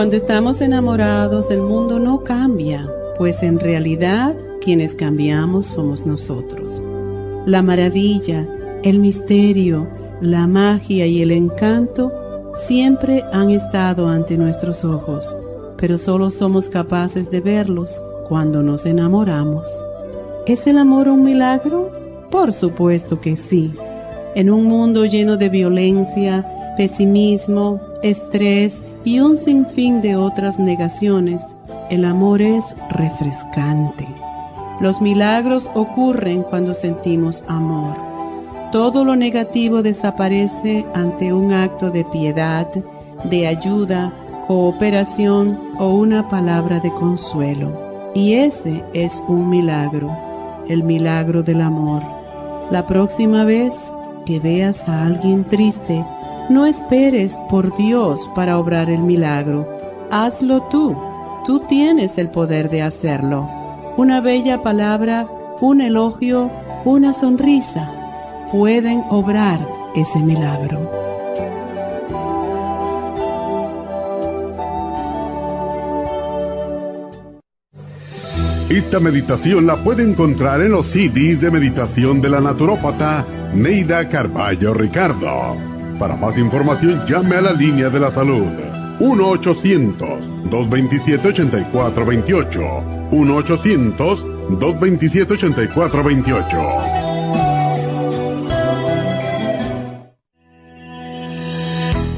Cuando estamos enamorados, el mundo no cambia, pues en realidad quienes cambiamos somos nosotros. La maravilla, el misterio, la magia y el encanto siempre han estado ante nuestros ojos, pero solo somos capaces de verlos cuando nos enamoramos. ¿Es el amor un milagro? Por supuesto que sí. En un mundo lleno de violencia, pesimismo, estrés, y un sinfín de otras negaciones, el amor es refrescante. Los milagros ocurren cuando sentimos amor. Todo lo negativo desaparece ante un acto de piedad, de ayuda, cooperación o una palabra de consuelo. Y ese es un milagro, el milagro del amor. La próxima vez que veas a alguien triste, no esperes por Dios para obrar el milagro. Hazlo tú. Tú tienes el poder de hacerlo. Una bella palabra, un elogio, una sonrisa pueden obrar ese milagro. Esta meditación la puede encontrar en los CDs de meditación de la naturópata Neida Carballo Ricardo. Para más información llame a la línea de la salud 1-800-227-8428. 1-800-227-8428.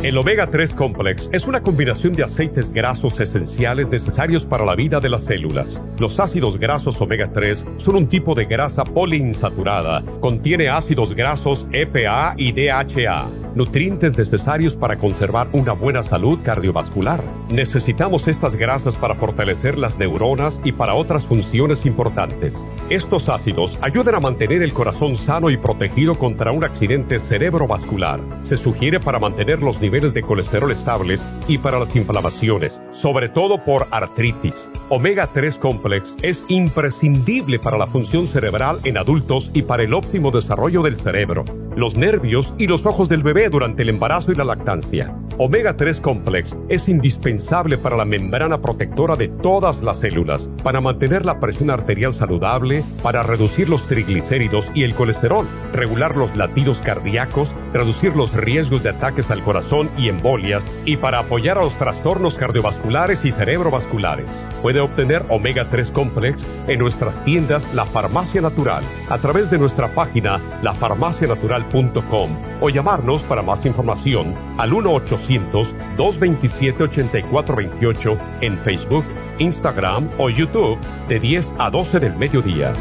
El omega 3 complex es una combinación de aceites grasos esenciales necesarios para la vida de las células. Los ácidos grasos omega 3 son un tipo de grasa poliinsaturada. Contiene ácidos grasos EPA y DHA nutrientes necesarios para conservar una buena salud cardiovascular. Necesitamos estas grasas para fortalecer las neuronas y para otras funciones importantes. Estos ácidos ayudan a mantener el corazón sano y protegido contra un accidente cerebrovascular. Se sugiere para mantener los niveles de colesterol estables y para las inflamaciones, sobre todo por artritis. Omega 3 Complex es imprescindible para la función cerebral en adultos y para el óptimo desarrollo del cerebro, los nervios y los ojos del bebé durante el embarazo y la lactancia. Omega 3 Complex es indispensable para la membrana protectora de todas las células, para mantener la presión arterial saludable, para reducir los triglicéridos y el colesterol, regular los latidos cardíacos, reducir los riesgos de ataques al corazón y embolias, y para apoyar a los trastornos cardiovasculares y cerebrovasculares. Puede obtener Omega 3 Complex en nuestras tiendas La Farmacia Natural a través de nuestra página lafarmacianatural.com o llamarnos para más información al 1-800-227-8428 en Facebook, Instagram o YouTube de 10 a 12 del mediodía.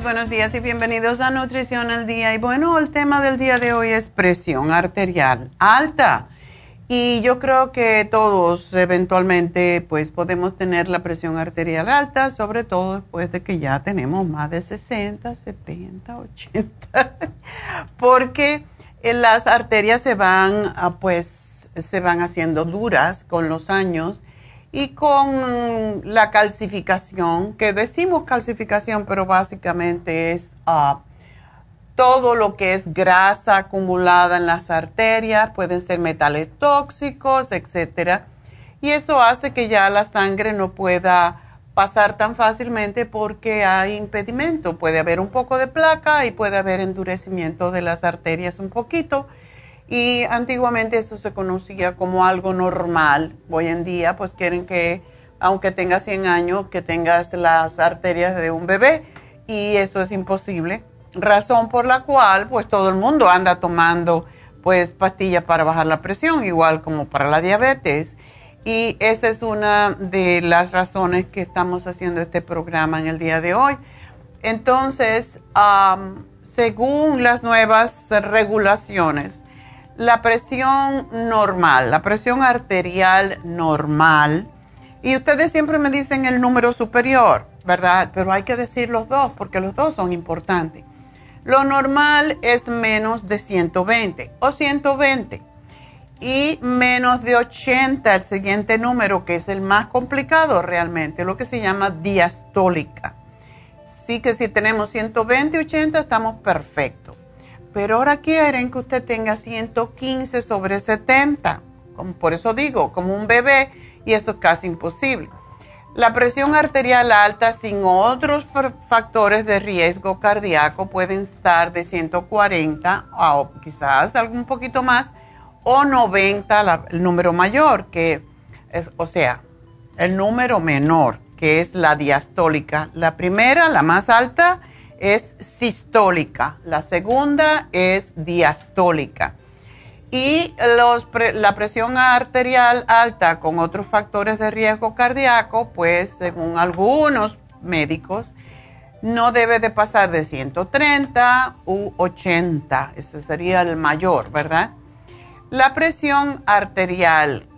Buenos días y bienvenidos a Nutrición al Día. Y bueno, el tema del día de hoy es presión arterial alta. Y yo creo que todos eventualmente pues podemos tener la presión arterial alta, sobre todo después de que ya tenemos más de 60, 70, 80, porque las arterias se van, pues, se van haciendo duras con los años y con la calcificación, que decimos calcificación, pero básicamente es ah, todo lo que es grasa acumulada en las arterias, pueden ser metales tóxicos, etcétera. Y eso hace que ya la sangre no pueda pasar tan fácilmente porque hay impedimento. Puede haber un poco de placa y puede haber endurecimiento de las arterias un poquito y antiguamente eso se conocía como algo normal. Hoy en día pues quieren que aunque tengas 100 años, que tengas las arterias de un bebé y eso es imposible. Razón por la cual pues todo el mundo anda tomando pues pastillas para bajar la presión, igual como para la diabetes. Y esa es una de las razones que estamos haciendo este programa en el día de hoy. Entonces, según las nuevas regulaciones, la presión normal, la presión arterial normal, y ustedes siempre me dicen el número superior, ¿verdad? Pero hay que decir los dos porque los dos son importantes. Lo normal es menos de 120 o 120 y menos de 80, el siguiente número que es el más complicado realmente, lo que se llama diastólica. Sí que si tenemos 120 80 estamos perfectos. Pero ahora quieren que usted tenga 115 sobre 70. Como por eso digo, como un bebé y eso es casi imposible. La presión arterial alta sin otros factores de riesgo cardíaco pueden estar de 140 o quizás algún poquito más o 90 el número mayor, que es, o sea, el número menor, que es la diastólica. La primera, la más alta, es sistólica, la segunda es diastólica. Y la presión arterial alta con otros factores de riesgo cardíaco, pues según algunos médicos, no debe de pasar de 130 u 80. Ese sería el mayor, ¿verdad? La presión arterial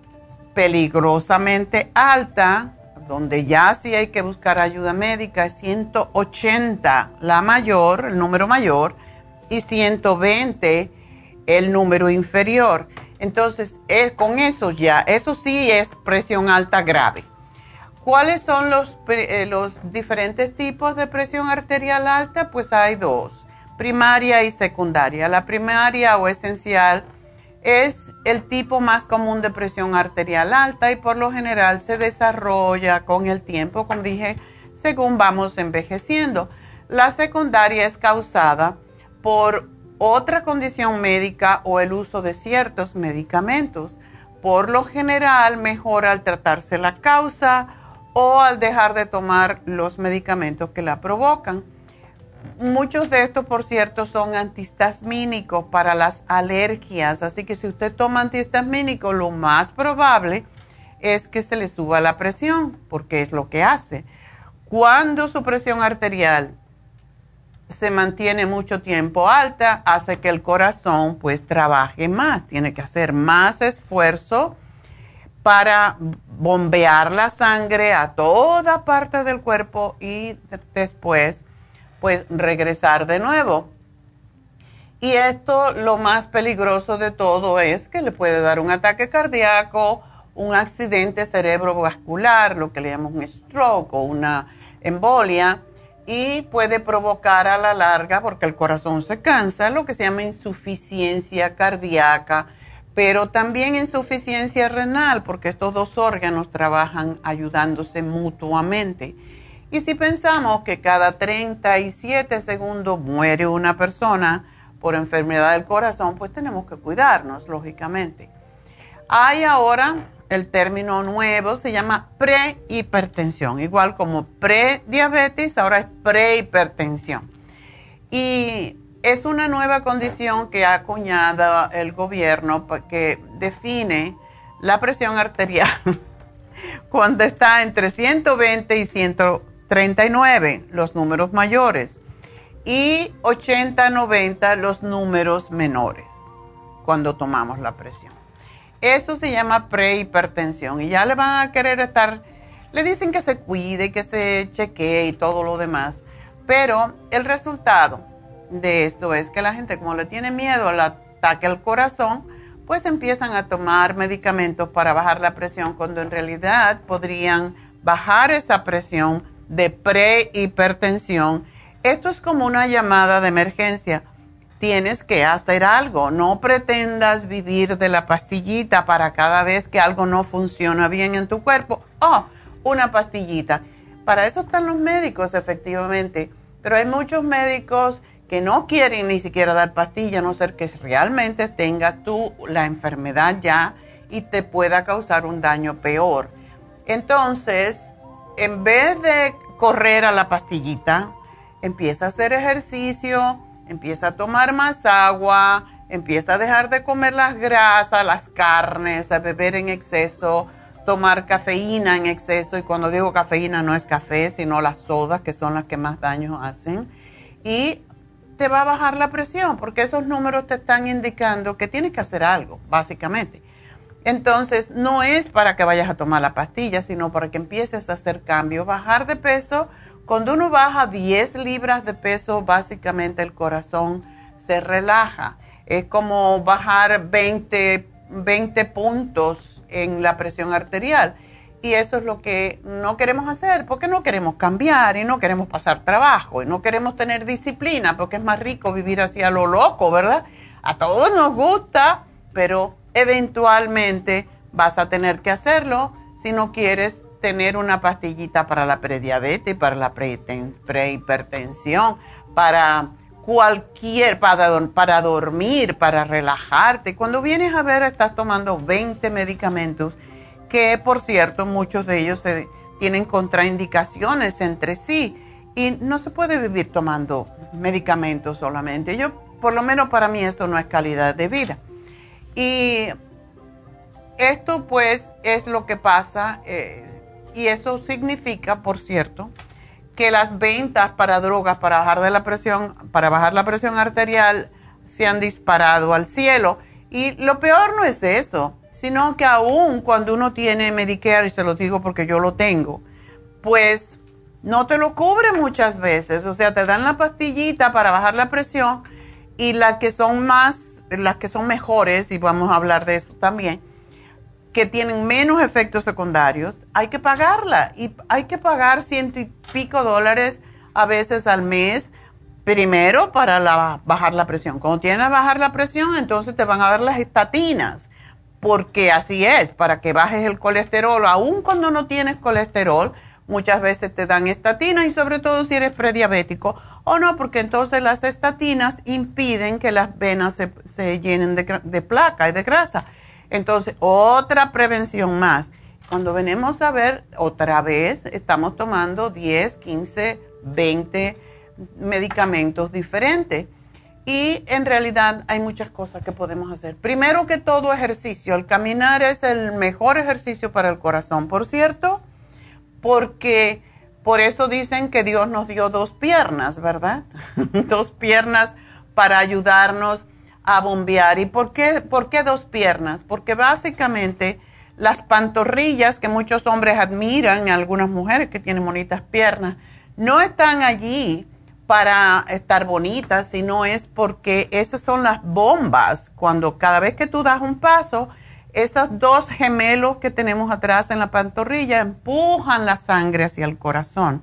peligrosamente alta, donde ya sí hay que buscar ayuda médica, es 180 la mayor, el número mayor, y 120 el número inferior. Entonces, es, con eso ya, eso sí es presión alta grave. ¿Cuáles son los, eh, los diferentes tipos de presión arterial alta? Pues hay dos, primaria y secundaria. La primaria o esencial es el tipo más común de presión arterial alta y por lo general se desarrolla con el tiempo, como dije, según vamos envejeciendo. La secundaria es causada por otra condición médica o el uso de ciertos medicamentos. Por lo general mejora al tratarse la causa o al dejar de tomar los medicamentos que la provocan. Muchos de estos, por cierto, son antihistamínicos para las alergias, así que si usted toma antihistamínico, lo más probable es que se le suba la presión, porque es lo que hace. Cuando su presión arterial se mantiene mucho tiempo alta, hace que el corazón pues trabaje más, tiene que hacer más esfuerzo para bombear la sangre a toda parte del cuerpo y después pues regresar de nuevo. Y esto lo más peligroso de todo es que le puede dar un ataque cardíaco, un accidente cerebrovascular, lo que le llamamos un stroke o una embolia y puede provocar a la larga, porque el corazón se cansa, lo que se llama insuficiencia cardíaca, pero también insuficiencia renal, porque estos dos órganos trabajan ayudándose mutuamente. Y si pensamos que cada 37 segundos muere una persona por enfermedad del corazón, pues tenemos que cuidarnos, lógicamente. Hay ahora el término nuevo se llama prehipertensión, igual como prediabetes, ahora es prehipertensión. Y es una nueva condición que ha acuñado el gobierno que define la presión arterial cuando está entre 120 y 139, los números mayores, y 80-90, los números menores, cuando tomamos la presión. Eso se llama prehipertensión y ya le van a querer estar, le dicen que se cuide, que se chequee y todo lo demás. Pero el resultado de esto es que la gente como le tiene miedo al ataque al corazón, pues empiezan a tomar medicamentos para bajar la presión cuando en realidad podrían bajar esa presión de prehipertensión. Esto es como una llamada de emergencia tienes que hacer algo. No pretendas vivir de la pastillita para cada vez que algo no funciona bien en tu cuerpo. Oh, una pastillita. Para eso están los médicos, efectivamente. Pero hay muchos médicos que no quieren ni siquiera dar pastilla, a no ser que realmente tengas tú la enfermedad ya y te pueda causar un daño peor. Entonces, en vez de correr a la pastillita, empieza a hacer ejercicio, empieza a tomar más agua, empieza a dejar de comer las grasas, las carnes, a beber en exceso, tomar cafeína en exceso. Y cuando digo cafeína no es café, sino las sodas, que son las que más daño hacen. Y te va a bajar la presión, porque esos números te están indicando que tienes que hacer algo, básicamente. Entonces, no es para que vayas a tomar la pastilla, sino para que empieces a hacer cambios. Bajar de peso, cuando uno baja 10 libras de peso, básicamente el corazón se relaja. Es como bajar 20, 20 puntos en la presión arterial. Y eso es lo que no queremos hacer, porque no queremos cambiar y no queremos pasar trabajo y no queremos tener disciplina, porque es más rico vivir así a lo loco, ¿verdad? A todos nos gusta, pero eventualmente vas a tener que hacerlo si no quieres tener una pastillita para la prediabetes, para la prehipertensión, para cualquier, para, para dormir, para relajarte. Cuando vienes a ver, estás tomando 20 medicamentos que, por cierto, muchos de ellos tienen contraindicaciones entre sí y no se puede vivir tomando medicamentos solamente. Yo, por lo menos para mí, eso no es calidad de vida. Y esto pues es lo que pasa eh, y eso significa, por cierto, que las ventas para drogas para bajar de la presión, para bajar la presión arterial se han disparado al cielo. Y lo peor no es eso, sino que aún cuando uno tiene Medicare, y se lo digo porque yo lo tengo, pues no te lo cubre muchas veces. O sea, te dan la pastillita para bajar la presión y las que son más las que son mejores, y vamos a hablar de eso también, que tienen menos efectos secundarios, hay que pagarla. Y hay que pagar ciento y pico dólares a veces al mes, primero para bajar la presión. Cuando tienes bajar la presión, entonces te van a dar las estatinas, porque así es, para que bajes el colesterol, aun cuando no tienes colesterol, muchas veces te dan estatinas y sobre todo si eres prediabético o no, porque entonces las estatinas impiden que las venas se, llenen de, placa y de grasa. Entonces, otra prevención más. Cuando venimos a ver, otra vez estamos tomando 10, 15, 20 medicamentos diferentes. Y en realidad hay muchas cosas que podemos hacer. Primero que todo, ejercicio. El caminar es el mejor ejercicio para el corazón, por cierto, porque por eso dicen que Dios nos dio dos piernas, ¿verdad? dos piernas para ayudarnos a bombear. ¿Y por qué, por qué dos piernas? Porque básicamente las pantorrillas que muchos hombres admiran, algunas mujeres que tienen bonitas piernas, no están allí para estar bonitas, sino es porque esas son las bombas. Cuando cada vez que tú das un paso, esos dos gemelos que tenemos atrás en la pantorrilla empujan la sangre hacia el corazón.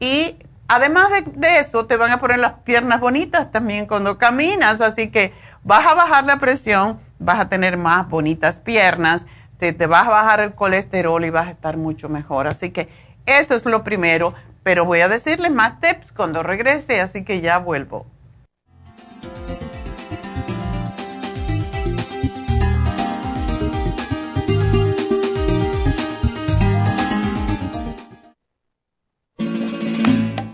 Y además de, eso, te van a poner las piernas bonitas también cuando caminas. Así que vas a bajar la presión, vas a tener más bonitas piernas, te vas a bajar el colesterol y vas a estar mucho mejor. Así que eso es lo primero. Pero voy a decirles más tips cuando regrese, así que ya vuelvo.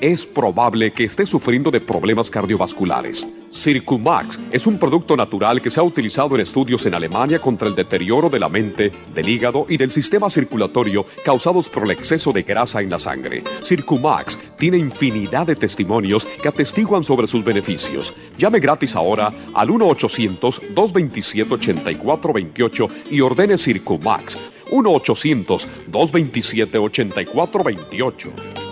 es probable que esté sufriendo de problemas cardiovasculares. Circumax es un producto natural que se ha utilizado en estudios en Alemania contra el deterioro de la mente, del hígado y del sistema circulatorio causados por el exceso de grasa en la sangre. Circumax tiene infinidad de testimonios que atestiguan sobre sus beneficios. Llame gratis ahora al 1-800-227-8428 y ordene Circumax. 1-800-227-8428.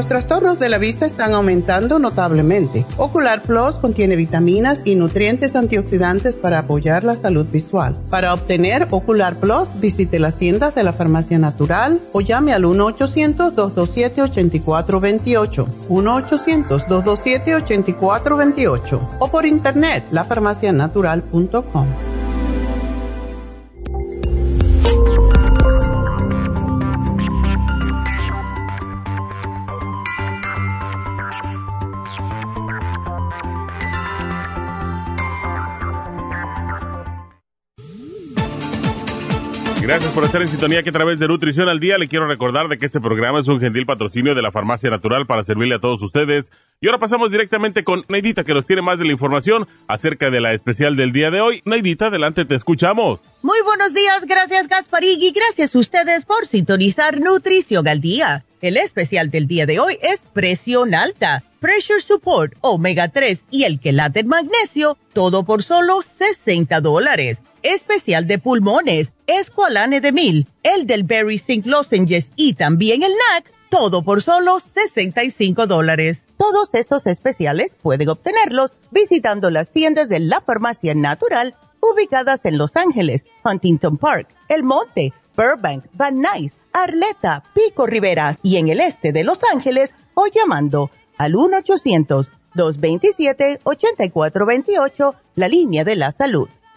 Los trastornos de la vista están aumentando notablemente. Ocular Plus contiene vitaminas y nutrientes antioxidantes para apoyar la salud visual. Para obtener Ocular Plus, visite las tiendas de la Farmacia Natural o llame al 1-800-227-8428. 1-800-227-8428 o por internet lafarmacianatural.com. Gracias por estar en sintonía que a través de Nutrición al Día le quiero recordar de que este programa es un gentil patrocinio de la Farmacia Natural para servirle a todos ustedes. Y ahora pasamos directamente con Neidita que nos tiene más de la información acerca de la especial del día de hoy. Neidita, adelante, te escuchamos. Muy buenos días, gracias Gasparigui, gracias a ustedes por sintonizar Nutrición al Día. El especial del día de hoy es presión alta, pressure support, omega 3 y el quelate magnesio, todo por solo 60 dólares especial de pulmones, Esqualane de Mil, el del Berry Zinc Lozenges y también el NAC, todo por solo 65 dólares. Todos estos especiales pueden obtenerlos visitando las tiendas de la Farmacia Natural ubicadas en Los Ángeles, Huntington Park, El Monte, Burbank, Van Nuys, Arleta, Pico Rivera y en el este de Los Ángeles o llamando al 1-800-227-8428, la línea de la salud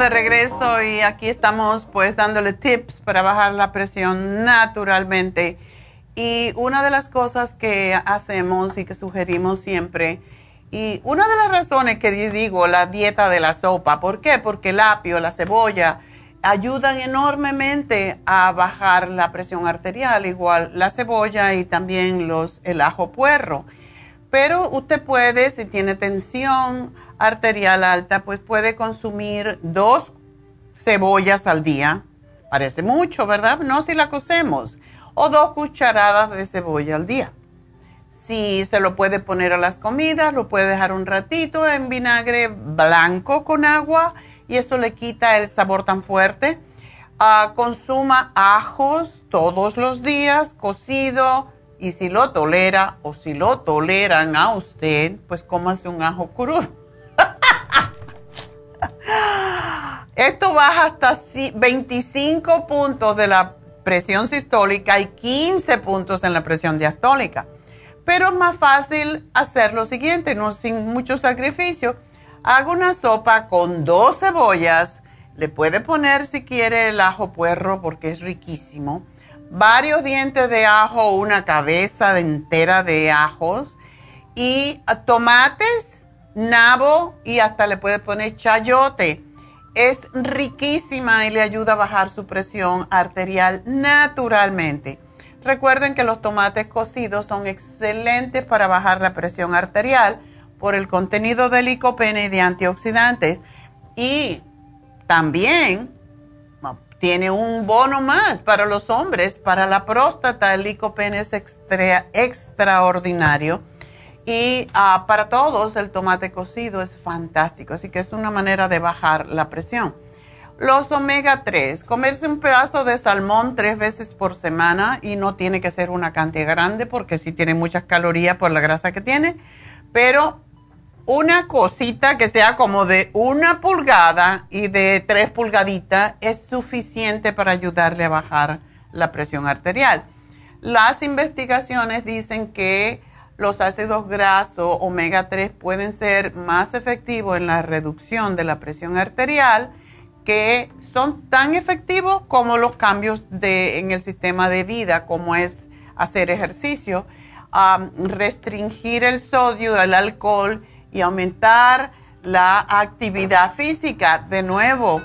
De regreso y aquí estamos pues dándole tips para bajar la presión naturalmente. Y una de las cosas que hacemos y que sugerimos siempre, y una de las razones que digo la dieta de la sopa, ¿por qué? Porque el apio, la cebolla, ayudan enormemente a bajar la presión arterial, igual la cebolla y también los, el ajo puerro. Pero usted puede, si tiene tensión, arterial alta, pues puede consumir dos cebollas al día. Parece mucho, ¿verdad? No si la cocemos. O dos cucharadas de cebolla al día. Si se lo puede poner a las comidas, lo puede dejar un ratito en vinagre blanco con agua y eso le quita el sabor tan fuerte. Ah, consuma ajos todos los días, cocido, y si lo tolera o si lo toleran a usted, pues cómase un ajo crudo Esto baja hasta 25 puntos de la presión sistólica y 15 puntos en la presión diastólica. Pero es más fácil hacer lo siguiente, no sin mucho sacrificio. Haga una sopa con dos cebollas. Le puede poner si quiere el ajo puerro porque es riquísimo. Varios dientes de ajo, una cabeza entera de ajos y tomates nabo y hasta le puede poner chayote. Es riquísima y le ayuda a bajar su presión arterial naturalmente. Recuerden que los tomates cocidos son excelentes para bajar la presión arterial por el contenido de licopene y de antioxidantes. Y también tiene un bono más para los hombres, para la próstata. El licopene es extraordinario y ah, para todos el tomate cocido es fantástico, así que es una manera de bajar la presión. Los omega 3, comerse un pedazo de salmón tres veces por semana y no tiene que ser una cantidad grande porque sí tiene muchas calorías por la grasa que tiene, pero una cosita que sea como de una pulgada y de tres pulgaditas es suficiente para ayudarle a bajar la presión arterial. Las investigaciones dicen que los ácidos grasos omega 3 pueden ser más efectivos en la reducción de la presión arterial, que son tan efectivos como los cambios de, en el sistema de vida, como es hacer ejercicio, restringir el sodio, el alcohol y aumentar la actividad física. De nuevo,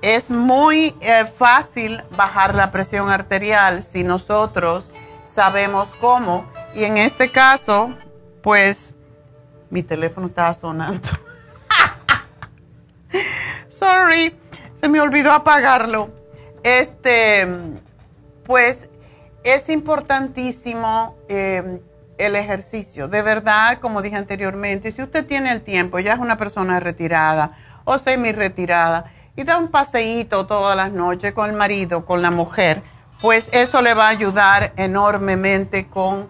es muy eh, fácil bajar la presión arterial si nosotros sabemos cómo. Y en este caso, pues mi teléfono estaba sonando. Sorry, se me olvidó apagarlo. Este, pues es importantísimo eh, el ejercicio. De verdad, como dije anteriormente, si usted tiene el tiempo, ya es una persona retirada o semi retirada y da un paseíto todas las noches con el marido, con la mujer, pues eso le va a ayudar enormemente con...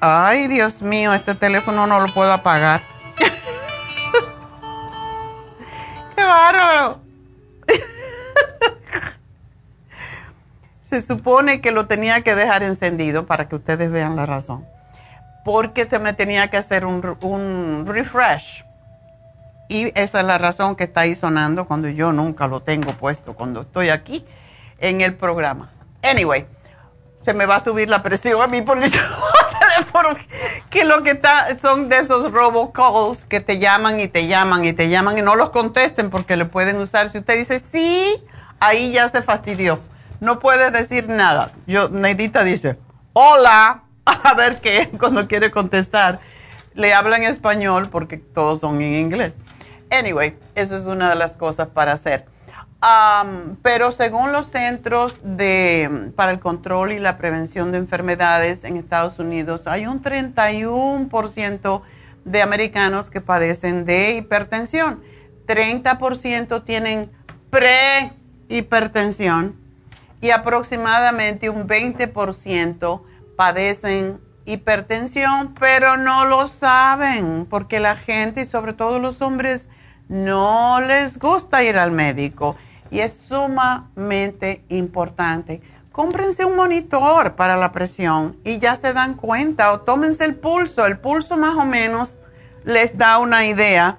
Ay, Dios mío, este teléfono no lo puedo apagar. ¡Qué bárbaro! se supone que lo tenía que dejar encendido para que ustedes vean la razón. Porque se me tenía que hacer un, refresh. Y esa es la razón que está ahí sonando cuando yo nunca lo tengo puesto, cuando estoy aquí en el programa. Anyway, se me va a subir la presión a mí por el teléfono, que lo que está son de esos robocalls que te llaman y te llaman y te llaman y no los contesten porque le pueden usar. Si usted dice sí, ahí ya se fastidió no puede decir nada. Yo, Neidita dice, hola, a ver qué, cuando quiere contestar. Le habla en español porque todos son en inglés. Anyway, esa es una de las cosas para hacer. Pero según los Centros de, para el Control y la Prevención de Enfermedades en Estados Unidos, hay un 31% de americanos que padecen de hipertensión. 30% tienen prehipertensión y aproximadamente un 20% padecen hipertensión, pero no lo saben porque la gente y sobre todo los hombres no les gusta ir al médico y es sumamente importante. Cómprense un monitor para la presión y ya se dan cuenta o tómense el pulso. El pulso más o menos les da una idea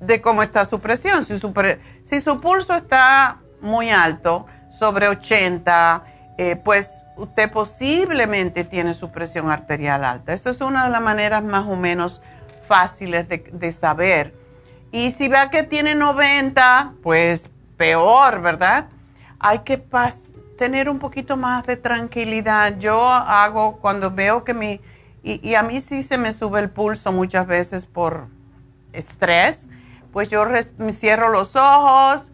de cómo está su presión. Si su, si su pulso está muy alto, sobre 80, eh, pues usted posiblemente tiene su presión arterial alta. Esa es una de las maneras más o menos fáciles de, saber. Y si ve que tiene 90, pues peor, ¿verdad? Hay que tener un poquito más de tranquilidad. Yo hago cuando veo que mi... Y, a mí sí se me sube el pulso muchas veces por estrés, pues yo cierro los ojos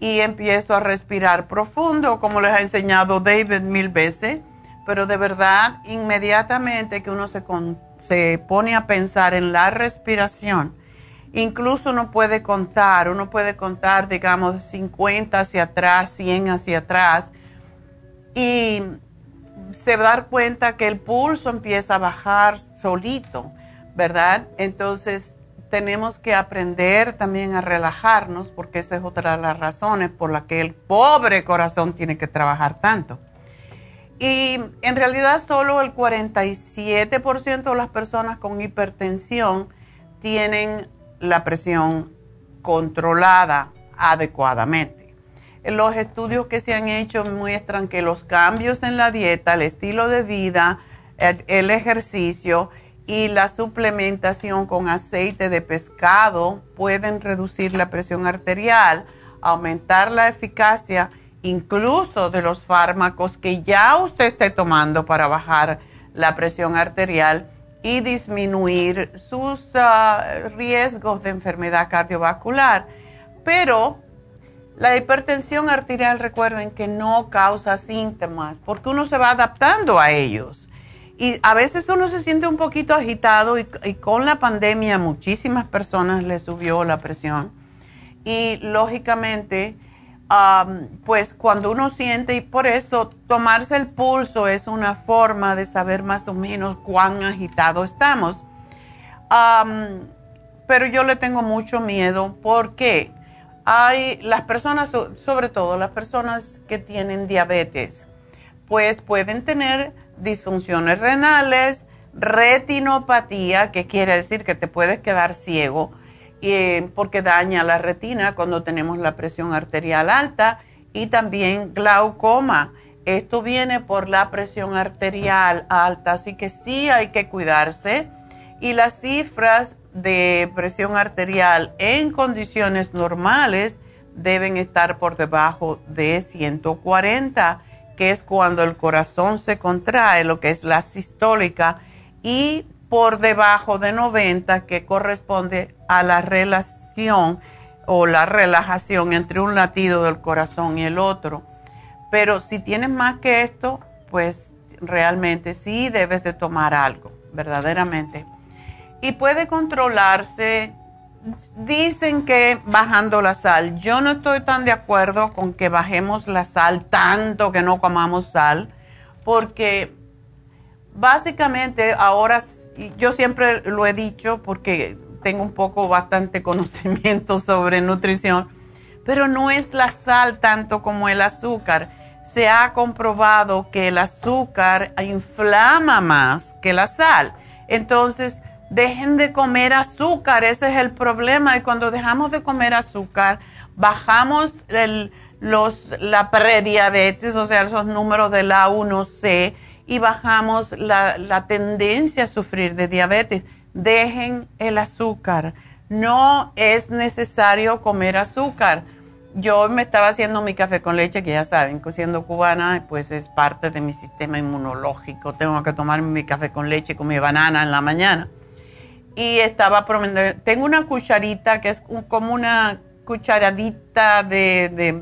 y empiezo a respirar profundo, como les ha enseñado David mil veces, pero de verdad, inmediatamente que uno se, se pone a pensar en la respiración, incluso uno puede contar, uno puede contar, digamos, 50 hacia atrás, 100 hacia atrás, y se va a dar cuenta que el pulso empieza a bajar solito, ¿verdad? Entonces, tenemos que aprender también a relajarnos, porque esa es otra de las razones por las que el pobre corazón tiene que trabajar tanto. Y en realidad solo el 47% de las personas con hipertensión tienen la presión controlada adecuadamente. En los estudios que se han hecho muestran que los cambios en la dieta, el estilo de vida, el ejercicio y la suplementación con aceite de pescado pueden reducir la presión arterial, aumentar la eficacia incluso de los fármacos que ya usted esté tomando para bajar la presión arterial y disminuir sus ah, riesgos de enfermedad cardiovascular. Pero la hipertensión arterial, recuerden que no causa síntomas porque uno se va adaptando a ellos. Y a veces uno se siente un poquito agitado y, con la pandemia muchísimas personas le subió la presión. Y lógicamente, pues cuando uno siente, y por eso tomarse el pulso es una forma de saber más o menos cuán agitado estamos. pero yo le tengo mucho miedo porque hay las personas, sobre todo las personas que tienen diabetes, pues pueden tener disfunciones renales, retinopatía, que quiere decir que te puedes quedar ciego eh, porque daña la retina cuando tenemos la presión arterial alta y también glaucoma. Esto viene por la presión arterial alta, así que sí hay que cuidarse. Y las cifras de presión arterial en condiciones normales deben estar por debajo de 140, que es cuando el corazón se contrae, lo que es la sistólica, y por debajo de 90, que corresponde a la relación o la relajación entre un latido del corazón y el otro. Pero si tienes más que esto, pues realmente sí debes de tomar algo, verdaderamente. Y puede controlarse, dicen que bajando la sal. Yo no estoy tan de acuerdo con que bajemos la sal tanto que no comamos sal, porque básicamente ahora, yo siempre lo he dicho porque tengo un poco bastante conocimiento sobre nutrición, pero no es la sal tanto como el azúcar. Se ha comprobado que el azúcar inflama más que la sal. Entonces, dejen de comer azúcar, ese es el problema. Y cuando dejamos de comer azúcar, bajamos los, la prediabetes, o sea, esos números de la 1C, y bajamos la, la tendencia a sufrir de diabetes dejen el azúcar. No es necesario comer azúcar. Yo me estaba haciendo mi café con leche, que ya saben, siendo cubana, pues es parte de mi sistema inmunológico. Tengo que tomar mi café con leche con mi banana en la mañana. Y estaba tengo una cucharita que es como una cucharadita de, de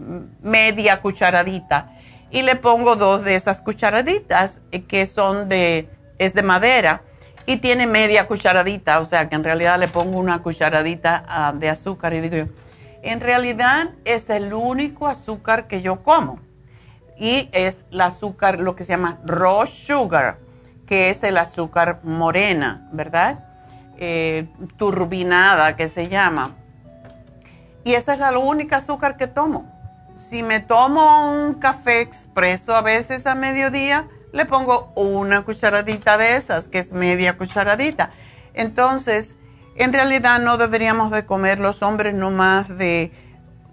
media cucharadita. Y le pongo dos de esas cucharaditas eh, que son de, es de madera y tiene media cucharadita, o sea que en realidad le pongo una cucharadita ah, de azúcar y digo yo, en realidad es el único azúcar que yo como y es el azúcar, lo que se llama raw sugar, que es el azúcar morena, ¿verdad? Eh, turbinada que se llama. Y esa es la única azúcar que tomo. Si me tomo un café expreso a veces a mediodía, le pongo una cucharadita de esas, que es media cucharadita. Entonces, en realidad no deberíamos de comer los hombres no más de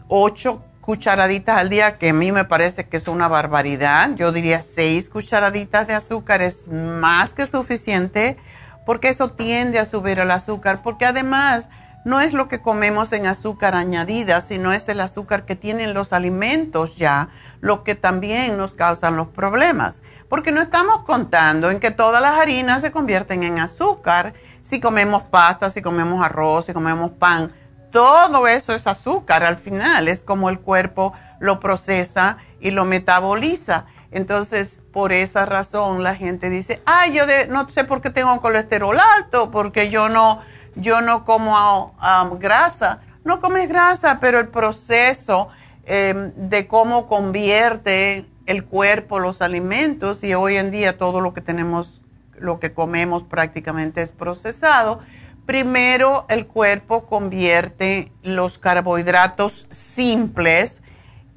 ocho cucharaditas al día, que a mí me parece que es una barbaridad. Yo diría seis cucharaditas de azúcar es más que suficiente, porque eso tiende a subir el azúcar, porque además no es lo que comemos en azúcar añadida, sino es el azúcar que tienen los alimentos ya, lo que también nos causan los problemas porque no estamos contando en que todas las harinas se convierten en azúcar. Si comemos pasta, si comemos arroz, si comemos pan, todo eso es azúcar al final, es como el cuerpo lo procesa y lo metaboliza. Entonces, por esa razón la gente dice, ay, yo no sé por qué tengo colesterol alto, porque yo no, yo no como um, grasa. No comes grasa, pero el proceso em, de cómo convierte el cuerpo, los alimentos y hoy en día todo lo que tenemos, lo que comemos prácticamente es procesado. Primero el cuerpo convierte los carbohidratos simples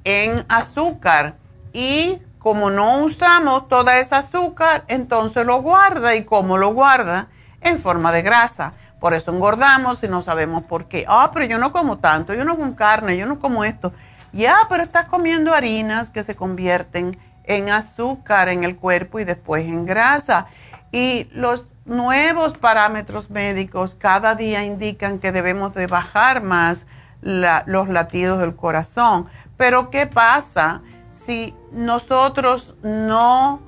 en azúcar y como no usamos toda esa azúcar, entonces lo guarda y como lo guarda en forma de grasa. Por eso engordamos y no sabemos por qué. Ah, pero yo no como tanto, yo no como carne, yo no como esto. Ya, pero estás comiendo harinas que se convierten en azúcar en el cuerpo y después en grasa. Y los nuevos parámetros médicos cada día indican que debemos de bajar más los latidos del corazón. Pero ¿qué pasa si nosotros no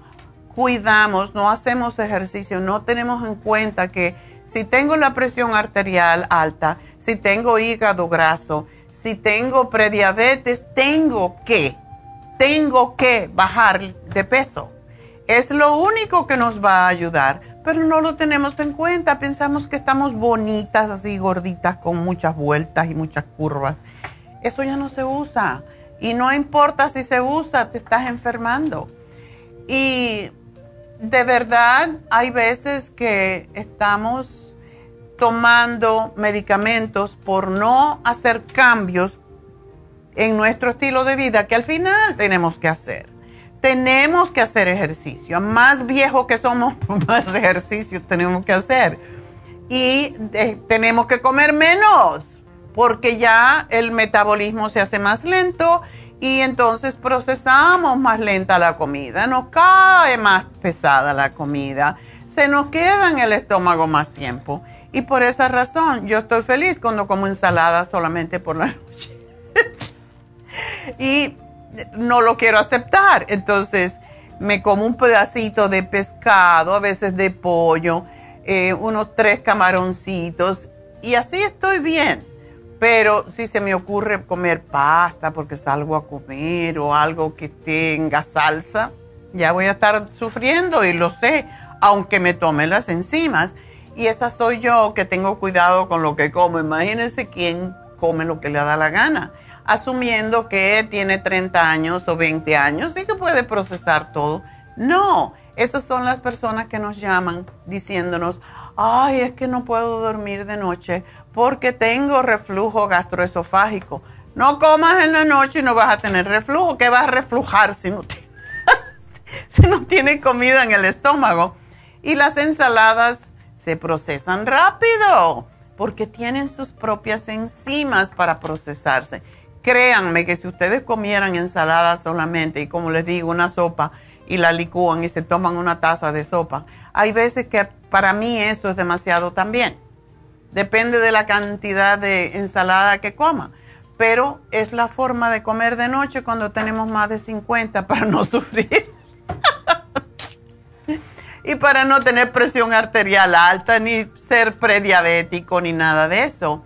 cuidamos, no hacemos ejercicio, no tenemos en cuenta que si tengo la presión arterial alta, si tengo hígado graso, si tengo prediabetes, tengo que, tengo que bajar de peso. Es lo único que nos va a ayudar, pero no lo tenemos en cuenta. Pensamos que estamos bonitas, así gorditas, con muchas vueltas y muchas curvas. Eso ya no se usa. Y no importa si se usa, te estás enfermando. Y de verdad hay veces que estamos tomando medicamentos por no hacer cambios en nuestro estilo de vida que al final tenemos que hacer. tenemos que hacer ejercicio. Más viejo que somos, más ejercicio tenemos que hacer. Y eh, tenemos que comer menos, porque ya el metabolismo se hace más lento y entonces procesamos más lenta la comida, nos cae más pesada la comida, se nos queda en el estómago más tiempo. Y por esa razón yo estoy feliz cuando como ensalada solamente por la noche. y no lo quiero aceptar. Entonces me como un pedacito de pescado, a veces de pollo, eh, unos tres camaroncitos y así estoy bien. Pero si se me ocurre comer pasta porque salgo a comer o algo que tenga salsa, ya voy a estar sufriendo y lo sé, aunque me tome las enzimas. Y esa soy yo que tengo cuidado con lo que como. Imagínense quién come lo que le da la gana asumiendo que tiene 30 años o 20 años y que puede procesar todo. No, esas son las personas que nos llaman diciéndonos, ay, es que no puedo dormir de noche porque tengo reflujo gastroesofágico. No comas en la noche y no vas a tener reflujo. ¿Qué vas a reflujar si no, si no tienes comida en el estómago? Y las ensaladas se procesan rápido porque tienen sus propias enzimas para procesarse. Créanme que si ustedes comieran ensalada solamente y como les digo, una sopa y la licúan y se toman una taza de sopa, hay veces que para mí eso es demasiado también. Depende de la cantidad de ensalada que coma. Pero es la forma de comer de noche cuando tenemos más de 50 para no sufrir. Y para no tener presión arterial alta, ni ser prediabético, ni nada de eso.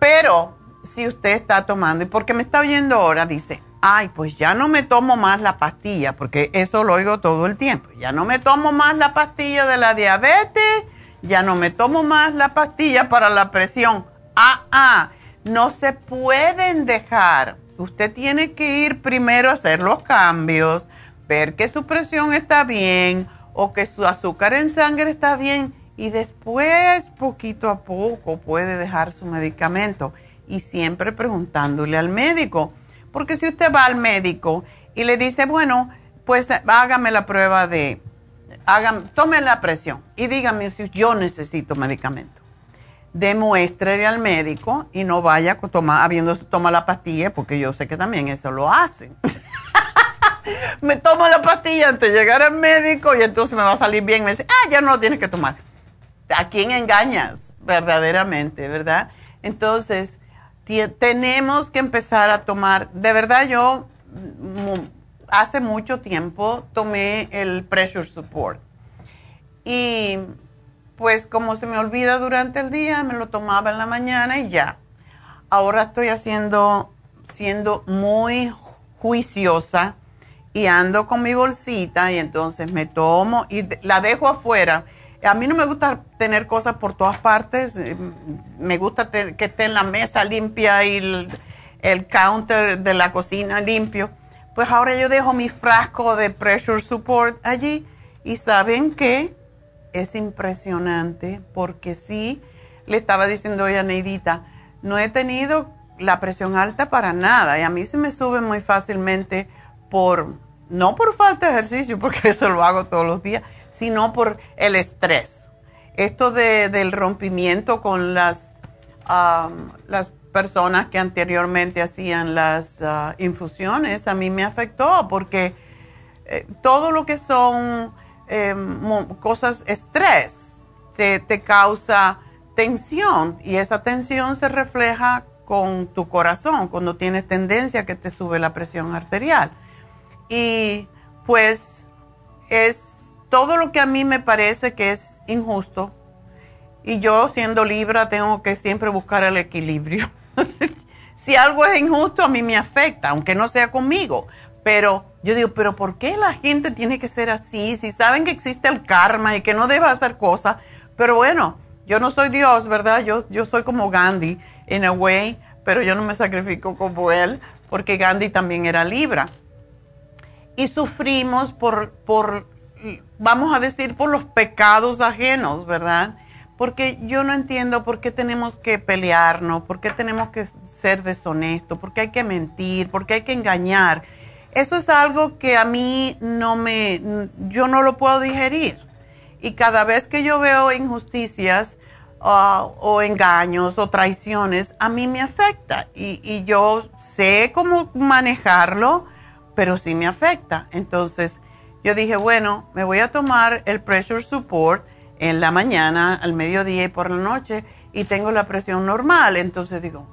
Pero si usted está tomando, y porque me está oyendo ahora, dice, ay, pues ya no me tomo más la pastilla, porque eso lo oigo todo el tiempo, ya no me tomo más la pastilla de la diabetes, ya no me tomo más la pastilla para la presión. Ah, ah, no se pueden dejar. Usted tiene que ir primero a hacer los cambios, ver que su presión está bien o que su azúcar en sangre está bien y después, poquito a poco, puede dejar su medicamento y siempre preguntándole al médico. Porque si usted va al médico y le dice, bueno, pues hágame la prueba de, hágame, tome la presión y dígame si yo necesito medicamento. Demuéstrele al médico y no vaya tomar, habiéndose toma la pastilla, porque yo sé que también eso lo hacen. me tomo la pastilla antes de llegar al médico y entonces me va a salir bien. Me dice, ah, ya no lo tienes que tomar. ¿A quién engañas? Verdaderamente, ¿verdad? Entonces, tenemos que empezar a tomar, de verdad yo hace mucho tiempo tomé el pressure support y pues como se me olvida durante el día, me lo tomaba en la mañana y ya. Ahora estoy haciendo, siendo muy juiciosa y ando con mi bolsita y entonces me tomo y la dejo afuera a mí no me gusta tener cosas por todas partes. Eh, me gusta que esté en la mesa limpia y el, counter de la cocina limpio. Pues ahora yo dejo mi frasco de pressure support allí y saben que es impresionante porque sí, le estaba diciendo hoy a Neidita, no he tenido la presión alta para nada y a mí se me sube muy fácilmente no por falta de ejercicio, porque eso lo hago todos los días, sino por el estrés. Esto del rompimiento con las, las personas que anteriormente hacían las ah, infusiones, a mí me afectó porque eh, todo lo que son em, cosas, estrés, te, te causa tensión y esa tensión se refleja con tu corazón cuando tienes tendencia a que te sube la presión arterial. Y pues es todo lo que a mí me parece que es injusto, y yo siendo Libra tengo que siempre buscar el equilibrio. si algo es injusto, a mí me afecta, aunque no sea conmigo. Pero yo digo, pero ¿por qué la gente tiene que ser así? Si saben que existe el karma y que no debe hacer cosas. Pero bueno, yo no soy Dios, ¿verdad? Yo, yo soy como Gandhi, in a way, pero yo no me sacrifico como él, porque Gandhi también era Libra. Y sufrimos por, por vamos a decir, por los pecados ajenos, ¿verdad? Porque yo no entiendo por qué tenemos que pelearnos, por qué tenemos que ser deshonestos, por qué hay que mentir, por qué hay que engañar. eso es algo que a mí no me, yo no lo puedo digerir. Y cada vez que yo veo injusticias uh, o engaños o traiciones, a mí me afecta. Y yo sé cómo manejarlo, pero sí me afecta. Entonces, yo dije, bueno, me voy a tomar el pressure support en la mañana, al mediodía y por la noche y tengo la presión normal. Entonces digo,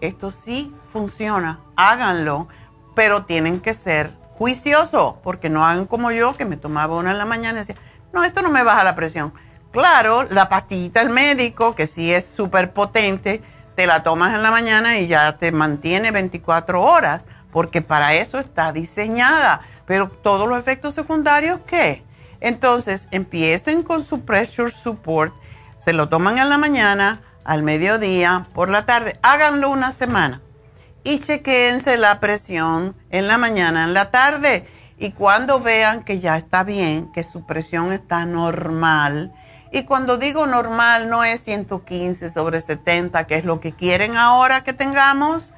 esto sí funciona, háganlo, pero tienen que ser juiciosos, porque no hagan como yo, que me tomaba una en la mañana y decía, no, esto no me baja la presión. Claro, la pastillita del médico, que sí es súper potente, te la tomas en la mañana y ya te mantiene 24 horas, porque para eso está diseñada pero todos los efectos secundarios, ¿qué? Entonces, empiecen con su pressure support, se lo toman en la mañana, al mediodía, por la tarde, háganlo una semana y chequeense la presión en la mañana, en la tarde. Y cuando vean que ya está bien, que su presión está normal, y cuando digo normal no es 115 sobre 70, que es lo que quieren ahora que tengamos,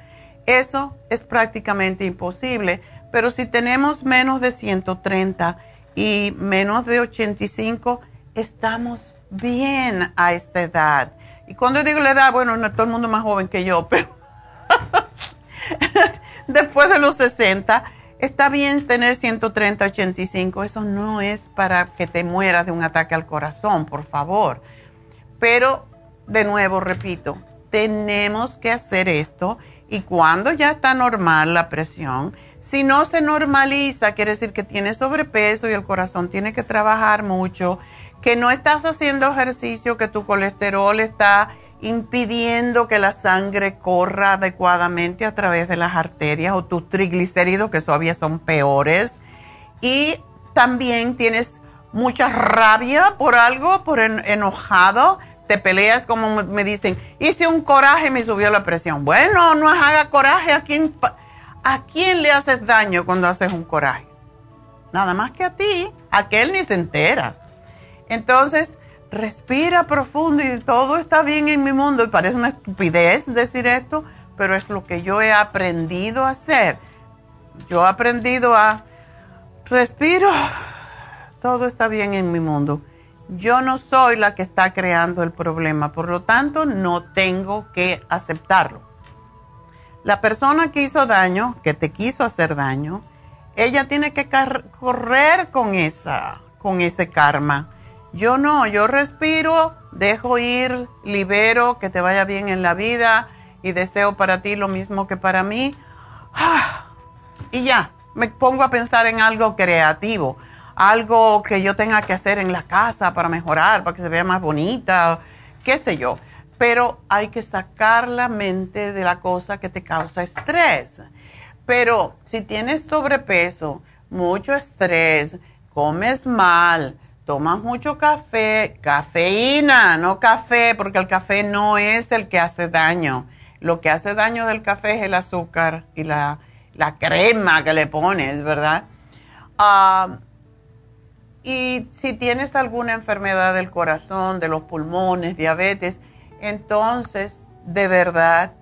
eso es prácticamente imposible pero si tenemos menos de 130 y menos de 85, estamos bien a esta edad. Y cuando digo la edad, bueno, no todo el mundo más joven que yo, pero después de los 60, está bien tener 130, 85. Eso no es para que te mueras de un ataque al corazón, por favor. Pero, de nuevo, repito, tenemos que hacer esto y cuando ya está normal la presión, si no se normaliza, quiere decir que tienes sobrepeso y el corazón tiene que trabajar mucho, que no estás haciendo ejercicio, que tu colesterol está impidiendo que la sangre corra adecuadamente a través de las arterias o tus triglicéridos, que todavía son peores. Y también tienes mucha rabia por algo, por enojado, te peleas como me dicen, hice un coraje me subió la presión. Bueno, no haga coraje a quien ¿A quién le haces daño cuando haces un coraje? Nada más que a ti. Aquel ni se entera. Entonces, respira profundo y todo está bien en mi mundo. Y parece una estupidez decir esto, pero es lo que yo he aprendido a hacer. Yo he aprendido a respiro, todo está bien en mi mundo. Yo no soy la que está creando el problema, por lo tanto no tengo que aceptarlo. La persona que hizo daño, que te quiso hacer daño, ella tiene que correr con esa, con ese karma. Yo no, yo respiro, dejo ir, libero, que te vaya bien en la vida y deseo para ti lo mismo que para mí. Y ya, me pongo a pensar en algo creativo, algo que yo tenga que hacer en la casa para mejorar, para que se vea más bonita, qué sé yo pero hay que sacar la mente de la cosa que te causa estrés. Pero si tienes sobrepeso, mucho estrés, comes mal, tomas mucho café, cafeína, no café, porque el café no es el que hace daño. Lo que hace daño del café es el azúcar y la, crema que le pones, ¿verdad? Ah, y si tienes alguna enfermedad del corazón, de los pulmones, diabetes, entonces de verdad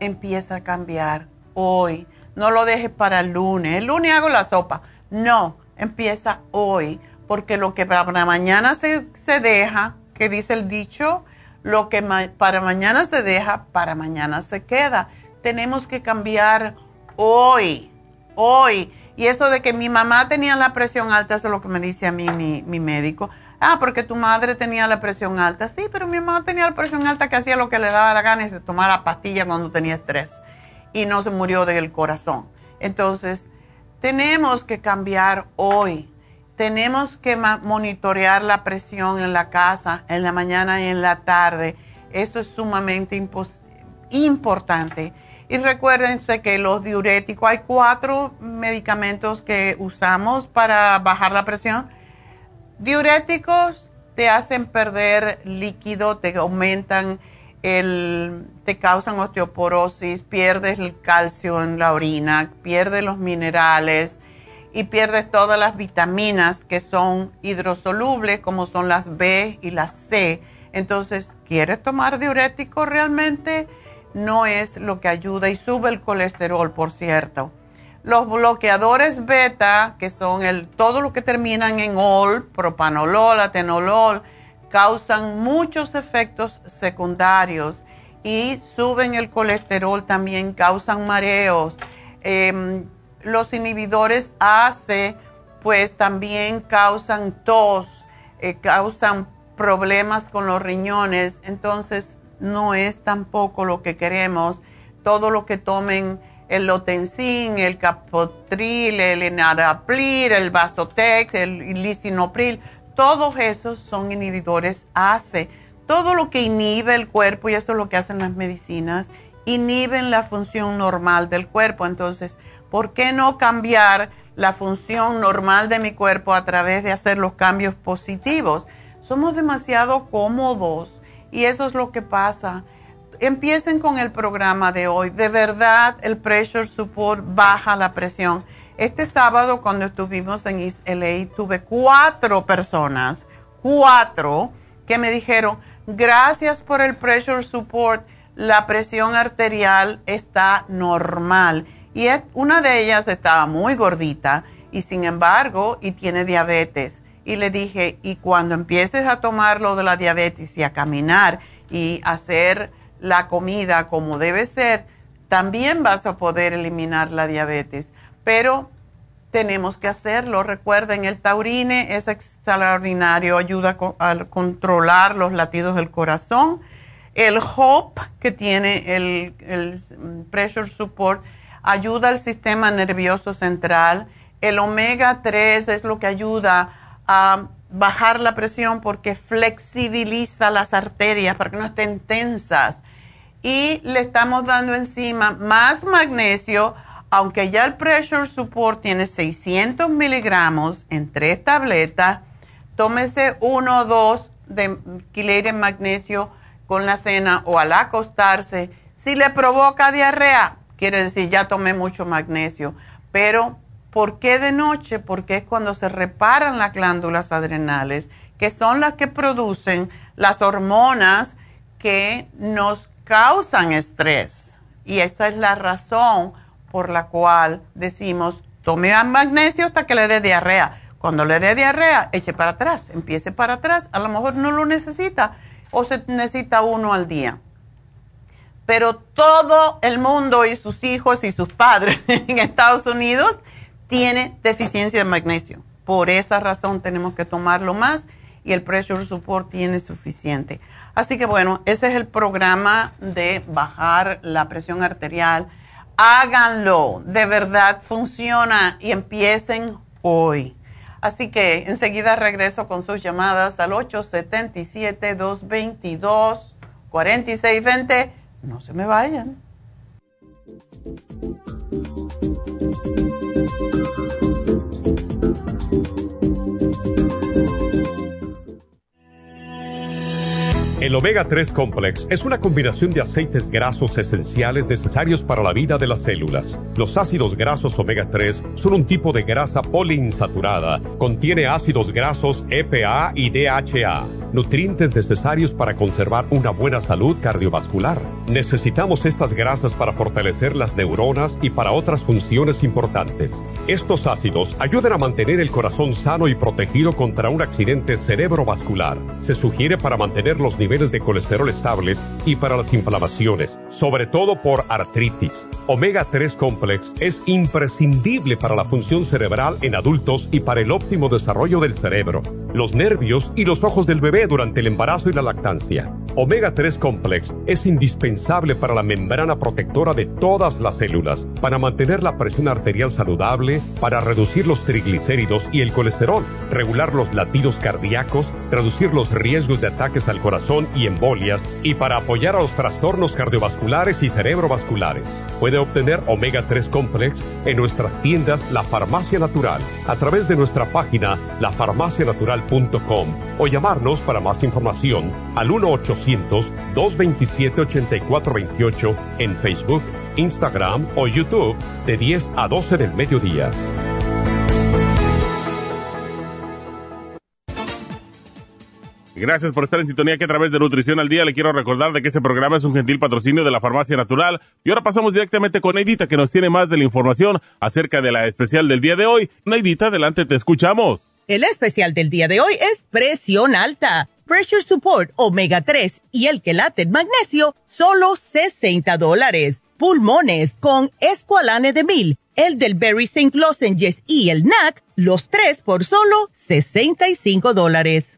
empieza a cambiar hoy. No lo dejes para el lunes. El lunes hago la sopa. No, empieza hoy. Porque lo que para mañana se, se deja, que dice el dicho, lo que para mañana se deja, para mañana se queda. Tenemos que cambiar hoy, hoy. Y eso de que mi mamá tenía la presión alta, eso es lo que me dice a mí mi, médico Ah, porque tu madre tenía la presión alta. Sí, pero mi mamá tenía la presión alta que hacía lo que le daba la gana y se tomaba la pastilla cuando tenía estrés. Y no se murió del corazón. Entonces, tenemos que cambiar hoy. Tenemos que monitorear la presión en la casa, en la mañana y en la tarde. Eso es sumamente importante. Y recuérdense que los diuréticos, hay cuatro medicamentos que usamos para bajar la presión Diuréticos te hacen perder líquido, te aumentan el, te causan osteoporosis, pierdes el calcio en la orina, pierdes los minerales y pierdes todas las vitaminas que son hidrosolubles, como son las B y las C. Entonces, ¿quieres tomar diurético realmente? No es lo que ayuda y sube el colesterol, por cierto. Los bloqueadores beta, que son el, todo lo que terminan en ol, propanolol, atenolol, causan muchos efectos secundarios y suben el colesterol también, causan mareos. Em, los inhibidores ACE, pues también causan tos, eh, causan problemas con los riñones, entonces no es tampoco lo que queremos. Todo lo que tomen el Lotensin, el Capotril, el Enaraplir, el Vasotex, el Lisinopril, todos esos son inhibidores ACE. Todo lo que inhibe el cuerpo, y eso es lo que hacen las medicinas, inhiben la función normal del cuerpo. Entonces, ¿por qué no cambiar la función normal de mi cuerpo a través de hacer los cambios positivos? Somos demasiado cómodos y eso es lo que pasa. Empiecen con el programa de hoy. De verdad, el pressure support baja la presión. Este sábado, cuando estuvimos en East LA, tuve cuatro personas, cuatro, que me dijeron, gracias por el pressure support, la presión arterial está normal. Y una de ellas estaba muy gordita y sin embargo, y tiene diabetes y le dije, y cuando empieces a tomar lo de la diabetes y a caminar y hacer la comida como debe ser, también vas a poder eliminar la diabetes. Pero tenemos que hacerlo. Recuerden, el taurine es extraordinario, ayuda a controlar los latidos del corazón. El HOPE, que tiene el, el Pressure Support, ayuda al sistema nervioso central. El omega 3 es lo que ayuda a bajar la presión porque flexibiliza las arterias para que no estén tensas. Y le estamos dando encima más magnesio, aunque ya el Pressure Support tiene 600 miligramos en tres tabletas, tómese uno o dos de quilates magnesio con la cena o al acostarse. Si le provoca diarrea, quiere decir ya tomé mucho magnesio, pero ¿Por qué de noche? Porque es cuando se reparan las glándulas adrenales, que son las que producen las hormonas que nos causan estrés. Y esa es la razón por la cual decimos, tome magnesio hasta que le dé diarrea. Cuando le dé diarrea, eche para atrás, empiece para atrás. A lo mejor no lo necesita o se necesita uno al día. Pero todo el mundo y sus hijos y sus padres en Estados Unidos tiene deficiencia de magnesio. Por esa razón tenemos que tomarlo más y el pressure support tiene suficiente. Así que bueno, ese es el programa de bajar la presión arterial. Háganlo, de verdad funciona y empiecen hoy. Así que enseguida regreso con sus llamadas al 877-222-4620. No se me vayan. El Omega 3 Complex es una combinación de aceites grasos esenciales necesarios para la vida de las células. Los ácidos grasos Omega 3 son un tipo de grasa poliinsaturada. Contiene ácidos grasos EPA y DHA nutrientes necesarios para conservar una buena salud cardiovascular. Necesitamos estas grasas para fortalecer las neuronas y para otras funciones importantes. Estos ácidos ayudan a mantener el corazón sano y protegido contra un accidente cerebrovascular. Se sugiere para mantener los niveles de colesterol estables y para las inflamaciones, sobre todo por artritis. Omega 3 Complex es imprescindible para la función cerebral en adultos y para el óptimo desarrollo del cerebro, los nervios y los ojos del bebé durante el embarazo y la lactancia. Omega 3 Complex es indispensable para la membrana protectora de todas las células, para mantener la presión arterial saludable, para reducir los triglicéridos y el colesterol, regular los latidos cardíacos, reducir los riesgos de ataques al corazón y embolias, y para apoyar a los trastornos cardiovasculares y cerebrovasculares. Puede obtener Omega 3 Complex en nuestras tiendas La Farmacia Natural a través de nuestra página lafarmacianatural.com o llamarnos para más información al 1-800-227-8428 en Facebook, Instagram o YouTube de 10 a 12 del mediodía. Gracias por estar en sintonía que a través de Nutrición al Día le quiero recordar de que este programa es un gentil patrocinio de la Farmacia Natural. Y ahora pasamos directamente con Neidita que nos tiene más de la información acerca de la especial del día de hoy. Neidita, adelante, te escuchamos. El especial del día de hoy es presión alta, pressure support, omega 3 y el quelate magnesio, solo 60 dólares. Pulmones con escualane de mil, el del Berry St. Lozenges y el NAC, los tres por solo 65 dólares.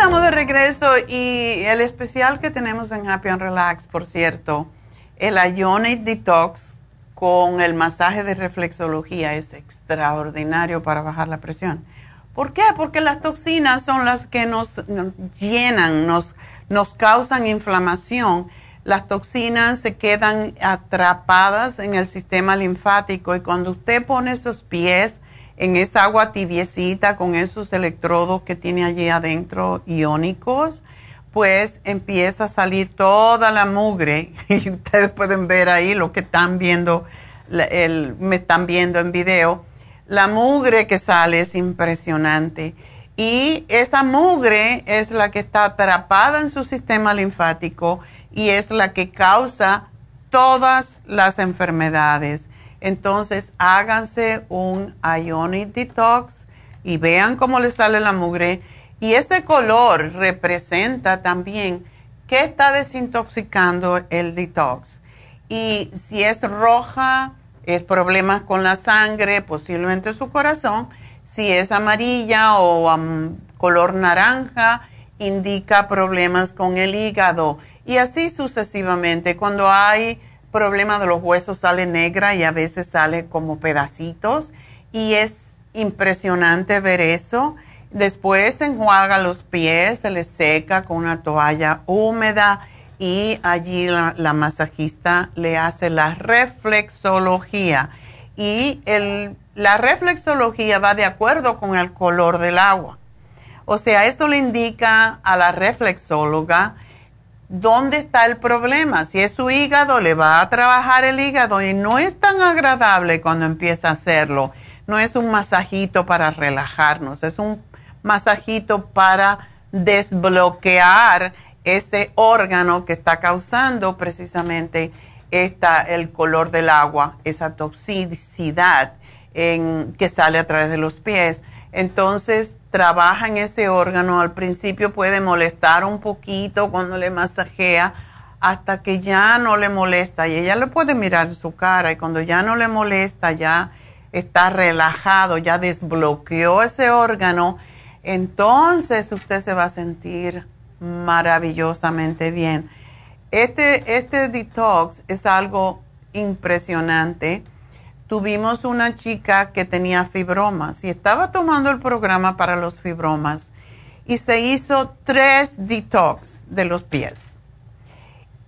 Estamos de regreso y el especial que tenemos en Happy and Relax, por cierto, el Ionic Detox con el masaje de reflexología es extraordinario para bajar la presión. ¿Por qué? Porque las toxinas son las que nos, llenan, nos, nos causan inflamación. Las toxinas se quedan atrapadas en el sistema linfático y cuando usted pone sus pies, en esa agua tibiecita con esos electrodos que tiene allí adentro iónicos, pues empieza a salir toda la mugre y ustedes pueden ver ahí lo que están viendo, el, me están viendo en video. La mugre que sale es impresionante y esa mugre es la que está atrapada en su sistema linfático y es la que causa todas las enfermedades. Entonces, háganse un Ionic Detox y vean cómo le sale la mugre. Y ese color representa también qué está desintoxicando el detox. Y si es roja, es problemas con la sangre, posiblemente su corazón. Si es amarilla o color naranja, indica problemas con el hígado. Y así sucesivamente. Cuando hay problema de los huesos sale negra y a veces sale como pedacitos y es impresionante ver eso. Después enjuaga los pies, se les seca con una toalla húmeda y allí la, masajista le hace la reflexología. Y el, la reflexología va de acuerdo con el color del agua. O sea, eso le indica a la reflexóloga ¿dónde está el problema? Si es su hígado, le va a trabajar el hígado y no es tan agradable cuando empieza a hacerlo. No es un masajito para relajarnos, es un masajito para desbloquear ese órgano que está causando precisamente el color del agua, esa toxicidad que sale a través de los pies. Entonces, trabaja en ese órgano, al principio puede molestar un poquito cuando le masajea, hasta que ya no le molesta y ella le puede mirar su cara y cuando ya no le molesta, ya está relajado, ya desbloqueó ese órgano, entonces usted se va a sentir maravillosamente bien. Este, este detox es algo impresionante tuvimos una chica que tenía fibromas y estaba tomando el programa para los fibromas y se hizo tres detox de los pies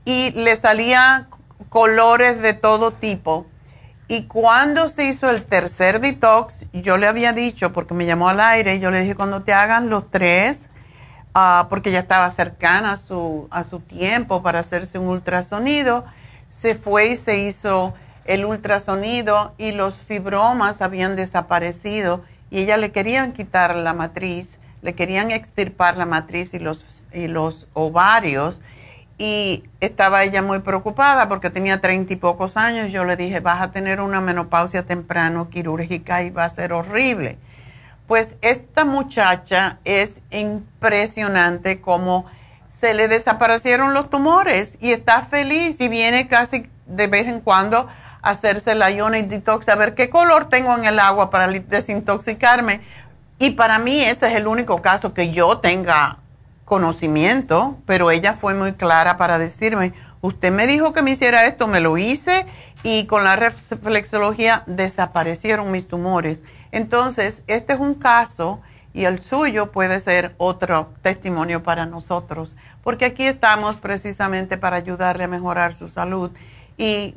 y le salía colores de todo tipo. Y cuando se hizo el tercer detox, yo le había dicho, porque me llamó al aire, yo le dije, cuando te hagan los tres, ah, porque ya estaba cercana a su, a su tiempo para hacerse un ultrasonido, se fue y se hizo el ultrasonido y los fibromas habían desaparecido y ella le querían quitar la matriz, le querían extirpar la matriz y los, y los ovarios y estaba ella muy preocupada porque tenía treinta y pocos años. Yo le dije, vas a tener una menopausia temprano quirúrgica y va a ser horrible. Pues esta muchacha es impresionante como se le desaparecieron los tumores y está feliz y viene casi de vez en cuando hacerse la Ionic Detox, a ver qué color tengo en el agua para desintoxicarme. Y para mí ese es el único caso que yo tenga conocimiento, pero ella fue muy clara para decirme, usted me dijo que me hiciera esto, me lo hice y con la reflexología desaparecieron mis tumores. Entonces, este es un caso y el suyo puede ser otro testimonio para nosotros, porque aquí estamos precisamente para ayudarle a mejorar su salud. Y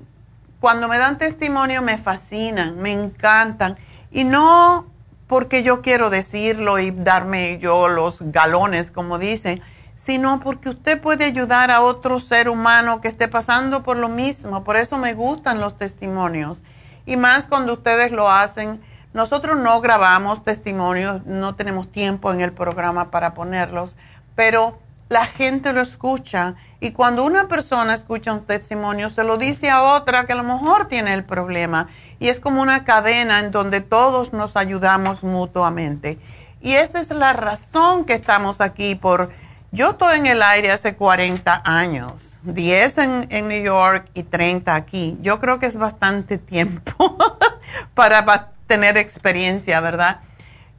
cuando me dan testimonio me fascinan, me encantan, y no porque yo quiero decirlo y darme yo los galones, como dicen, sino porque usted puede ayudar a otro ser humano que esté pasando por lo mismo. Por eso me gustan los testimonios. Y más cuando ustedes lo hacen nosotros no grabamos testimonios, no tenemos tiempo en el programa para ponerlos, pero la gente lo escucha y cuando una persona escucha un testimonio se lo dice a otra que a lo mejor tiene el problema y es como una cadena en donde todos nos ayudamos mutuamente. Y esa es la razón que estamos aquí por... Yo estoy en el aire hace 40 años, 10 en, en New York y 30 aquí. Yo creo que es bastante tiempo para tener experiencia, ¿verdad?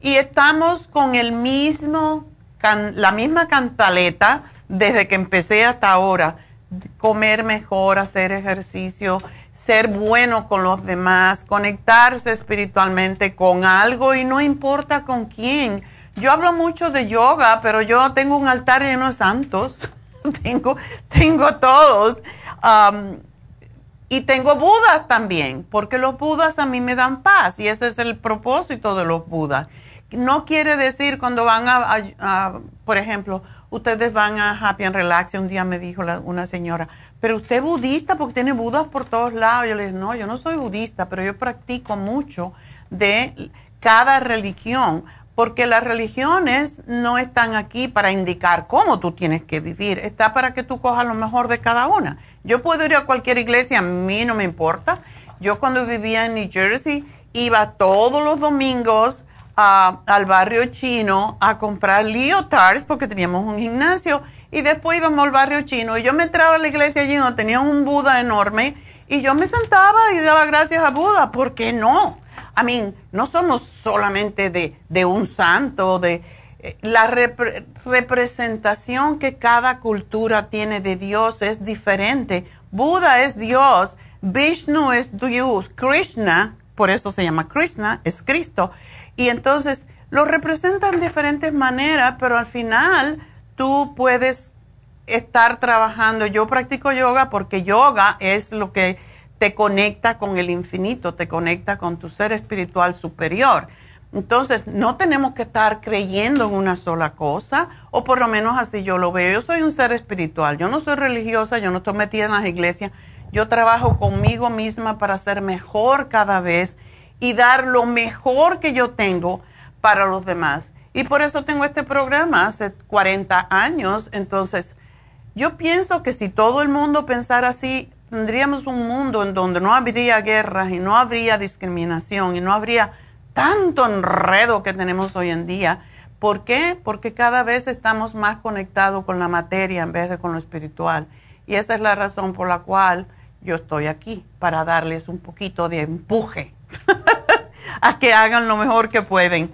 Y estamos con el mismo, la misma cantaleta desde que empecé hasta ahora. Comer mejor, hacer ejercicio, ser bueno con los demás, conectarse espiritualmente con algo y no importa con quién. Yo hablo mucho de yoga, pero yo tengo un altar lleno de santos. tengo, tengo todos. Y tengo budas también, porque los budas a mí me dan paz y ese es el propósito de los budas. No quiere decir cuando van a, por ejemplo, ustedes van a Happy and Relax, un día me dijo una señora, pero usted es budista porque tiene budas por todos lados. Yo le dije, no, yo no soy budista, pero yo practico mucho de cada religión, porque las religiones no están aquí para indicar cómo tú tienes que vivir, está para que tú cojas lo mejor de cada una. Yo puedo ir a cualquier iglesia, a mí no me importa. Yo cuando vivía en New Jersey iba todos los domingos al barrio chino a comprar leotards porque teníamos un gimnasio y después íbamos al barrio chino y yo me entraba a la iglesia allí donde tenía un Buda enorme y yo me sentaba y daba gracias a Buda. ¿Por qué no? A mí, no somos solamente de, de un santo, de la representación que cada cultura tiene de Dios es diferente. Buda es Dios, Vishnu es Dios, Krishna, por eso se llama Krishna, es Cristo. Y entonces lo representan de diferentes maneras, pero al final tú puedes estar trabajando. Yo practico yoga porque yoga es lo que te conecta con el infinito, te conecta con tu ser espiritual superior. Entonces, no tenemos que estar creyendo en una sola cosa, o por lo menos así yo lo veo. Yo soy un ser espiritual, yo no soy religiosa, yo no estoy metida en las iglesias, yo trabajo conmigo misma para ser mejor cada vez y dar lo mejor que yo tengo para los demás. Y por eso tengo este programa hace 40 años. Entonces, yo pienso que si todo el mundo pensara así, tendríamos un mundo en donde no habría guerras y no habría discriminación y no habría tanto enredo que tenemos hoy en día. ¿Por qué? Porque cada vez estamos más conectados con la materia en vez de con lo espiritual. Y esa es la razón por la cual yo estoy aquí, para darles un poquito de empuje a que hagan lo mejor que pueden.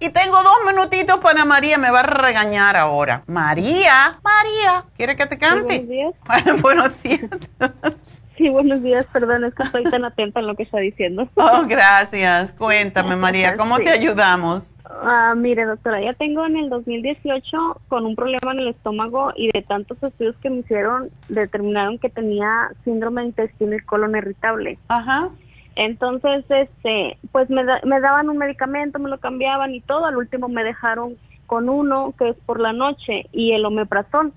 Y tengo dos minutitos para María, me va a regañar ahora. María, María, ¿quiere que te cante? buenos días. buenos días. Sí, buenos días, perdón, es que estoy tan atenta en lo que está diciendo. Oh, gracias. Cuéntame, María, ¿cómo te ayudamos? Ah, mire, doctora, ya tengo en el 2018 con un problema en el estómago y de tantos estudios que me hicieron determinaron que tenía síndrome de intestino y colon irritable. Ajá. Entonces, este, pues me, me daban un medicamento, me lo cambiaban y todo. Al último me dejaron con uno que es por la noche y el omeprazol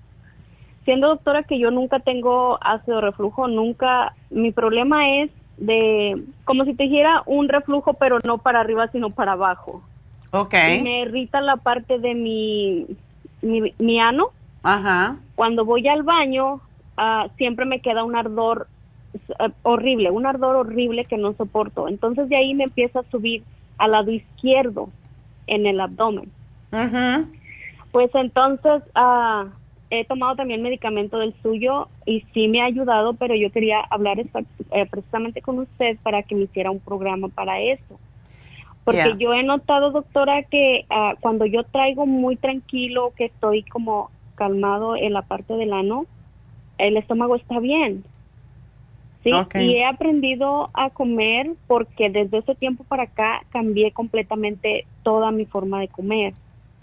siendo doctora que yo nunca tengo ácido reflujo, nunca, mi problema es de, como si te dijera un reflujo, pero no para arriba, sino para abajo. Ok. me irrita la parte de mi, mi, ano. Ajá. Cuando voy al baño, ah, siempre me queda un ardor horrible, un ardor horrible que no soporto. Entonces de ahí me empieza a subir al lado izquierdo, en el abdomen. Ajá. Pues entonces, ah, he tomado también medicamento del suyo y sí me ha ayudado, pero yo quería hablar eh, precisamente con usted para que me hiciera un programa para eso. Porque yo he notado, doctora, que ah, cuando yo traigo muy tranquilo, que estoy como calmado en la parte del ano, el estómago está bien. Sí, y he aprendido a comer porque desde ese tiempo para acá cambié completamente toda mi forma de comer.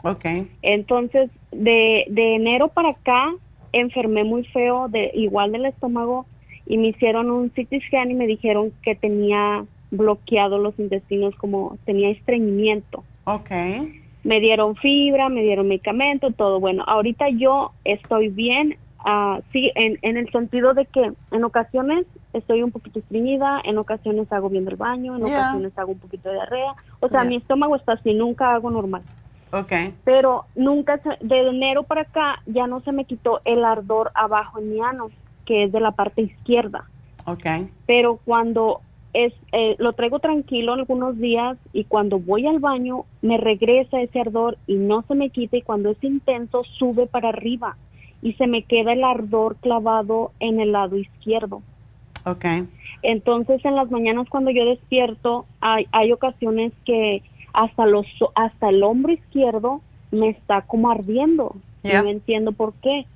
Ok. Entonces, de, de enero para acá enfermé muy feo, de igual del estómago, y me hicieron un CT scan y me dijeron que tenía bloqueado los intestinos como tenía estreñimiento. Ok. Me dieron fibra, me dieron medicamento, todo. Bueno, ahorita yo estoy bien, uh, sí, en, en el sentido de que en ocasiones estoy un poquito estreñida, en ocasiones hago bien el baño, en ocasiones hago un poquito de diarrea. O sea, mi estómago está así, nunca hago normal. Okay. Pero nunca, de enero para acá, ya no se me quitó el ardor abajo en mi ano, que es de la parte izquierda. Okay. Pero cuando es, eh, lo traigo tranquilo algunos días y cuando voy al baño me regresa ese ardor y no se me quita y cuando es intenso sube para arriba y se me queda el ardor clavado en el lado izquierdo. Okay. Entonces en las mañanas cuando yo despierto hay, hay ocasiones que hasta los hasta el hombro izquierdo me está como ardiendo. No entiendo por qué.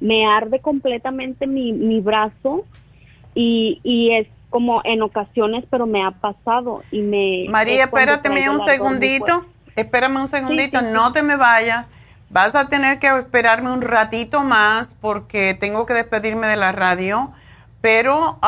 Me arde completamente mi, mi brazo y, y es como en ocasiones, pero me ha pasado y me... María, espérate un segundito, espérame un segundito, no te me vayas. Vas a tener que esperarme un ratito más porque tengo que despedirme de la radio, pero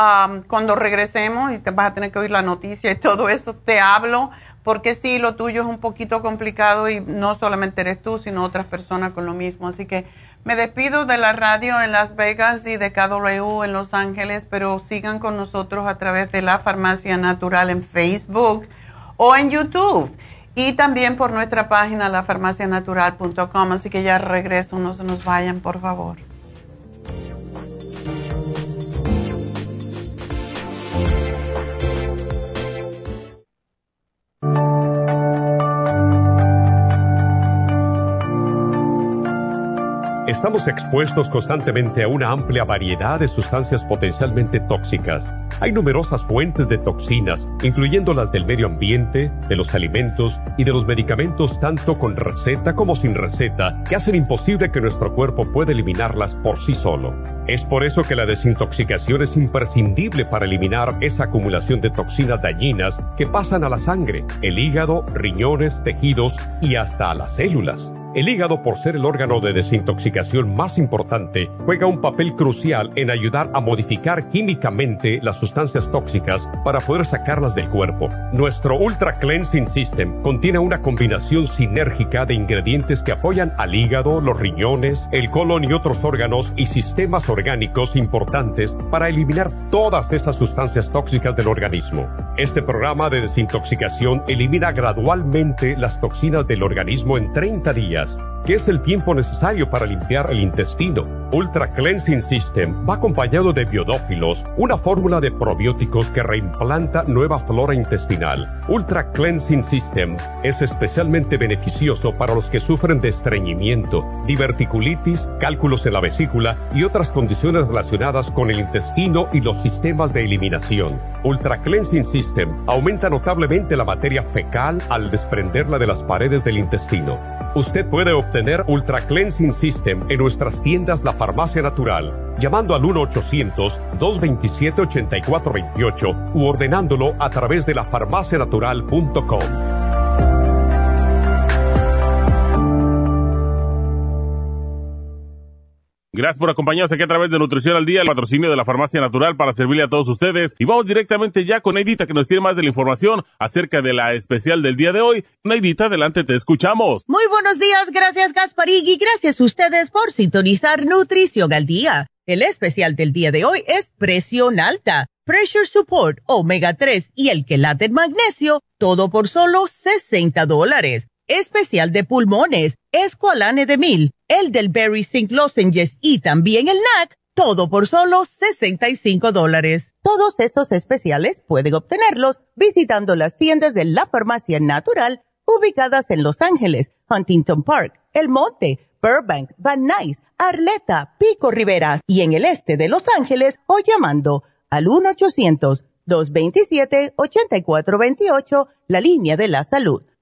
cuando regresemos y te vas a tener que oír la noticia y todo eso, te hablo porque sí, lo tuyo es un poquito complicado y no solamente eres tú, sino otras personas con lo mismo. Así que me despido de la radio en Las Vegas y de KW en Los Ángeles, pero sigan con nosotros a través de la Farmacia Natural en Facebook o en YouTube y también por nuestra página lafarmacianatural.com. Así que ya regreso, no se nos vayan, por favor. Estamos expuestos constantemente a una amplia variedad de sustancias potencialmente tóxicas. Hay numerosas fuentes de toxinas, incluyendo las del medio ambiente, de los alimentos y de los medicamentos tanto con receta como sin receta, que hacen imposible que nuestro cuerpo pueda eliminarlas por sí solo. Es por eso que la desintoxicación es imprescindible para eliminar esa acumulación de toxinas dañinas que pasan a la sangre, el hígado, riñones, tejidos y hasta a las células. El hígado, por ser el órgano de desintoxicación más importante, juega un papel crucial en ayudar a modificar químicamente las sustancias tóxicas para poder sacarlas del cuerpo. Nuestro Ultra Cleansing System contiene una combinación sinérgica de ingredientes que apoyan al hígado, los riñones, el colon y otros órganos y sistemas orgánicos importantes para eliminar todas esas sustancias tóxicas del organismo. Este programa de desintoxicación elimina gradualmente las toxinas del organismo en 30 días días. ¿Qué es el tiempo necesario para limpiar el intestino? Ultra Cleansing System va acompañado de biodófilos, una fórmula de probióticos que reimplanta nueva flora intestinal. Ultra Cleansing System es especialmente beneficioso para los que sufren de estreñimiento, diverticulitis, cálculos en la vesícula y otras condiciones relacionadas con el intestino y los sistemas de eliminación. Ultra Cleansing System aumenta notablemente la materia fecal al desprenderla de las paredes del intestino. Usted puede Ultra Cleansing System en nuestras tiendas La Farmacia Natural, llamando al 1-800-227-8428 u ordenándolo a través de lafarmacianatural.com. Gracias por acompañarnos aquí a través de Nutrición al Día, el patrocinio de la Farmacia Natural para servirle a todos ustedes. Y vamos directamente ya con Neidita que nos tiene más de la información acerca de la especial del día de hoy. Neidita, adelante, te escuchamos. Muy buenos días, gracias Gasparigui, gracias a ustedes por sintonizar Nutrición al Día. El especial del día de hoy es presión alta, pressure support, omega 3 y el quelate magnesio, todo por solo 60 dólares especial de pulmones, Esqualane de Mil, el del Berry Zinc Lozenges y también el NAC, todo por solo 65 dólares. Todos estos especiales pueden obtenerlos visitando las tiendas de la Farmacia Natural ubicadas en Los Ángeles, Huntington Park, El Monte, Burbank, Van Nuys, Arleta, Pico Rivera y en el este de Los Ángeles o llamando al 1-800-227-8428, la línea de la salud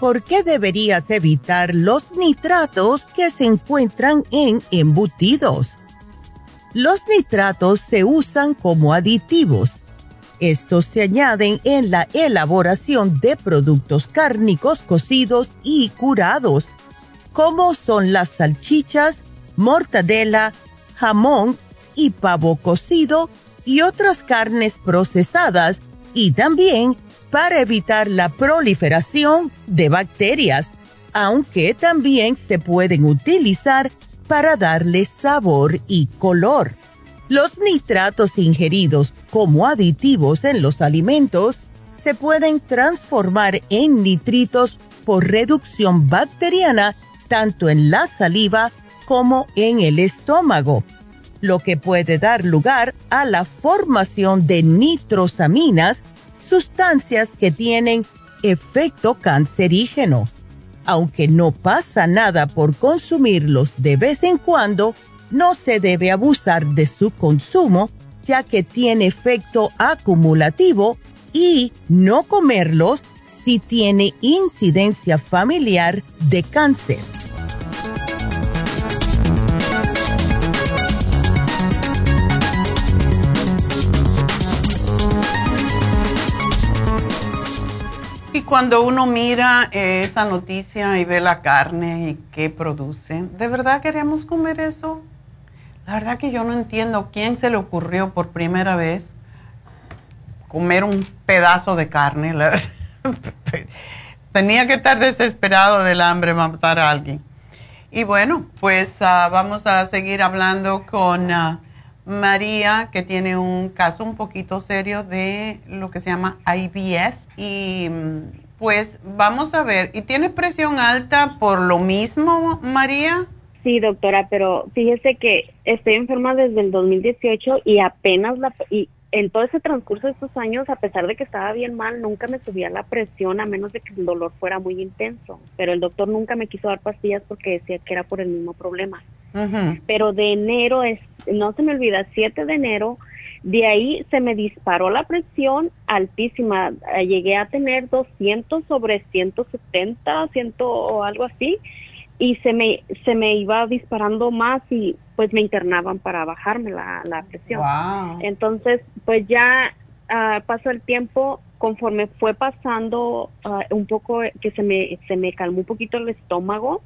¿Por qué deberías evitar los nitratos que se encuentran en embutidos? Los nitratos se usan como aditivos. Estos se añaden en la elaboración de productos cárnicos cocidos y curados, como son las salchichas, mortadela, jamón y pavo cocido y otras carnes procesadas y también para evitar la proliferación de bacterias, aunque también se pueden utilizar para darle sabor y color. Los nitratos ingeridos como aditivos en los alimentos se pueden transformar en nitritos por reducción bacteriana tanto en la saliva como en el estómago, lo que puede dar lugar a la formación de nitrosaminas, sustancias que tienen efecto cancerígeno aunque no pasa nada por consumirlos de vez en cuando, no se debe abusar de su consumo ya que tiene efecto acumulativo y no comerlos si tiene incidencia familiar de cáncer. Cuando uno mira eh, esa noticia y ve la carne y qué produce, ¿de verdad queremos comer eso? La verdad que yo no entiendo quién se le ocurrió por primera vez comer un pedazo de carne. Tenía que estar desesperado del hambre matar a alguien. Y bueno, pues ah, vamos a seguir hablando con ah, María, que tiene un caso un poquito serio de lo que se llama IBS. Y mm, pues vamos a ver, ¿y tiene presión alta por lo mismo, María? Sí, doctora, pero fíjese que estoy enferma desde el 2018 y apenas la... Y en todo ese transcurso de estos años, a pesar de que estaba bien mal, nunca me subía la presión a menos de que el dolor fuera muy intenso. Pero el doctor nunca me quiso dar pastillas porque decía que era por el mismo problema. Pero de enero, es, no se me olvida, 7 de enero, de ahí se me disparó la presión altísima. Eh, llegué a tener 200 sobre 170, 100 o algo así. Y se me, se me iba disparando más y pues me internaban para bajarme la, la presión. Entonces, pues ya uh, pasó el tiempo, conforme fue pasando ah, un poco, que se me, se me calmó un poquito el estómago,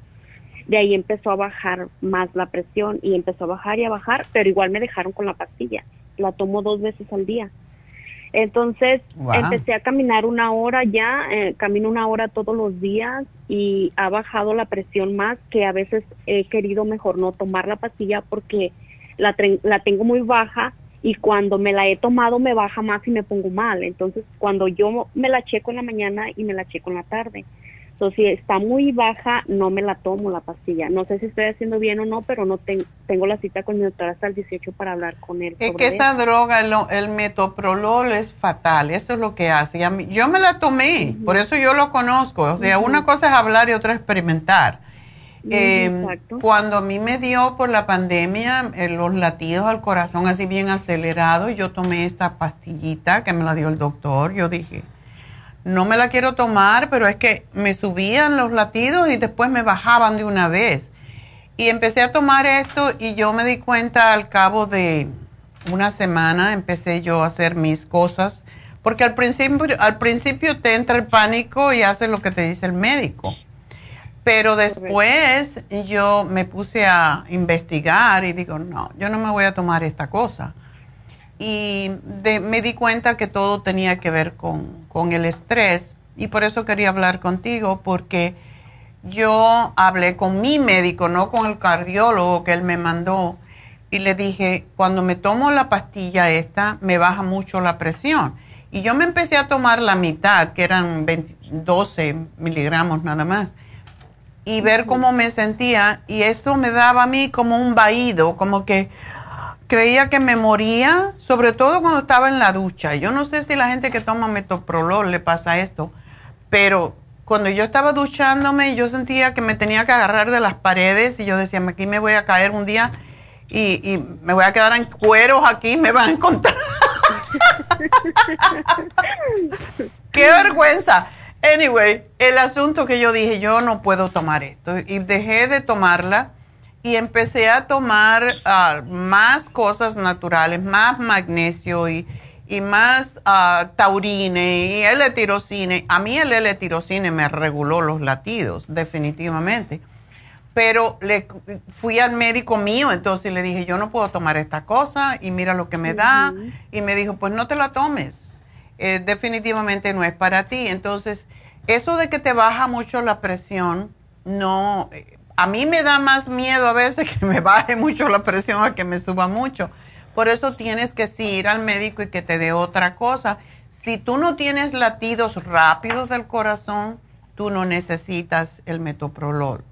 de ahí empezó a bajar más la presión y empezó a bajar y a bajar, pero igual me dejaron con la pastilla. La tomo dos veces al día. Entonces empecé a caminar una hora ya, eh, camino una hora todos los días y ha bajado la presión más que a veces he querido mejor no tomar la pastilla porque la, la tengo muy baja y cuando me la he tomado me baja más y me pongo mal. Entonces cuando yo me la checo en la mañana y me la checo en la tarde si está muy baja, no me la tomo la pastilla. No sé si estoy haciendo bien o no, pero no tengo la cita con mi doctora hasta el 18 para hablar con él. Es que esa droga, el, metoprolol, es fatal. Eso es lo que hace. yo me la tomé, por eso yo lo conozco. O sea, una cosa es hablar y otra es experimentar. Em, cuando a mí me dio por la pandemia eh, los latidos al corazón así bien acelerados, yo tomé esta pastillita que me la dio el doctor. Yo dije, no me la quiero tomar, pero es que me subían los latidos y después me bajaban de una vez. Y empecé a tomar esto y yo me di cuenta al cabo de una semana, empecé yo a hacer mis cosas, porque al principio, al principio te entra el pánico y haces lo que te dice el médico. Pero después yo me puse a investigar y digo, no, yo no me voy a tomar esta cosa y me di cuenta que todo tenía que ver con, con, el estrés y por eso quería hablar contigo porque yo hablé con mi médico, no con el cardiólogo que él me mandó y le dije, cuando me tomo la pastilla esta me baja mucho la presión. Y yo me empecé a tomar la mitad, que eran 12 miligramos nada más, y ver cómo me sentía y eso me daba a mí como un vaído, como que creía que me moría, sobre todo cuando estaba en la ducha. Yo no sé si la gente que toma metoprolol le pasa esto, pero cuando yo estaba duchándome, yo sentía que me tenía que agarrar de las paredes y yo decía, aquí me voy a caer un día y, y me voy a quedar en cueros aquí, me van a encontrar. ¡Qué vergüenza! Anyway, el asunto que yo dije, yo no puedo tomar esto y dejé de tomarla y empecé a tomar ah, más cosas naturales, más magnesio y, más uh, taurine y L-tirocine. A mí el L-tirocine me reguló los latidos, definitivamente. Pero le fui al médico mío, entonces le dije, yo no puedo tomar esta cosa y mira lo que me da. Y me dijo, pues no te la tomes. Eh, definitivamente no es para ti. Entonces, eso de que te baja mucho la presión, no, a mí me da más miedo a veces que me baje mucho la presión a que me suba mucho. Por eso tienes que ir al médico y que te dé otra cosa. Si tú no tienes latidos rápidos del corazón, tú no necesitas el metoprolol.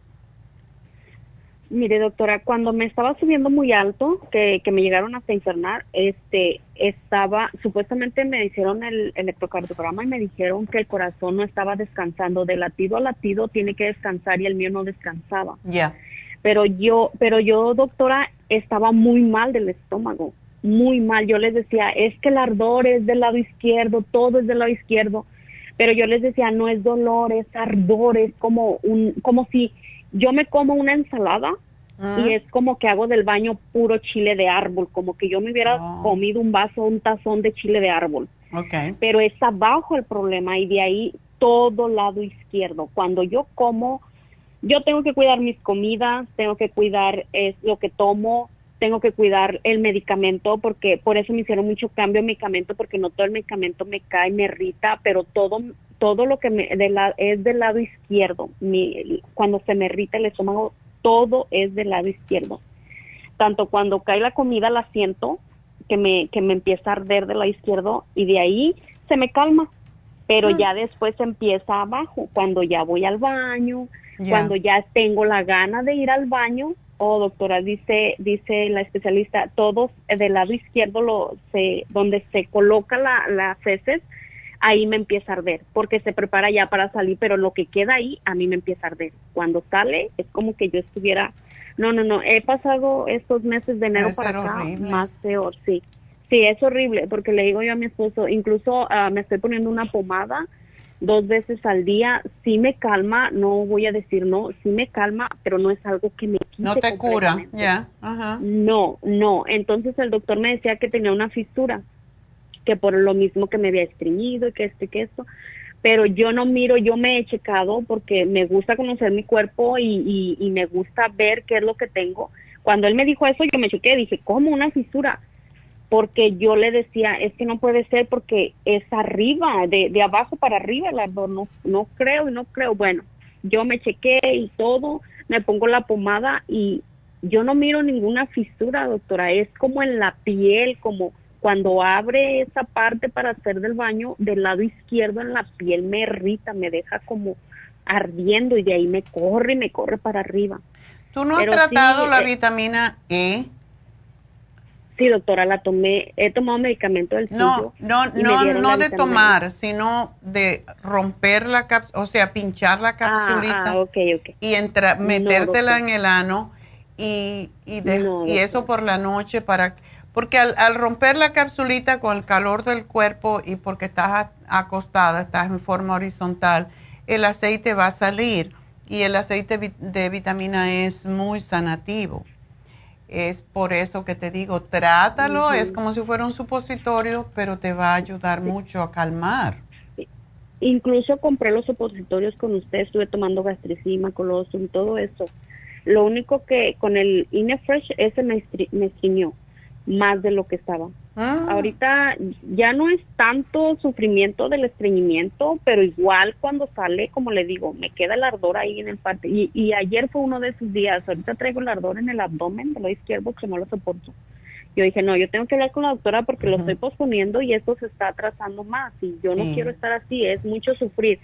Mire, doctora, cuando me estaba subiendo muy alto, que, que me llegaron hasta internar, este, estaba, supuestamente me hicieron el, electrocardiograma y me dijeron que el corazón no estaba descansando, de latido a latido tiene que descansar y el mío no descansaba. Ya. Pero yo, pero yo, doctora, estaba muy mal del estómago, muy mal. Yo les decía, es que el ardor es del lado izquierdo, todo es del lado izquierdo. Pero yo les decía, no es dolor, es ardor, es como un, como si yo me como una ensalada y es como que hago del baño puro chile de árbol, como que yo me hubiera oh. comido un vaso, un tazón de chile de árbol. Okay. Pero es abajo el problema y de ahí todo lado izquierdo. Cuando yo como, yo tengo que cuidar mis comidas, tengo que cuidar es lo que tomo, tengo que cuidar el medicamento porque por eso me hicieron mucho cambio de medicamento porque no todo el medicamento me cae, me irrita, pero todo todo lo que me, de la, es del lado izquierdo. Mi, cuando se me irrita el estómago, todo es del lado izquierdo. Tanto cuando cae la comida la siento, que me, que me empieza a arder del lado izquierdo y de ahí se me calma. Pero ah. ya después empieza abajo, cuando ya voy al baño, cuando ya tengo la gana de ir al baño, oh, doctora, dice, dice la especialista, todos del lado izquierdo, lo, se, donde se coloca la, las feces, ahí me empieza a arder, porque se prepara ya para salir, pero lo que queda ahí a mí me empieza a arder. Cuando sale es como que yo estuviera, no, no, no, he pasado estos meses de enero para acá más peor, sí. Sí, es horrible, porque le digo yo a mi esposo, incluso uh, me estoy poniendo una pomada dos veces al día, sí me calma, no voy a decir no, sí me calma, pero no es algo que me quite No te cura, ya. No, no. Entonces el doctor me decía que tenía una fisura que por lo mismo que me había estreñido y que esto y que esto, pero yo no miro, yo me he checado porque me gusta conocer mi cuerpo y, y, me gusta ver qué es lo que tengo. Cuando él me dijo eso, yo me chequé, dije, ¿cómo una fisura? Porque yo le decía, es que no puede ser porque es arriba, de, de abajo para arriba, la, no, no creo y no creo. Bueno, yo me chequé y todo, me pongo la pomada y yo no miro ninguna fisura, doctora, es como en la piel, como cuando abre esa parte para hacer del baño, del lado izquierdo en la piel me irrita, me deja como ardiendo y de ahí me corre y me corre para arriba. ¿Tú no has tratado la eh, vitamina E? Sí, doctora, la tomé, he tomado medicamento del No, no, no, no de tomar, sino de romper la cápsula, o sea, pinchar la capsulita ah, ah, y entra, metértela en el ano y, y, y eso por la noche para porque al, romper la capsulita con el calor del cuerpo y porque estás acostada, estás en forma horizontal, el aceite va a salir y el aceite de vitamina E es muy sanativo. Es por eso que te digo, trátalo, es como si fuera un supositorio, pero te va a ayudar mucho a calmar. Incluso compré los supositorios con usted, estuve tomando gastricima, colostrum, todo eso. Lo único que con el Inefresh, ese me, me estriñó más de lo que estaba. Ah. Ahorita ya no es tanto sufrimiento del estreñimiento, pero igual cuando sale, como le digo, me queda el ardor ahí en el parte. Y, y ayer fue uno de esos días. Ahorita traigo el ardor en el abdomen de lo izquierdo que no lo soporto. Yo dije, no, yo tengo que hablar con la doctora porque lo estoy posponiendo y esto se está atrasando más. Y yo no quiero estar así, es mucho sufrir.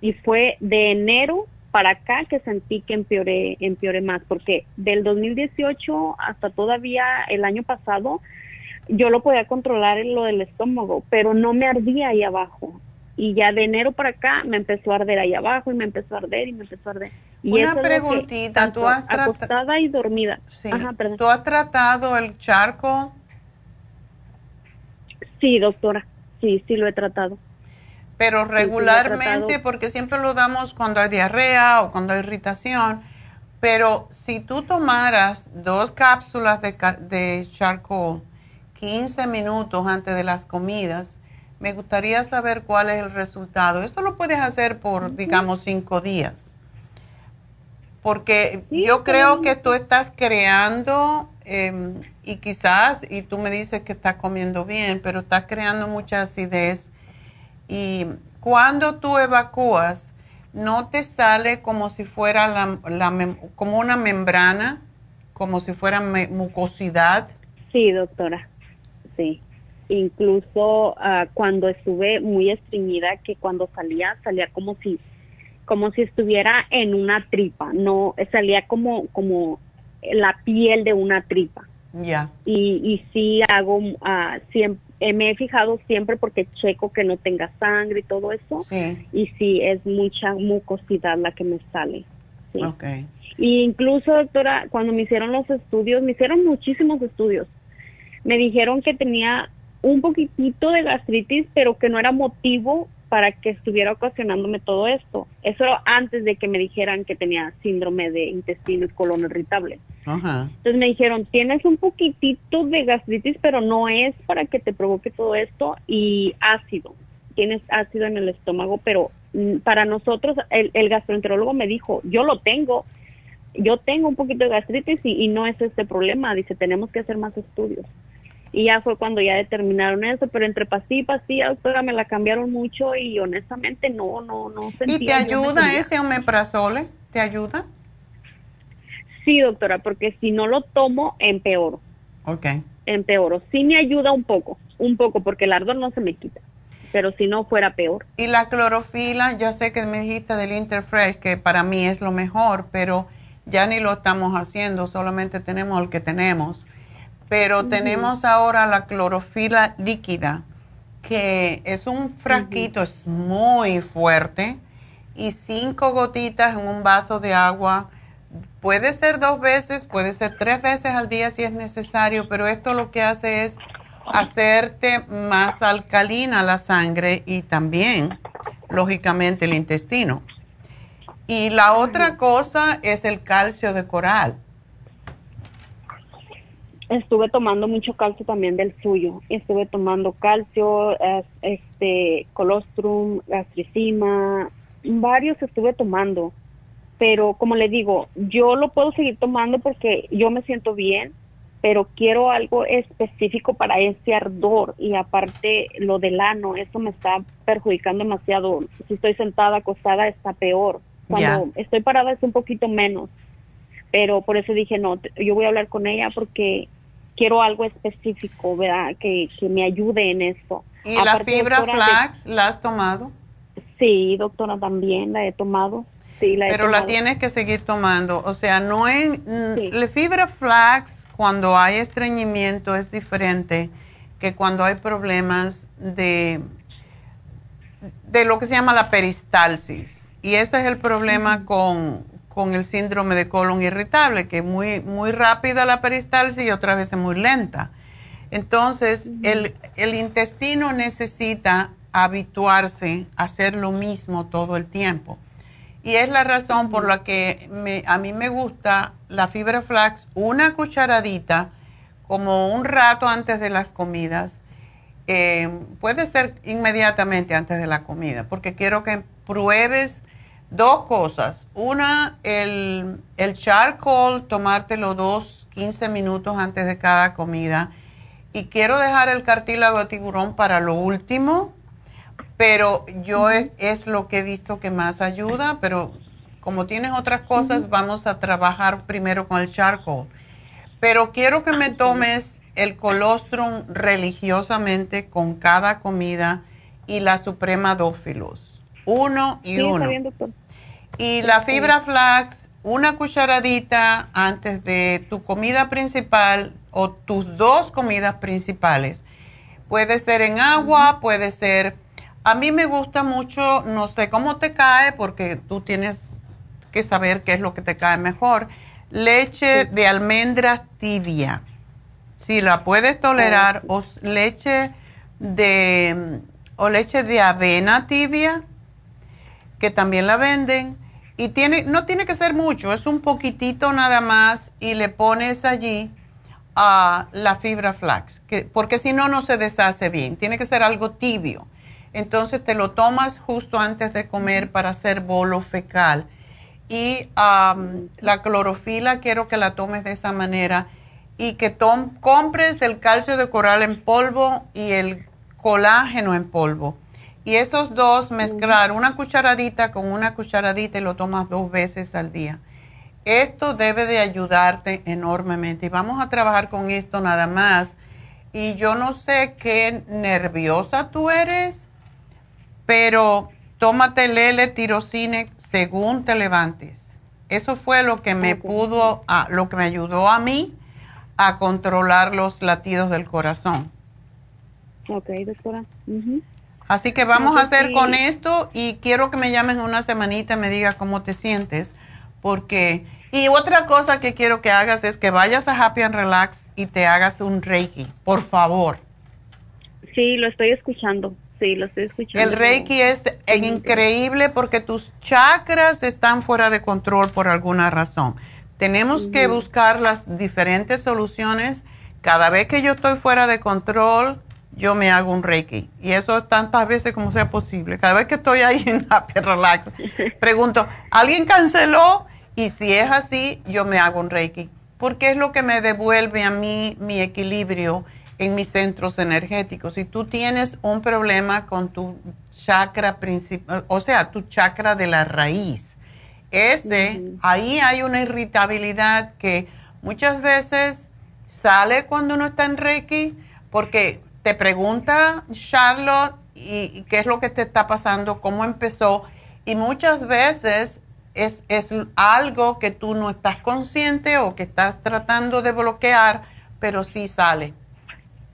Y fue de enero para acá que sentí que empeoré, empeoré más, porque del 2018 hasta todavía el año pasado yo lo podía controlar en lo del estómago, pero no me ardía ahí abajo. Y ya de enero para acá me empezó a arder ahí abajo y me empezó a arder y me empezó a arder. Y Una preguntita, ¿tú has acostada y dormida. Ajá, perdón. ¿Tú has tratado el charco? Sí, doctora. Sí, sí lo he tratado. Pero regularmente, porque siempre lo damos cuando hay diarrea o cuando hay irritación, pero si tú tomaras dos cápsulas de, de charcoal 15 minutos antes de las comidas, me gustaría saber cuál es el resultado. Esto lo puedes hacer por, digamos, cinco días. Porque yo creo que tú estás creando, em, y quizás, y tú me dices que estás comiendo bien, pero estás creando mucha acidez. Y cuando tú evacúas, no te sale como si fuera la, como una membrana, como si fuera mucosidad. Sí, doctora. Sí incluso uh, cuando estuve muy estreñida, que cuando salía, salía como si, como si estuviera en una tripa, no, salía como, como la piel de una tripa. Ya. Y, y sí hago, uh, siempre, eh, me he fijado siempre porque checo que no tenga sangre y todo eso. Sí. Y sí, es mucha mucosidad la que me sale. Sí. Okay. Y incluso, doctora, cuando me hicieron los estudios, me hicieron muchísimos estudios. Me dijeron que tenía un poquitito de gastritis, pero que no era motivo para que estuviera ocasionándome todo esto. Eso era antes de que me dijeran que tenía síndrome de intestino y colon irritable. Entonces me dijeron, tienes un poquitito de gastritis, pero no es para que te provoque todo esto y ácido. Tienes ácido en el estómago, pero mm, para nosotros, el, el gastroenterólogo me dijo, yo lo tengo, yo tengo un poquito de gastritis y, y no es este problema. Dice, tenemos que hacer más estudios y ya fue cuando ya determinaron eso, pero entre pastilla y pastilla, doctora, me la cambiaron mucho y honestamente no, no, no sentía. ¿Y te ayuda ese omeprazole? ¿Te ayuda? Sí, doctora, porque si no lo tomo, empeoro. Ok. Empeoro. Sí me ayuda un poco, un poco, porque el ardor no se me quita, pero si no fuera peor. Y la clorofila, ya sé que me dijiste del Interfresh, que para mí es lo mejor, pero ya ni lo estamos haciendo, solamente tenemos el que tenemos pero tenemos ahora la clorofila líquida, que es un frasquito, es muy fuerte, y cinco gotitas en un vaso de agua. Puede ser dos veces, puede ser tres veces al día si es necesario, pero esto lo que hace es hacerte más alcalina la sangre y también, lógicamente, el intestino. Y la otra cosa es el calcio de coral estuve tomando mucho calcio también del suyo. Estuve tomando calcio, este, colostrum, gastricima, varios estuve tomando. Pero como le digo, yo lo puedo seguir tomando porque yo me siento bien, pero quiero algo específico para ese ardor y aparte lo del ano, eso me está perjudicando demasiado. Si estoy sentada, acostada, está peor. Cuando estoy parada es un poquito menos pero por eso dije, no, yo voy a hablar con ella porque quiero algo específico, ¿verdad? Que, me ayude en eso. ¿Y la fibra flax la has tomado? Sí, doctora, también la he tomado. Sí, la Pero la tienes que seguir tomando. O sea, no es... La fibra flax, cuando hay estreñimiento, es diferente que cuando hay problemas de, de lo que se llama la peristalsis. Y ese es el problema con, con el síndrome de colon irritable, que es muy, muy rápida la peristalsis y otra vez es muy lenta. Entonces, el, el, intestino necesita habituarse a hacer lo mismo todo el tiempo. Y es la razón por la que me, a mí me gusta la fibra flax, una cucharadita, como un rato antes de las comidas. Eh, puede ser inmediatamente antes de la comida, porque quiero que pruebes Dos cosas. Una, el, el charcoal, tomártelo dos, 15 minutos antes de cada comida. Y quiero dejar el cartílago de tiburón para lo último, pero yo es, lo que he visto que más ayuda, pero como tienes otras cosas, vamos a trabajar primero con el charcoal. Pero quiero que me tomes el colostrum religiosamente con cada comida y la suprema dófilos. Uno y uno. Y la fibra flax, una cucharadita antes de tu comida principal o tus dos comidas principales. Puede ser en agua, puede ser... A mí me gusta mucho, no sé cómo te cae, porque tú tienes que saber qué es lo que te cae mejor. Leche de almendras tibia. Si la puedes tolerar, o leche de o leche de avena tibia, que también la venden. Y tiene, no tiene que ser mucho, es un poquitito nada más y le pones allí a la fibra flax, que, porque si no, no se deshace bien. Tiene que ser algo tibio. Entonces te lo tomas justo antes de comer para hacer bolo fecal. Y la clorofila quiero que la tomes de esa manera y que compres el calcio de coral en polvo y el colágeno en polvo. Y esos dos mezclar una cucharadita con una cucharadita y lo tomas dos veces al día. Esto debe de ayudarte enormemente. Y vamos a trabajar con esto nada más. Y yo no sé qué nerviosa tú eres, pero tómate el L-tirocine según te levantes. Eso fue lo que me pudo, lo que me ayudó a mí a controlar los latidos del corazón. Ok, doctora. Así que vamos a hacer con esto y quiero que me llames una semanita y me digas cómo te sientes, porque... Y otra cosa que quiero que hagas es que vayas a Happy and Relax y te hagas un Reiki, por favor. Sí, lo estoy escuchando. Sí, lo estoy escuchando. El Reiki es increíble porque tus chakras están fuera de control por alguna razón. Tenemos que buscar las diferentes soluciones. Cada vez que yo estoy fuera de control, yo me hago un Reiki. Y eso tantas veces como sea posible. Cada vez que estoy ahí en Happy Relax, pregunto, ¿alguien canceló? Y si es así, yo me hago un Reiki. Porque es lo que me devuelve a mí mi equilibrio en mis centros energéticos. Si tú tienes un problema con tu chakra principal, o sea, tu chakra de la raíz, ese, ahí hay una irritabilidad que muchas veces sale cuando uno está en Reiki, porque te pregunta Charlotte y, qué es lo que te está pasando, cómo empezó, y muchas veces es, es, algo que tú no estás consciente o que estás tratando de bloquear, pero sí sale.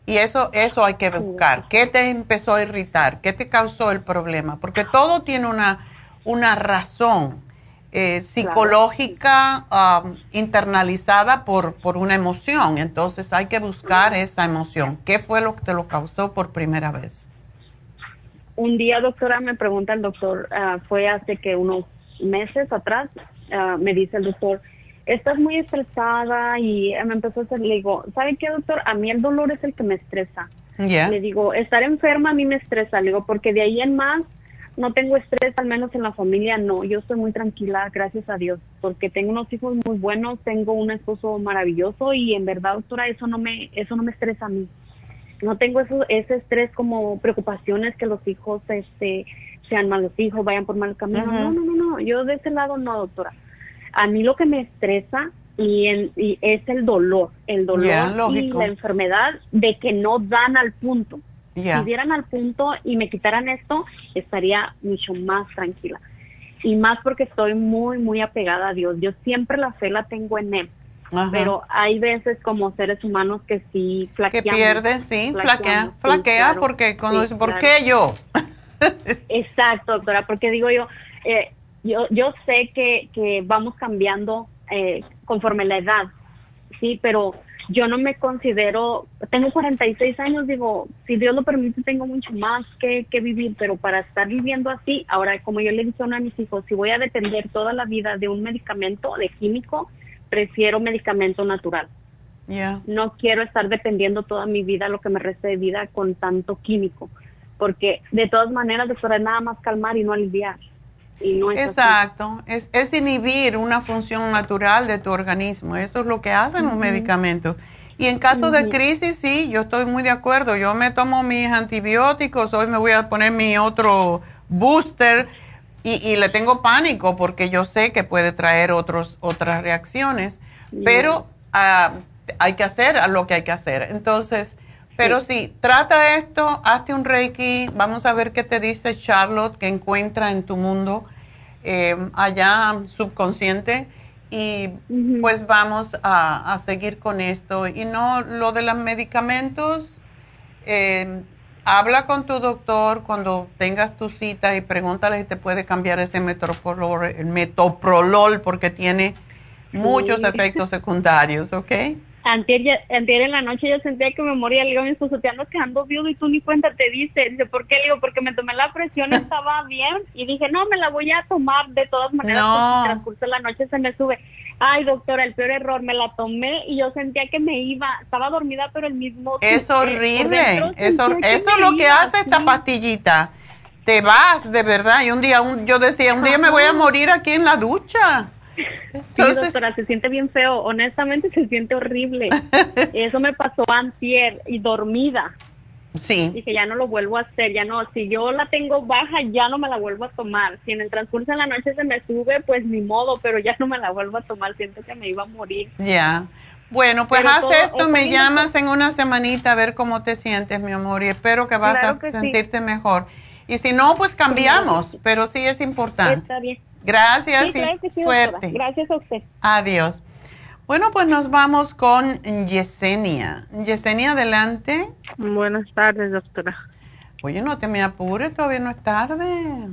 Y eso, eso hay que buscar. ¿Qué te empezó a irritar? ¿Qué te causó el problema? Porque todo tiene una, una razón. Eh, psicológica um, internalizada por, por una emoción. Entonces hay que buscar esa emoción. ¿Qué fue lo que te lo causó por primera vez? Un día, doctora, me pregunta el doctor, ah, fue hace que unos meses atrás, ah, me dice el doctor, estás muy estresada y me empezó a hacer, le digo, ¿sabe qué, doctor? A mí el dolor es el que me estresa. Le digo, estar enferma a mí me estresa, le digo, porque de ahí en más no tengo estrés, al menos en la familia no. Yo estoy muy tranquila, gracias a Dios, porque tengo unos hijos muy buenos, tengo un esposo maravilloso y en verdad, doctora, eso no me eso no me estresa a mí. No tengo eso, ese estrés como preocupaciones que los hijos este sean malos hijos, vayan por mal camino. No, no, no, no, yo de ese lado no, doctora. A mí lo que me estresa y, es el dolor, el dolor y la enfermedad de que no dan al punto. Si dieran al punto y me quitaran esto, estaría mucho más tranquila. Y más porque estoy muy, muy apegada a Dios. Yo siempre la fe la tengo en Él. Pero hay veces como seres humanos que sí flaquean. Que pierden, sí, flaquea, flaquea porque cuando ¿por qué yo? Exacto, doctora, porque digo yo, eh, yo, yo sé que, que vamos cambiando eh, conforme la edad, sí, pero yo no me considero, tengo 46 años, digo, si Dios lo permite, tengo mucho más que, que vivir, pero para estar viviendo así, ahora, como yo le dije a mis hijos, si voy a depender toda la vida de un medicamento, de químico, prefiero medicamento natural. Yeah. No quiero estar dependiendo toda mi vida, lo que me resta de vida, con tanto químico, porque de todas maneras, después nada más calmar y no aliviar. Exacto, es, es, inhibir una función natural de tu organismo, eso es lo que hacen los medicamentos. Y en caso de crisis, sí, yo estoy muy de acuerdo, yo me tomo mis antibióticos, hoy me voy a poner mi otro booster y, le tengo pánico porque yo sé que puede traer otros, otras reacciones, pero ah, hay que hacer lo que hay que hacer. Entonces, pero sí. trata esto, hazte un Reiki, vamos a ver qué te dice Charlotte, que encuentra en tu mundo. eh, allá subconsciente y pues vamos a, seguir con esto. Y no, lo de los medicamentos, eh, habla con tu doctor cuando tengas tu cita y pregúntale si te puede cambiar ese metoprolol, el metoprolol porque tiene muchos efectos secundarios, ¿ok? Antier, en la noche yo sentía que me moría. Le digo a mi esposo, te andas quedando viudo y tú ni cuenta te dice. Dice, ¿por qué? Le digo, porque me tomé la presión, estaba bien. Y dije, no, me la voy a tomar de todas maneras. No. el transcurso de la noche se me sube. Ay, doctora, el peor error, me la tomé y yo sentía que me iba, estaba dormida, pero el mismo... Es horrible, eso, eso es lo que hace esta pastillita. Te vas, de verdad. Y un día, yo decía, un día me voy a morir aquí en la ducha. Entonces, sí, doctora, se siente bien feo. Honestamente, se siente horrible. Eso me pasó antier y dormida. Sí. Dije, ya no lo vuelvo a hacer, ya no. Si yo la tengo baja, ya no me la vuelvo a tomar. Si en el transcurso de la noche se me sube, pues ni modo, pero ya no me la vuelvo a tomar. Siento que me iba a morir. Ya. Bueno, pues haz esto, me llamas en una semanita a ver cómo te sientes, mi amor, y espero que vas a sentirte mejor. Y si no, pues cambiamos, pero sí es importante. Está bien. Gracias y suerte. Gracias a usted. Adiós. Bueno, pues nos vamos con Yesenia. Yesenia, adelante. Buenas tardes, doctora. Oye, no te me apures, todavía no es tarde.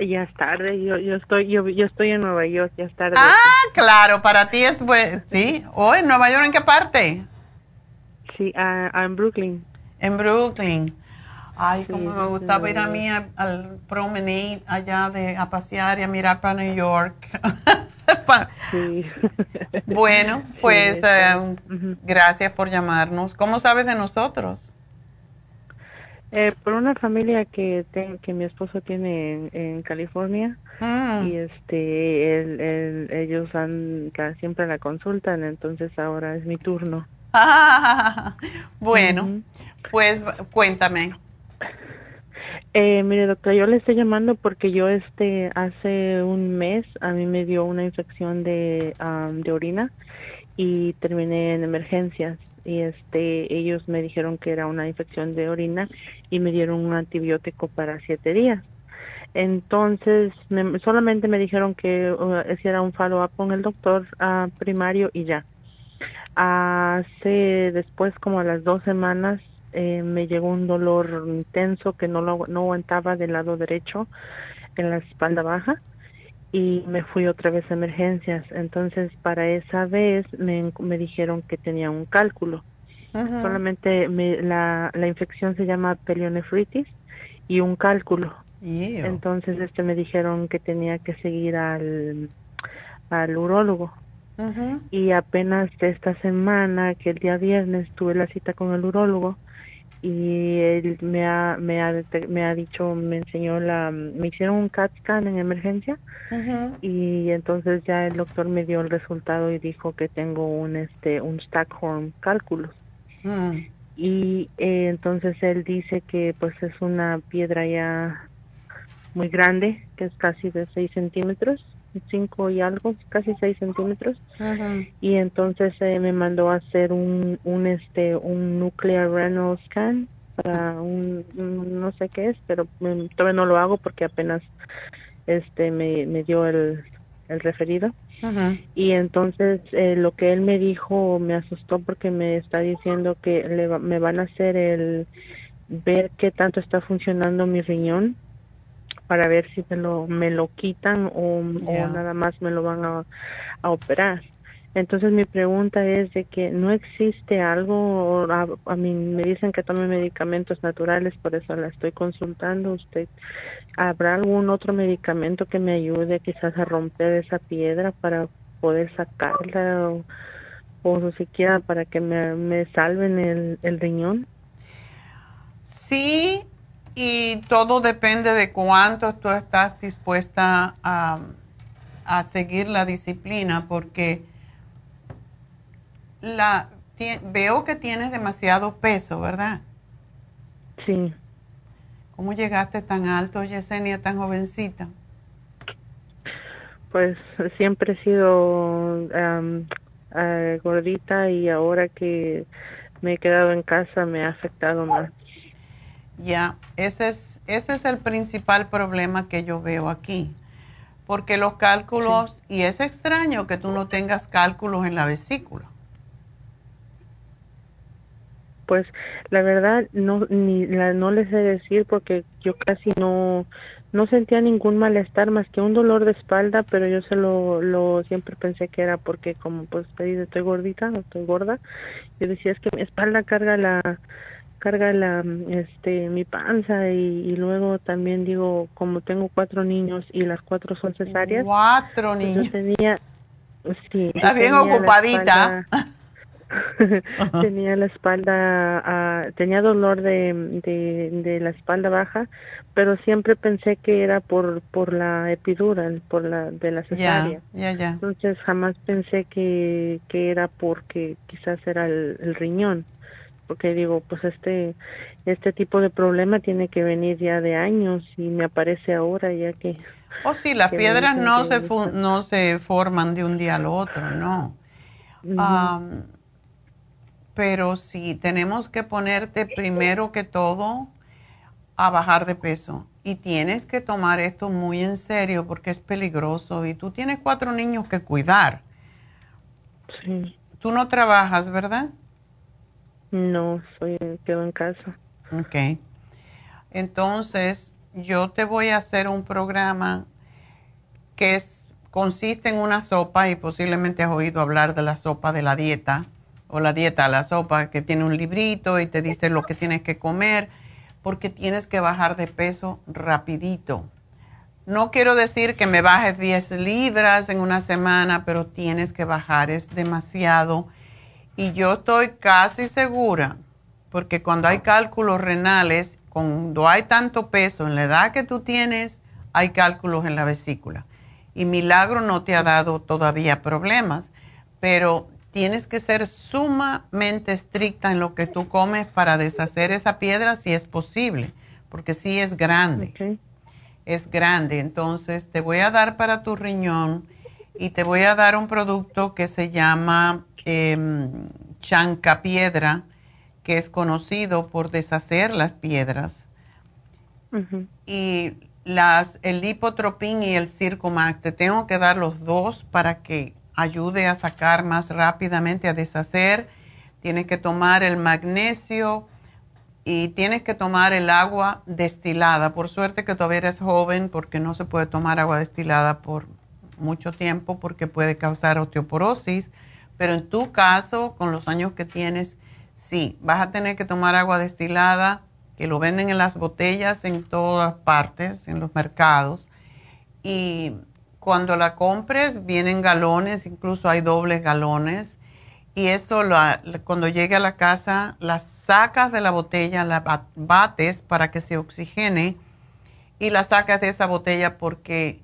Ya es tarde, yo, yo estoy yo, yo estoy en Nueva York, ya es tarde. Ah, claro, para ti es bueno, sí. ¿O en Nueva York en qué parte? Sí, uh, en Brooklyn. En Brooklyn. Ay, como me gustaba ir a mí al, promenade allá de, a pasear y a mirar para New York. sí. bueno, pues eh, gracias por llamarnos. ¿Cómo sabes de nosotros? Eh, por una familia que que mi esposo tiene en, California mm. y este ellos han siempre la consultan entonces ahora es mi turno bueno pues cuéntame eh, mire, doctora, yo le estoy llamando porque yo este hace un mes a mí me dio una infección de, de orina y terminé en emergencias y este ellos me dijeron que era una infección de orina y me dieron un antibiótico para siete días. Entonces solamente me dijeron que uh, hiciera un follow-up con el doctor uh, primario y ya. Hace después como a las dos semanas eh, me llegó un dolor intenso que no, lo, no aguantaba del lado derecho en la espalda baja y me fui otra vez a emergencias. Entonces, para esa vez me, me dijeron que tenía un cálculo. Solamente me, la, la infección se llama pelionefritis y un cálculo. Entonces, este me dijeron que tenía que seguir al, al urólogo. Y apenas esta semana, que el día viernes tuve la cita con el urólogo, y él me ha, me ha, me ha dicho, me enseñó la, me hicieron un CAT scan en emergencia y entonces ya el doctor me dio el resultado y dijo que tengo un, este, un Stackhorn cálculo. Mm. Y eh, entonces él dice que pues es una piedra ya muy grande, que es casi de 6 centímetros cinco y algo, casi seis centímetros. Y entonces eh, me mandó a hacer un, un, este, un nuclear renal scan para un, no sé qué es, pero todavía no lo hago porque apenas este me, me dio el, el referido. Y entonces eh, lo que él me dijo me asustó porque me está diciendo que le me van a hacer el ver qué tanto está funcionando mi riñón para ver si me lo, me lo quitan o, nada más me lo van a, operar. Entonces mi pregunta es de que no existe algo, a, mí me dicen que tome medicamentos naturales, por eso la estoy consultando. ¿Usted habrá algún otro medicamento que me ayude quizás a romper esa piedra para poder sacarla o, o siquiera para que me, me salven el, el riñón? Sí, y todo depende de cuánto tú estás dispuesta a, seguir la disciplina, porque la, veo que tienes demasiado peso, ¿verdad? Sí. ¿Cómo llegaste tan alto, Yesenia, tan jovencita? Pues siempre he sido eh, gordita y ahora que me he quedado en casa me ha afectado más. Ya, ese es, ese es el principal problema que yo veo aquí. porque los cálculos, y es extraño que tú no tengas cálculos en la vesícula. Pues la verdad no ni la, no les sé decir porque yo casi no no sentía ningún malestar más que un dolor de espalda, pero yo se lo, lo siempre pensé que era porque como pues te dice estoy gordita, estoy gorda, yo decía es que mi espalda carga la carga la este mi panza y, luego también digo como tengo cuatro niños y las cuatro son cesáreas cuatro pues, niños. tenía sí está bien ocupadita. tenía la espalda, ah, tenía dolor de, de, la espalda baja, pero siempre pensé que era por por la epidural, por la de la cesárea. Entonces jamás pensé que, que era porque quizás era el, riñón, porque digo, pues este este tipo de problema tiene que venir ya de años y me aparece ahora ya que. Oh sí, las piedras no se no se forman de un día al otro, no pero sí, tenemos que ponerte primero que todo a bajar de peso. Y tienes que tomar esto muy en serio porque es peligroso y tú tienes cuatro niños que cuidar. Sí. Tú no trabajas, ¿verdad? No, soy quedo en casa. Ok. Entonces, yo te voy a hacer un programa que consiste en una sopa y posiblemente has oído hablar de la sopa de la dieta o la dieta, la sopa, que tiene un librito y te dice lo que tienes que comer, porque tienes que bajar de peso rapidito. No quiero decir que me bajes 10 libras en una semana, pero tienes que bajar, es demasiado. Y yo estoy casi segura, porque cuando hay cálculos renales, cuando hay tanto peso en la edad que tú tienes, hay cálculos en la vesícula. Y milagro no te ha dado todavía problemas, pero tienes que ser sumamente estricta en lo que tú comes para deshacer esa piedra si es posible, porque sí es grande. Es grande. Entonces te voy a dar para tu riñón y te voy a dar un producto que se llama eh, chancapiedra, que es conocido por deshacer las piedras. Y las, el lipotropín y el circumax, te tengo que dar los dos para que ayude a sacar más rápidamente, a deshacer. Tienes que tomar el magnesio y tienes que tomar el agua destilada. Por suerte que todavía eres joven porque no se puede tomar agua destilada por mucho tiempo porque puede causar osteoporosis. Pero en tu caso, con los años que tienes, sí, vas a tener que tomar agua destilada, que lo venden en las botellas en todas partes, en los mercados. Y cuando la compres vienen galones, incluso hay dobles galones. Y eso cuando llegue a la casa, la sacas de la botella, la bates para que se oxigene y la sacas de esa botella porque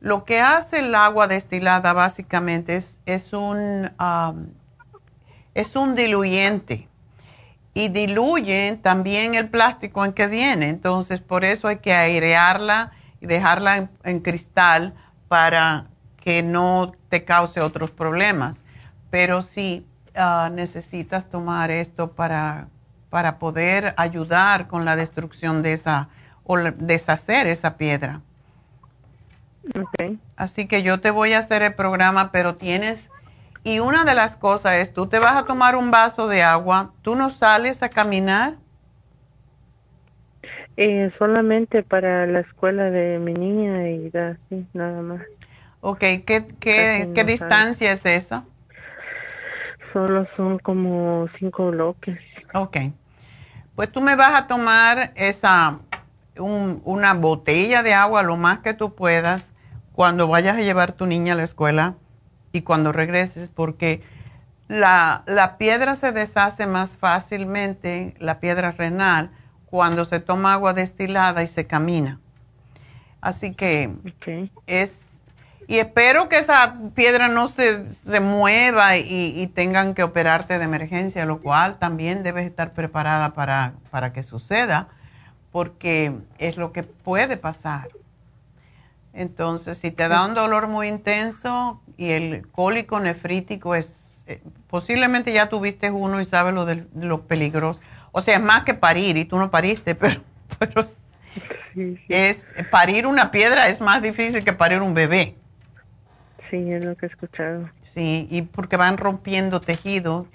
lo que hace el agua destilada básicamente es, es, un, es un diluyente y diluye también el plástico en que viene. Entonces, por eso hay que airearla y dejarla en cristal para que no te cause otros problemas. Pero sí ah, necesitas tomar esto para, para poder ayudar con la destrucción de esa o deshacer esa piedra. Okay. Así que yo te voy a hacer el programa, pero tienes, y una de las cosas es, tú te vas a tomar un vaso de agua, tú no sales a caminar. Eh, solamente para la escuela de mi niña y así, nada más. Ok, ¿qué, qué, qué distancia es esa? Solo son como cinco bloques. Ok. Pues tú me vas a tomar esa, una botella de agua lo más que tú puedas cuando vayas a llevar tu niña a la escuela y cuando regreses, porque la, la piedra se deshace más fácilmente, la piedra renal, cuando se toma agua destilada y se camina. Así que es, y espero que esa piedra no se, se mueva y, tengan que operarte de emergencia, lo cual también debes estar preparada para, para que suceda, porque es lo que puede pasar. Entonces, si te da un dolor muy intenso y el cólico nefrítico es, eh, posiblemente ya tuviste uno y sabes lo de lo peligroso o sea, es más que parir y tú no pariste, pero, pero es parir una piedra es más difícil que parir un bebé. Sí, es lo que he escuchado. Sí, y porque van rompiendo tejido.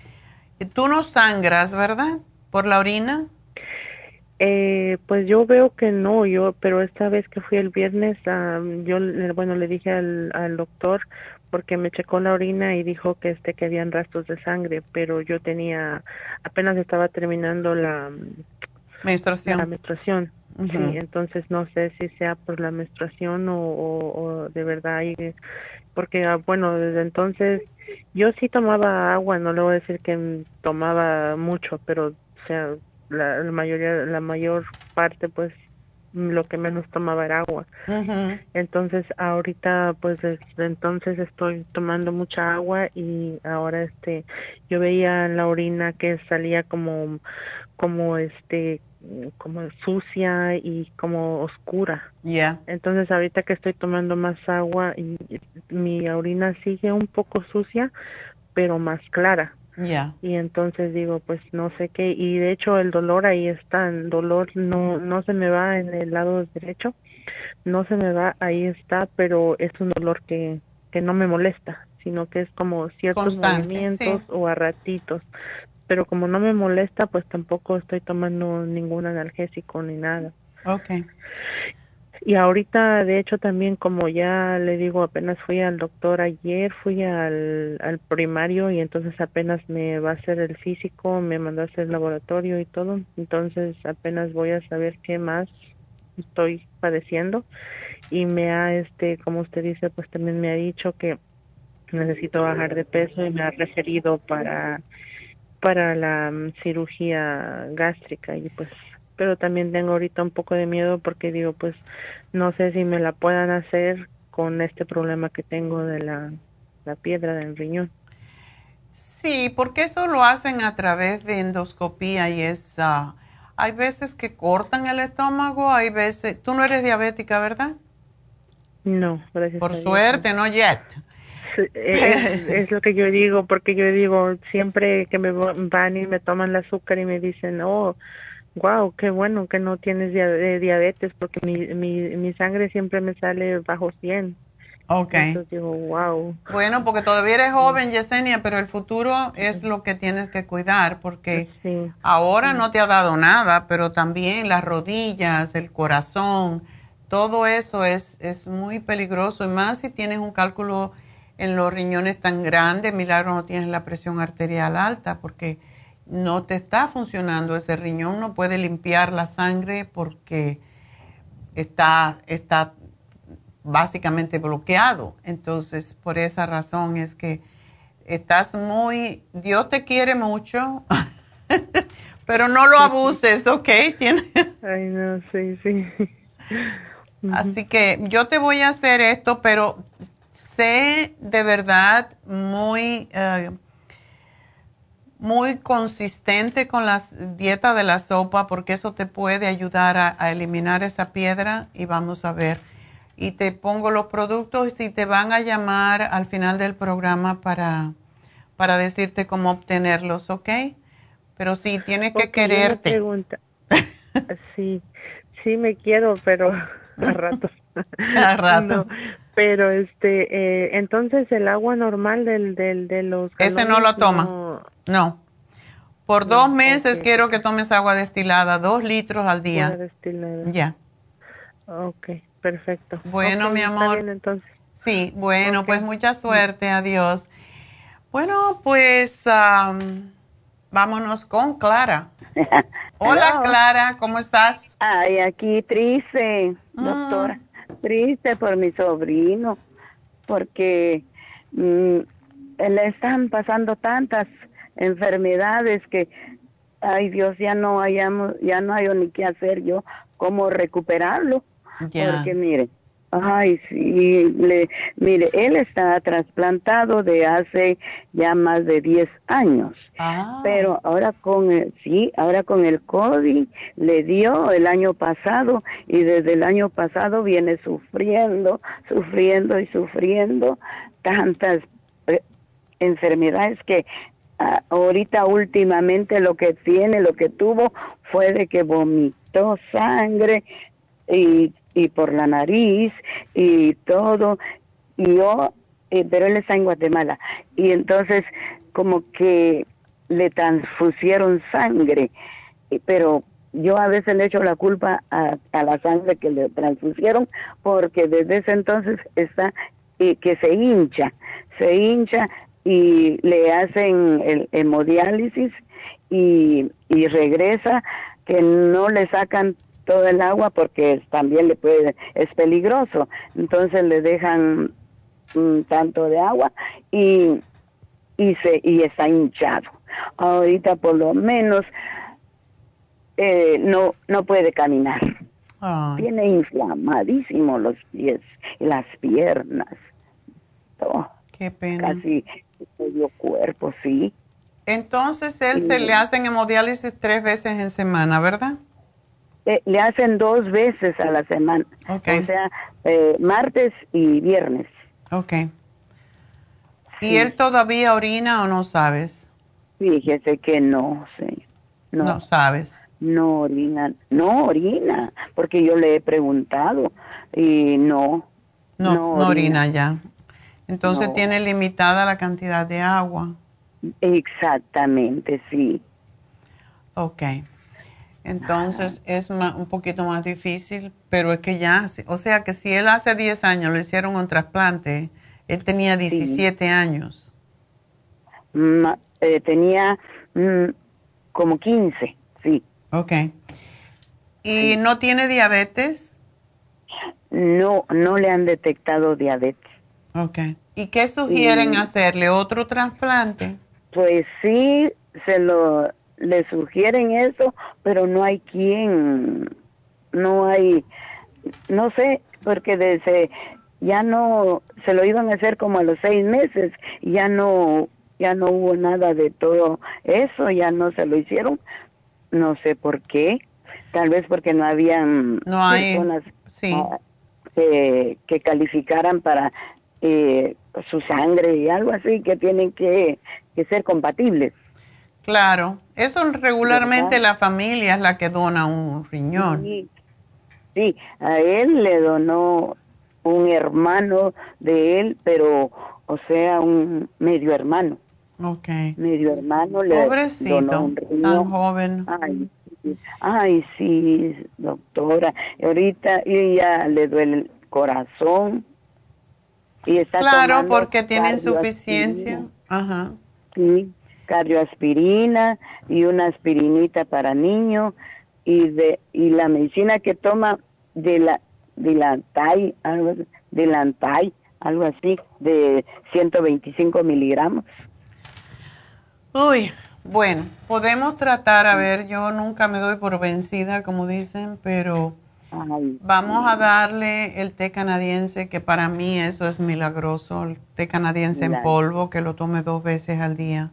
Tú no sangras, ¿verdad? ¿Por la orina? Eh, pues yo veo que no, yo, pero esta vez que fui el viernes, yo, bueno, le dije al, al doctor porque me checó la orina y dijo que este que habían rastros de sangre, pero yo tenía apenas estaba terminando la menstruación. La menstruación. Sí, entonces no sé si sea por la menstruación o, o, de verdad porque ah, bueno, desde entonces yo sí tomaba agua, no le voy a decir que tomaba mucho, pero o sea, la, la mayoría la mayor parte pues lo que menos tomaba era agua. Entonces ahorita pues desde entonces estoy tomando mucha agua y ahora este yo veía la orina que salía como como este como sucia y como oscura. Ya. Entonces ahorita que estoy tomando más agua y mi orina sigue un poco sucia, pero más clara. Ya. Y entonces digo, pues no sé qué, y de hecho el dolor ahí está, el dolor no, no se me va en el lado derecho, no se me va, ahí está, pero es un dolor que, que no me molesta, sino que es como ciertos movimientos o a ratitos. Pero como no me molesta, pues tampoco estoy tomando ningún analgésico ni nada. Okay. Y ahorita, de hecho, también como ya le digo, apenas fui al doctor ayer, fui al, al primario y entonces apenas me va a hacer el físico, me mandó a hacer el laboratorio y todo. Entonces apenas voy a saber qué más estoy padeciendo. Y me ha, este, como usted dice, pues también me ha dicho que necesito bajar de peso y me ha referido para para la cirugía gástrica y pues pero también tengo ahorita un poco de miedo porque digo, pues no sé si me la puedan hacer con este problema que tengo de la, la piedra del riñón. Sí, porque eso lo hacen a través de endoscopía y es, ah, hay veces que cortan el estómago, hay veces, tú no eres diabética, ¿verdad? No, gracias. Por suerte, no yet. Es, es, lo que yo digo, porque yo digo, siempre que me van y me toman el azúcar y me dicen, oh, wow, qué bueno que no tienes eh, diabetes porque mi, mi, mi sangre siempre me sale bajo 100. Ok. Entonces digo, wow. Bueno, porque todavía eres joven, Yesenia, pero el futuro es lo que tienes que cuidar porque ahora no te ha dado nada, pero también las rodillas, el corazón, todo eso es, es muy peligroso y más si tienes un cálculo en los riñones tan grande, milagro no tienes la presión arterial alta porque no te está funcionando ese riñón, no puede limpiar la sangre porque está, está básicamente bloqueado. Entonces, por esa razón es que estás muy, Dios te quiere mucho, pero no lo abuses, ¿ok? Ay, no, sí, sí. Así que yo te voy a hacer esto, pero sé de verdad muy... Eh, muy consistente con la dieta de la sopa porque eso te puede ayudar a, eliminar esa piedra y vamos a ver. Y te pongo los productos y te van a llamar al final del programa para, para decirte cómo obtenerlos, ¿ok? Pero sí, tienes que quererte. Pregunta. sí, sí me quiero, pero a rato. a rato. pero este, eh, entonces el agua normal del, del, de los... Ese no lo toma. No. Por dos meses quiero que tomes agua destilada, dos litros al día. Agua destilada. Ya. Ok, perfecto. Bueno, mi amor. entonces. Sí, bueno, pues mucha suerte, adiós. Bueno, pues vámonos con Clara. Hola, Clara, ¿cómo estás? Ay, aquí triste, mm. doctora. Triste por mi sobrino, porque mm, le están pasando tantas enfermedades que, ay Dios, ya no hayamos, ya no hay ni qué hacer yo, cómo recuperarlo. Porque mire, ay, sí, le, mire, él está trasplantado de hace ya más de 10 años. Ah. Pero ahora con el, sí, ahora con el COVID le dio el año pasado y desde el año pasado viene sufriendo, sufriendo y sufriendo tantas eh, enfermedades que ahorita últimamente lo que tiene, lo que tuvo fue de que vomitó sangre y, y por la nariz y todo. Y yo, eh, pero él está en Guatemala. Y entonces como que le transfusieron sangre, eh, pero yo a veces le echo la culpa a, a, la sangre que le transfusieron porque desde ese entonces está y que se hincha, se hincha y le hacen el hemodiálisis y, y regresa que no le sacan todo el agua porque también le puede es peligroso. Entonces le dejan un tanto de agua y y se y está hinchado. Ahorita por lo menos eh, no no puede caminar. Tiene inflamadísimo los pies y las piernas. Todo. qué pena. Casi medio cuerpo sí entonces él se le hacen hemodiálisis tres veces en semana verdad eh, le hacen dos veces a la semana okay. o sea eh, martes y viernes okay ¿Y sí. él todavía orina o no sabes? Fíjese que no, sí. No, no sabes. No orina, no orina, porque yo le he preguntado y no. No, no, orina. no orina. ya. Entonces tiene limitada la cantidad de agua. Exactamente, sí. Ok. Entonces Ajá. es más, un poquito más difícil, pero es que ya, o sea que si él hace 10 años le hicieron un trasplante, él tenía 17 sí. años. Mm, eh, tenía mm, como 15, sí. Ok. ¿Y sí. no tiene diabetes? No, no le han detectado diabetes. Ok. ¿Y qué sugieren y, hacerle? ¿Otro trasplante? Pues sí, se lo le sugieren eso, pero no hay quien, no hay, no sé, porque desde ya no se lo iban a hacer como a los seis meses ya no ya no hubo nada de todo eso ya no se lo hicieron no sé por qué tal vez porque no habían no hay, personas sí. uh, que, que, calificaran para eh, su sangre y algo así que tienen que, que ser compatibles claro eso regularmente ¿verdad? la familia es la que dona un riñón sí, sí a él le donó un hermano de él, pero, o sea, un medio hermano. Ok. Medio hermano le Pobrecito, donó un riñón. tan joven. Ay, sí, ay, sí, doctora. Ahorita ya le duele el corazón. Y está claro, porque tiene insuficiencia. Ajá. Sí, cardioaspirina y una aspirinita para niño y de y la medicina que toma de la Dilantai, algo, Dilantai, algo así, de 125 miligramos. Uy, bueno, podemos tratar, a ver, yo nunca me doy por vencida, como dicen, pero Ay, vamos a darle el té canadiense, que para mí eso es milagroso, el té canadiense en polvo, que lo tome dos veces al día.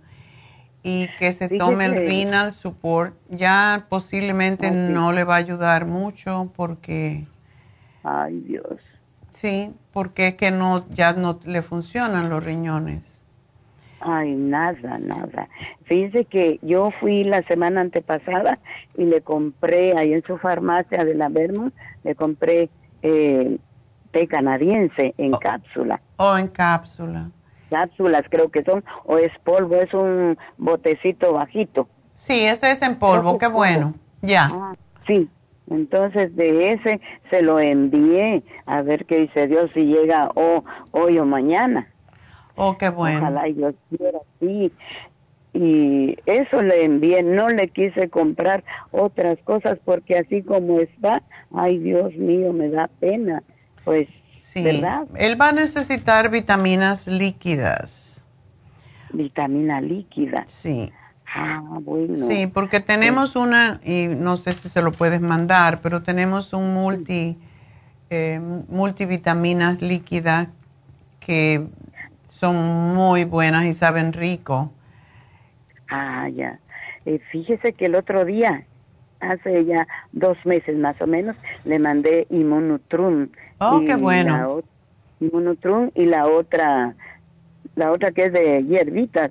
Y que se tome el renal support. Ya posiblemente sí. no le va a ayudar mucho porque Ay, Dios. Sí, porque es que no, ya no le funcionan los riñones. Ay, nada, nada. Fíjese que yo fui la semana antepasada y le compré ahí en su farmacia de la Vermont, le compré eh, té canadiense en Oh. cápsula. O en cápsula. Cápsulas creo que son, o es polvo, es un botecito bajito. Sí, ese es en polvo, qué bueno. Ya. Ah, sí. Entonces de ese se lo envié a ver qué dice Dios si llega o hoy o mañana. Oh, qué bueno. Ojalá Dios quiera, sí. Y eso le envié, no le quise comprar otras cosas porque así como está, ay Dios mío, me da pena. Pues, Sí. ¿verdad? Él va a necesitar vitaminas líquidas. Vitamina líquida. Sí. Ah, bueno. Sí, porque tenemos una, y no sé si se lo puedes mandar, pero tenemos un multi, eh, multivitaminas líquidas que son muy buenas y saben rico. Ah, ya. Eh, fíjese que el otro día, hace ya dos meses más o menos, le mandé Immunotrum. Oh, Y qué bueno. la y la otra, la otra que es de hierbitas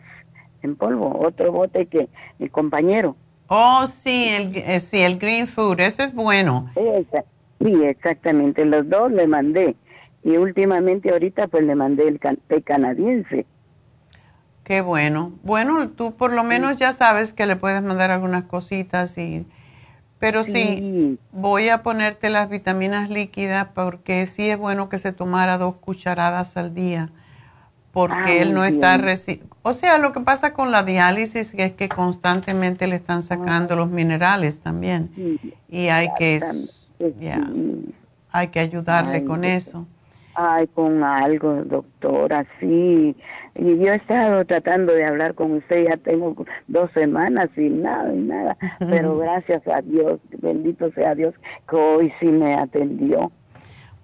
en polvo, otro bote que mi compañero. Oh, sí, el, eh, sí, el green food, ese es bueno. Esa, Sí, exactamente, los dos le mandé. Y últimamente ahorita pues le mandé el té canadiense. Qué bueno. Bueno, tú por lo menos ya sabes que le puedes mandar algunas cositas y... Pero sí, voy a ponerte las vitaminas líquidas porque sí es bueno que se tomara dos cucharadas al día porque ah, él no está recibiendo. O sea, lo que pasa con la diálisis es que constantemente le están sacando los minerales también y hay que hay que ayudarle con eso. Ay, con algo, doctora, sí. Y yo he estado tratando de hablar con usted, ya tengo dos semanas sin nada y nada, pero gracias a Dios, bendito sea Dios, que hoy sí me atendió.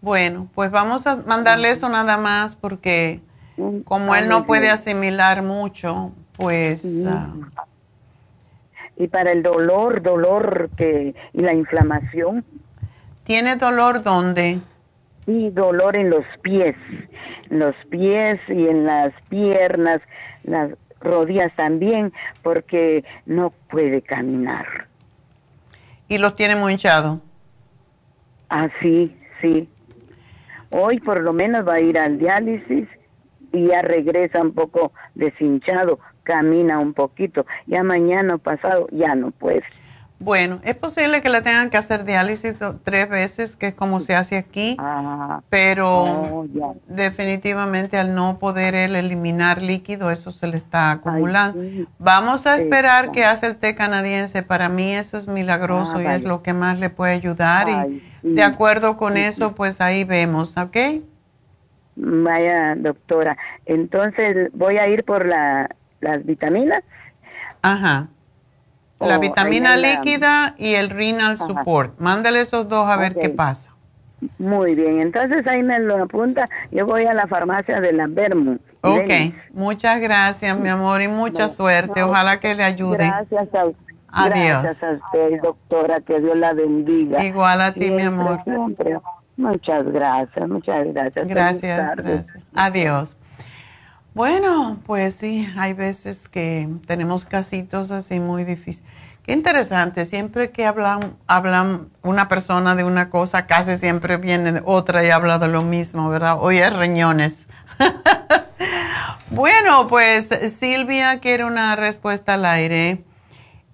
Bueno, pues vamos a mandarle eso nada más porque mm, como él no puede asimilar mucho, pues... Ah, y para el dolor, dolor que y la inflamación. ¿Tiene dolor dónde? Y dolor en los pies, los pies y en las piernas, las rodillas también, porque no puede caminar. ¿Y los tiene muy hinchados? Ah, sí, sí. Hoy por lo menos va a ir al diálisis y ya regresa un poco deshinchado, camina un poquito. Ya mañana pasado ya no puede. Bueno, es posible que le tengan que hacer diálisis tres veces, que es como se hace aquí, ah, pero oh, definitivamente al no poder él eliminar líquido, eso se le está acumulando. Vamos a esperar que hace el té canadiense. Para mí eso es milagroso ah, y es lo que más le puede ayudar. y de acuerdo con eso, pues ahí vemos, ¿ok? Vaya, doctora. Entonces, voy a ir por la, las vitaminas. Ajá. La vitamina líquida y el renal support. Mándale esos dos a ver qué pasa. Muy bien, entonces ahí me lo apunta. Yo voy a la farmacia de la Vermont. Ok, muchas gracias, mi amor, y mucha suerte. Ojalá que le ayude. Gracias a usted. Adiós. Gracias a usted, doctora, que Dios la bendiga. Igual a ti, mi amor. Muchas gracias, muchas gracias. Gracias, gracias. Adiós. Bueno, pues sí, hay veces que tenemos casitos así muy difíciles. Qué interesante, siempre que hablan, hablan una persona de una cosa, casi siempre viene otra y habla de lo mismo, ¿verdad? Hoy es riñones. bueno, pues Silvia quiere una respuesta al aire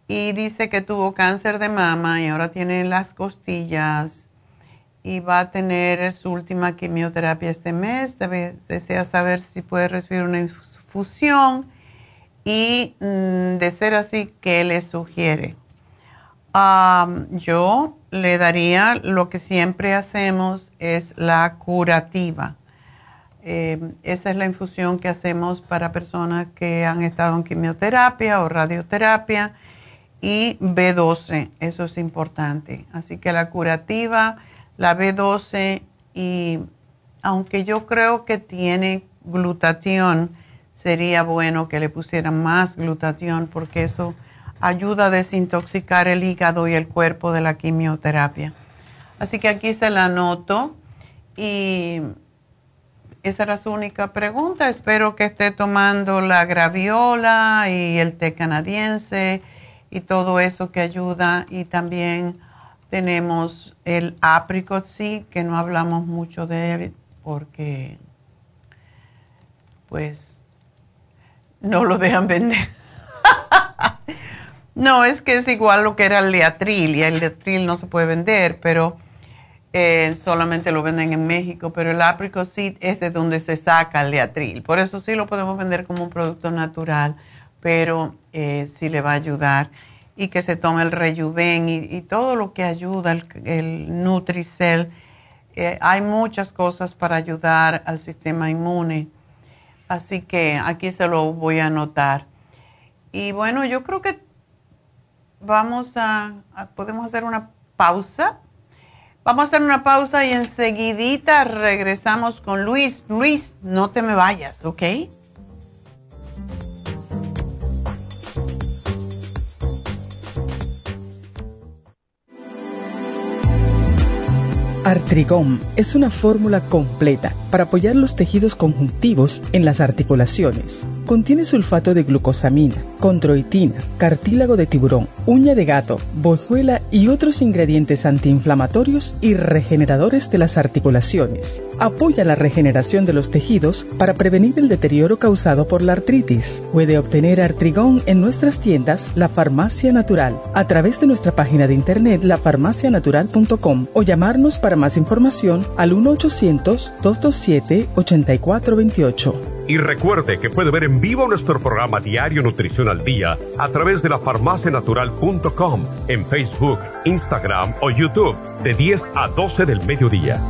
y dice que tuvo cáncer de mama y ahora tiene las costillas y va a tener su última quimioterapia este mes. desea saber si puede recibir una infusión y mm, de ser así, ¿qué le sugiere? yo le daría lo que siempre hacemos es la curativa. Em, esa es la infusión que hacemos para personas que han estado en quimioterapia o radioterapia y B12, eso es importante. Así que la curativa la B12 y aunque yo creo que tiene glutatión, sería bueno que le pusieran más glutatión porque eso ayuda a desintoxicar el hígado y el cuerpo de la quimioterapia. Así que aquí se la anoto y esa era su única pregunta. Espero que esté tomando la graviola y el té canadiense y todo eso que ayuda y también tenemos el apricot seed, que no hablamos mucho de él porque pues no lo dejan vender. no, es que es igual lo que era el leatril y el leatril no se puede vender, pero eh, solamente lo venden en México, pero el apricot seed es de donde se saca el leatril. Por eso sí lo podemos vender como un producto natural, pero eh, sí le va a ayudar y que se tome el rejuven y, todo lo que ayuda, el, el. Eh, hay muchas cosas para ayudar al sistema inmune. Así que aquí se lo voy a anotar. Y bueno, yo creo que vamos a, a, podemos hacer una pausa. Vamos a hacer una pausa y enseguidita regresamos con Luis. Luis, no te me vayas, ¿ok? Artrigón es una fórmula completa para apoyar los tejidos conjuntivos en las articulaciones. Contiene sulfato de glucosamina, condroitina, cartílago de tiburón, uña de gato, bozuela y otros ingredientes antiinflamatorios y regeneradores de las articulaciones. Apoya la regeneración de los tejidos para prevenir el deterioro causado por la artritis. Puede obtener Artrigón en nuestras tiendas La Farmacia Natural a través de nuestra página de internet lafarmacianatural.com o llamarnos para más información al 1-800-227-8428. Y recuerde que puede ver en vivo nuestro programa Diario Nutrición al Día a través de la farmacianatural.com en Facebook, Instagram o YouTube de 10 a 12 del mediodía.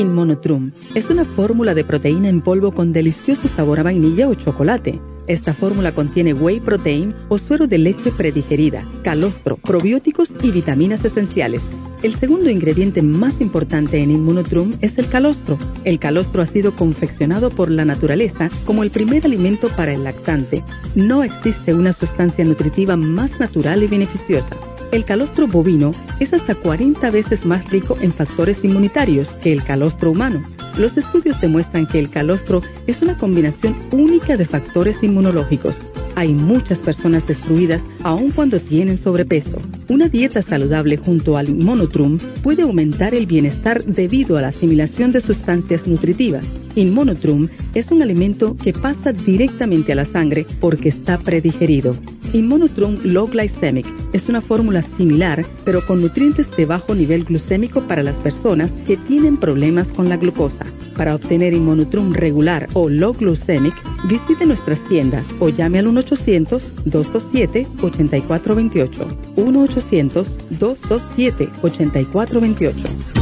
Inmonotrum es una fórmula de proteína en polvo con delicioso sabor a vainilla o chocolate esta fórmula contiene whey protein o suero de leche predigerida, calostro, probióticos y vitaminas esenciales. El segundo ingrediente más importante en Immunotrum es el calostro. El calostro ha sido confeccionado por la naturaleza como el primer alimento para el lactante. No existe una sustancia nutritiva más natural y beneficiosa. El calostro bovino es hasta 40 veces más rico en factores inmunitarios que el calostro humano. Los estudios demuestran que el calostro es una combinación única de factores inmunológicos. Hay muchas personas destruidas aun cuando tienen sobrepeso. Una dieta saludable junto al monotrum puede aumentar el bienestar debido a la asimilación de sustancias nutritivas. Inmonotrum es un alimento que pasa directamente a la sangre porque está predigerido. Inmonotrum Low Glycemic es una fórmula similar, pero con nutrientes de bajo nivel glucémico para las personas que tienen problemas con la glucosa. Para obtener Inmonotrum regular o Low Glycemic, visite nuestras tiendas o llame al 1-800-227-8428. 1-800-227-8428.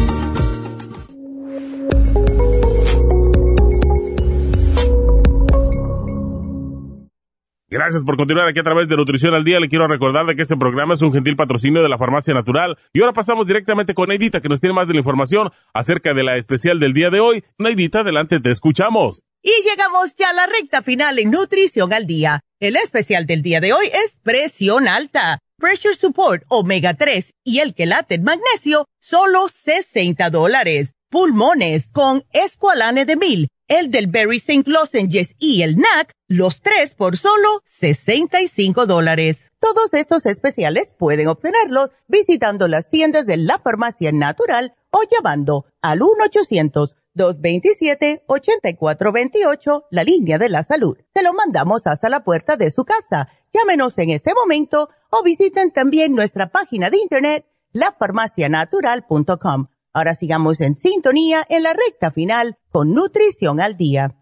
Gracias por continuar aquí a través de Nutrición al Día. Le quiero recordar de que este programa es un gentil patrocinio de la Farmacia Natural. Y ahora pasamos directamente con Neidita, que nos tiene más de la información acerca de la especial del día de hoy. Neidita, adelante, te escuchamos. Y llegamos ya a la recta final en Nutrición al Día. El especial del día de hoy es presión alta, pressure support, omega 3 y el quelate magnesio, solo 60 dólares. Pulmones con escualane de mil el del Berry St. Lozenges y el NAC, los tres por solo 65 dólares. Todos estos especiales pueden obtenerlos visitando las tiendas de la farmacia natural o llamando al 1-800-227-8428, la línea de la salud. Se lo mandamos hasta la puerta de su casa. Llámenos en este momento o visiten también nuestra página de internet, lafarmacianatural.com Ahora sigamos en sintonía en la recta final con Nutrición al Día.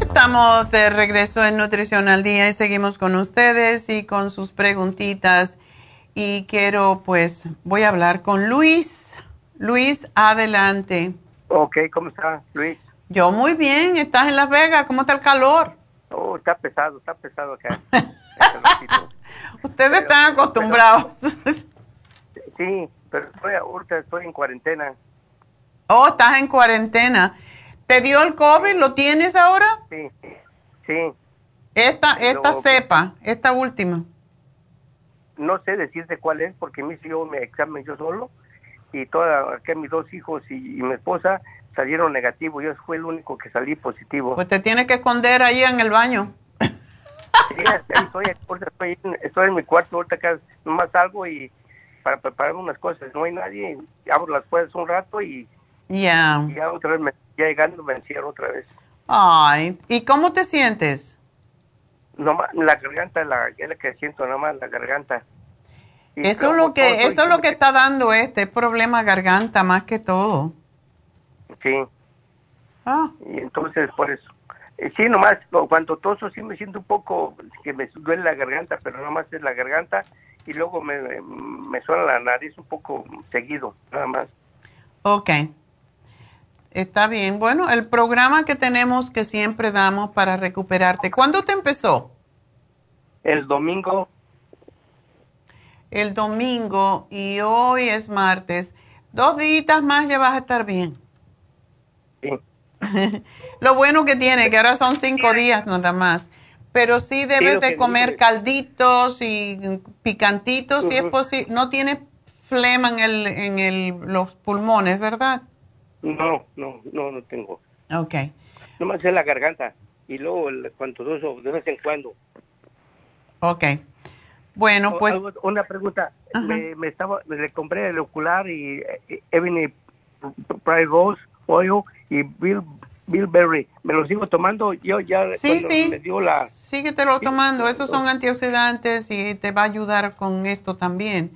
Estamos de regreso en Nutrición al Día y seguimos con ustedes y con sus preguntitas. Y quiero, pues, voy a hablar con Luis. Luis, adelante. Ok, ¿cómo está, Luis? Yo muy bien. ¿Estás en Las Vegas? ¿Cómo está el calor? Oh, está pesado, está pesado acá. Ustedes están acostumbrados. sí, pero estoy, ahorita estoy en cuarentena. Oh, estás en cuarentena. ¿Te dio el COVID? ¿Lo tienes ahora? Sí, sí. Esta, esta cepa, esta última. No sé decirte cuál es porque me hice yo mi examen yo solo y toda, que mis dos hijos y, mi esposa salieron negativos. Yo fui el único que salí positivo. Pues te tienes que esconder ahí en el baño. Sí, estoy, estoy, estoy, en mi cuarto ahorita acá, nomás salgo y para preparar unas cosas. No hay nadie, abro las puertas un rato y ya ya otra vez me, ya llegando me encierro otra vez. Ay, ¿y cómo te sientes? Nomás la garganta, la, es la que siento, nomás la garganta. Eso es lo que, eso es lo que está dando este problema garganta más que todo. Sí. Ah. Y entonces por eso. Eh, sí, nomás cuando toso sí me siento un poco que me duele la garganta, pero nomás es la garganta y luego me, me suena la nariz un poco seguido, nada más. Ok. Está bien. Bueno, el programa que tenemos que siempre damos para recuperarte, ¿cuándo te empezó? El domingo el domingo y hoy es martes. Dos días más ya vas a estar bien. Sí. Lo bueno que tiene, que ahora son cinco días nada más. Pero sí debes de comer dice. calditos y picantitos, si es posible. No tiene flema en, el, en el, los pulmones, ¿verdad? No, no, no, no tengo. Ok. Nomás es la garganta. Y luego el- cuando de vez en cuando. Ok. Bueno, pues Una pregunta. Me, me estaba, me le compré el ocular y eh, Ebony Pride Rose, Oil y Bill, Billberry. Me lo sigo tomando. Yo ya Sí, sí. me dio la... síguetelo tomando. Esos son antioxidantes y te va a ayudar con esto también.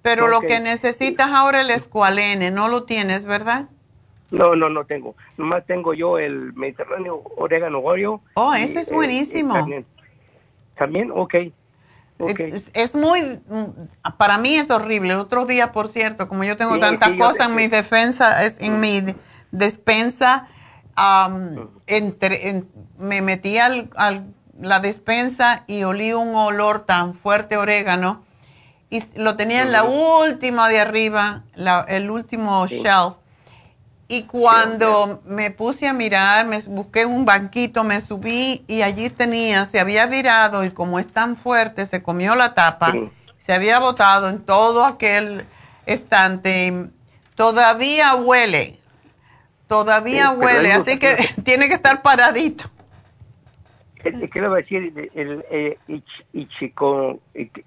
Pero lo que necesitas ahora es el escualene, no lo tienes, ¿verdad? No, no, no tengo. Nomás tengo yo el Mediterráneo Orégano Oil. Oh, y, ese es eh, buenísimo. y también, ¿También? Ok. Es, es muy, mm, para mí es horrible. El otro día, por cierto, como yo tengo Sí, tantas sí, cosas en mi defensa, es, en mi de- despensa, entre, en- me metí al, al- la despensa y olí un olor tan fuerte orégano. Y lo tenía en la última de arriba, la- el último shelf. Y cuando me puse a mirar, me busqué un banquito, me subí y allí tenía, se había virado y como es tan fuerte, se comió la tapa, Sí. se había botado en todo aquel estante. y Todavía huele, todavía Sí, pero huele, así que tiene que estar paradito. Eh, ¿Qué le va a decir el, el, eh, ich- ichico, ich-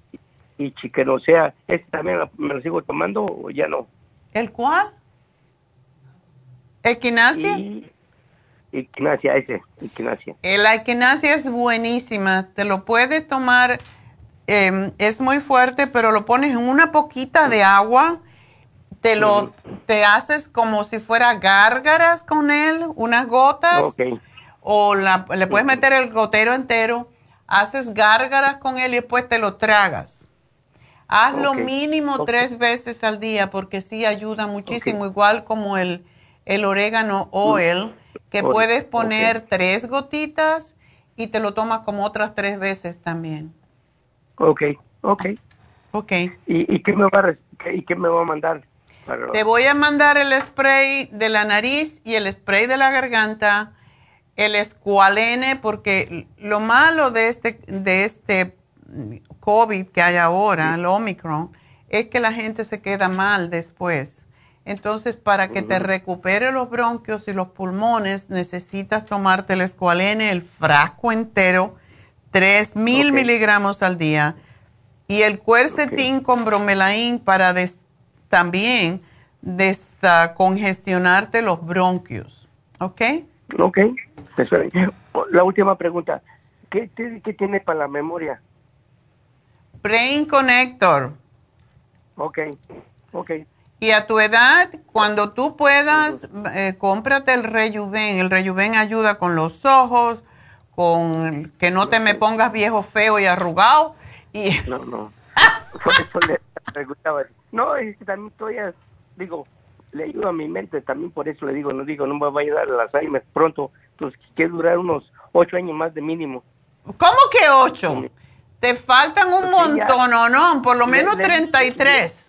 ichiquenosea? ¿Este también me lo sigo tomando o ya no? ¿El cuál? ¿Equinacia? Y, equinacia, ese, equinacia. Eh, La equinacia es buenísima, te lo puedes tomar, eh, es muy fuerte, pero lo pones en una poquita de agua, te lo, te haces como si fuera gárgaras con él, unas gotas, o la- le puedes meter el gotero entero, haces gárgaras con él y después te lo tragas. Hazlo Ok, mínimo tres veces al día porque sí ayuda muchísimo, igual como el, el orégano oil, que Oil, puedes poner tres gotitas y te lo tomas como otras tres veces también. ok, ok. Ok. ¿Y, y qué me va a, y qué me va a mandar? Para- Te voy a mandar el spray de la nariz y el spray de la garganta, el escualene, porque lo malo de este, de este COVID que hay ahora, el Omicron, es que la gente se queda mal después. Entonces, para que te recupere los bronquios y los pulmones, necesitas tomarte el escualene, el frasco entero, 3000 Ok. miligramos al día. Y el cuercetín con bromelain para des- también descongestionarte los bronquios. ¿Ok? Ok. La última pregunta. ¿Qué, qué, qué tiene para la memoria? Brain Connector. Ok, ok. Y a tu edad, cuando tú puedas, eh, cómprate el Rejuven. El Rejuven ayuda con los ojos, con que no te me pongas viejo, feo y arrugado. Y No, no. Por eso le preguntaba. No, es que también todavía, digo, le ayuda a mi mente, también por eso le digo, no digo, no me va a ayudar el Alzheimer pronto, pues quiero durar unos ocho años más de mínimo. ¿Cómo que ocho? Te faltan un Pues montón, ¿o no? Por lo menos le- 33.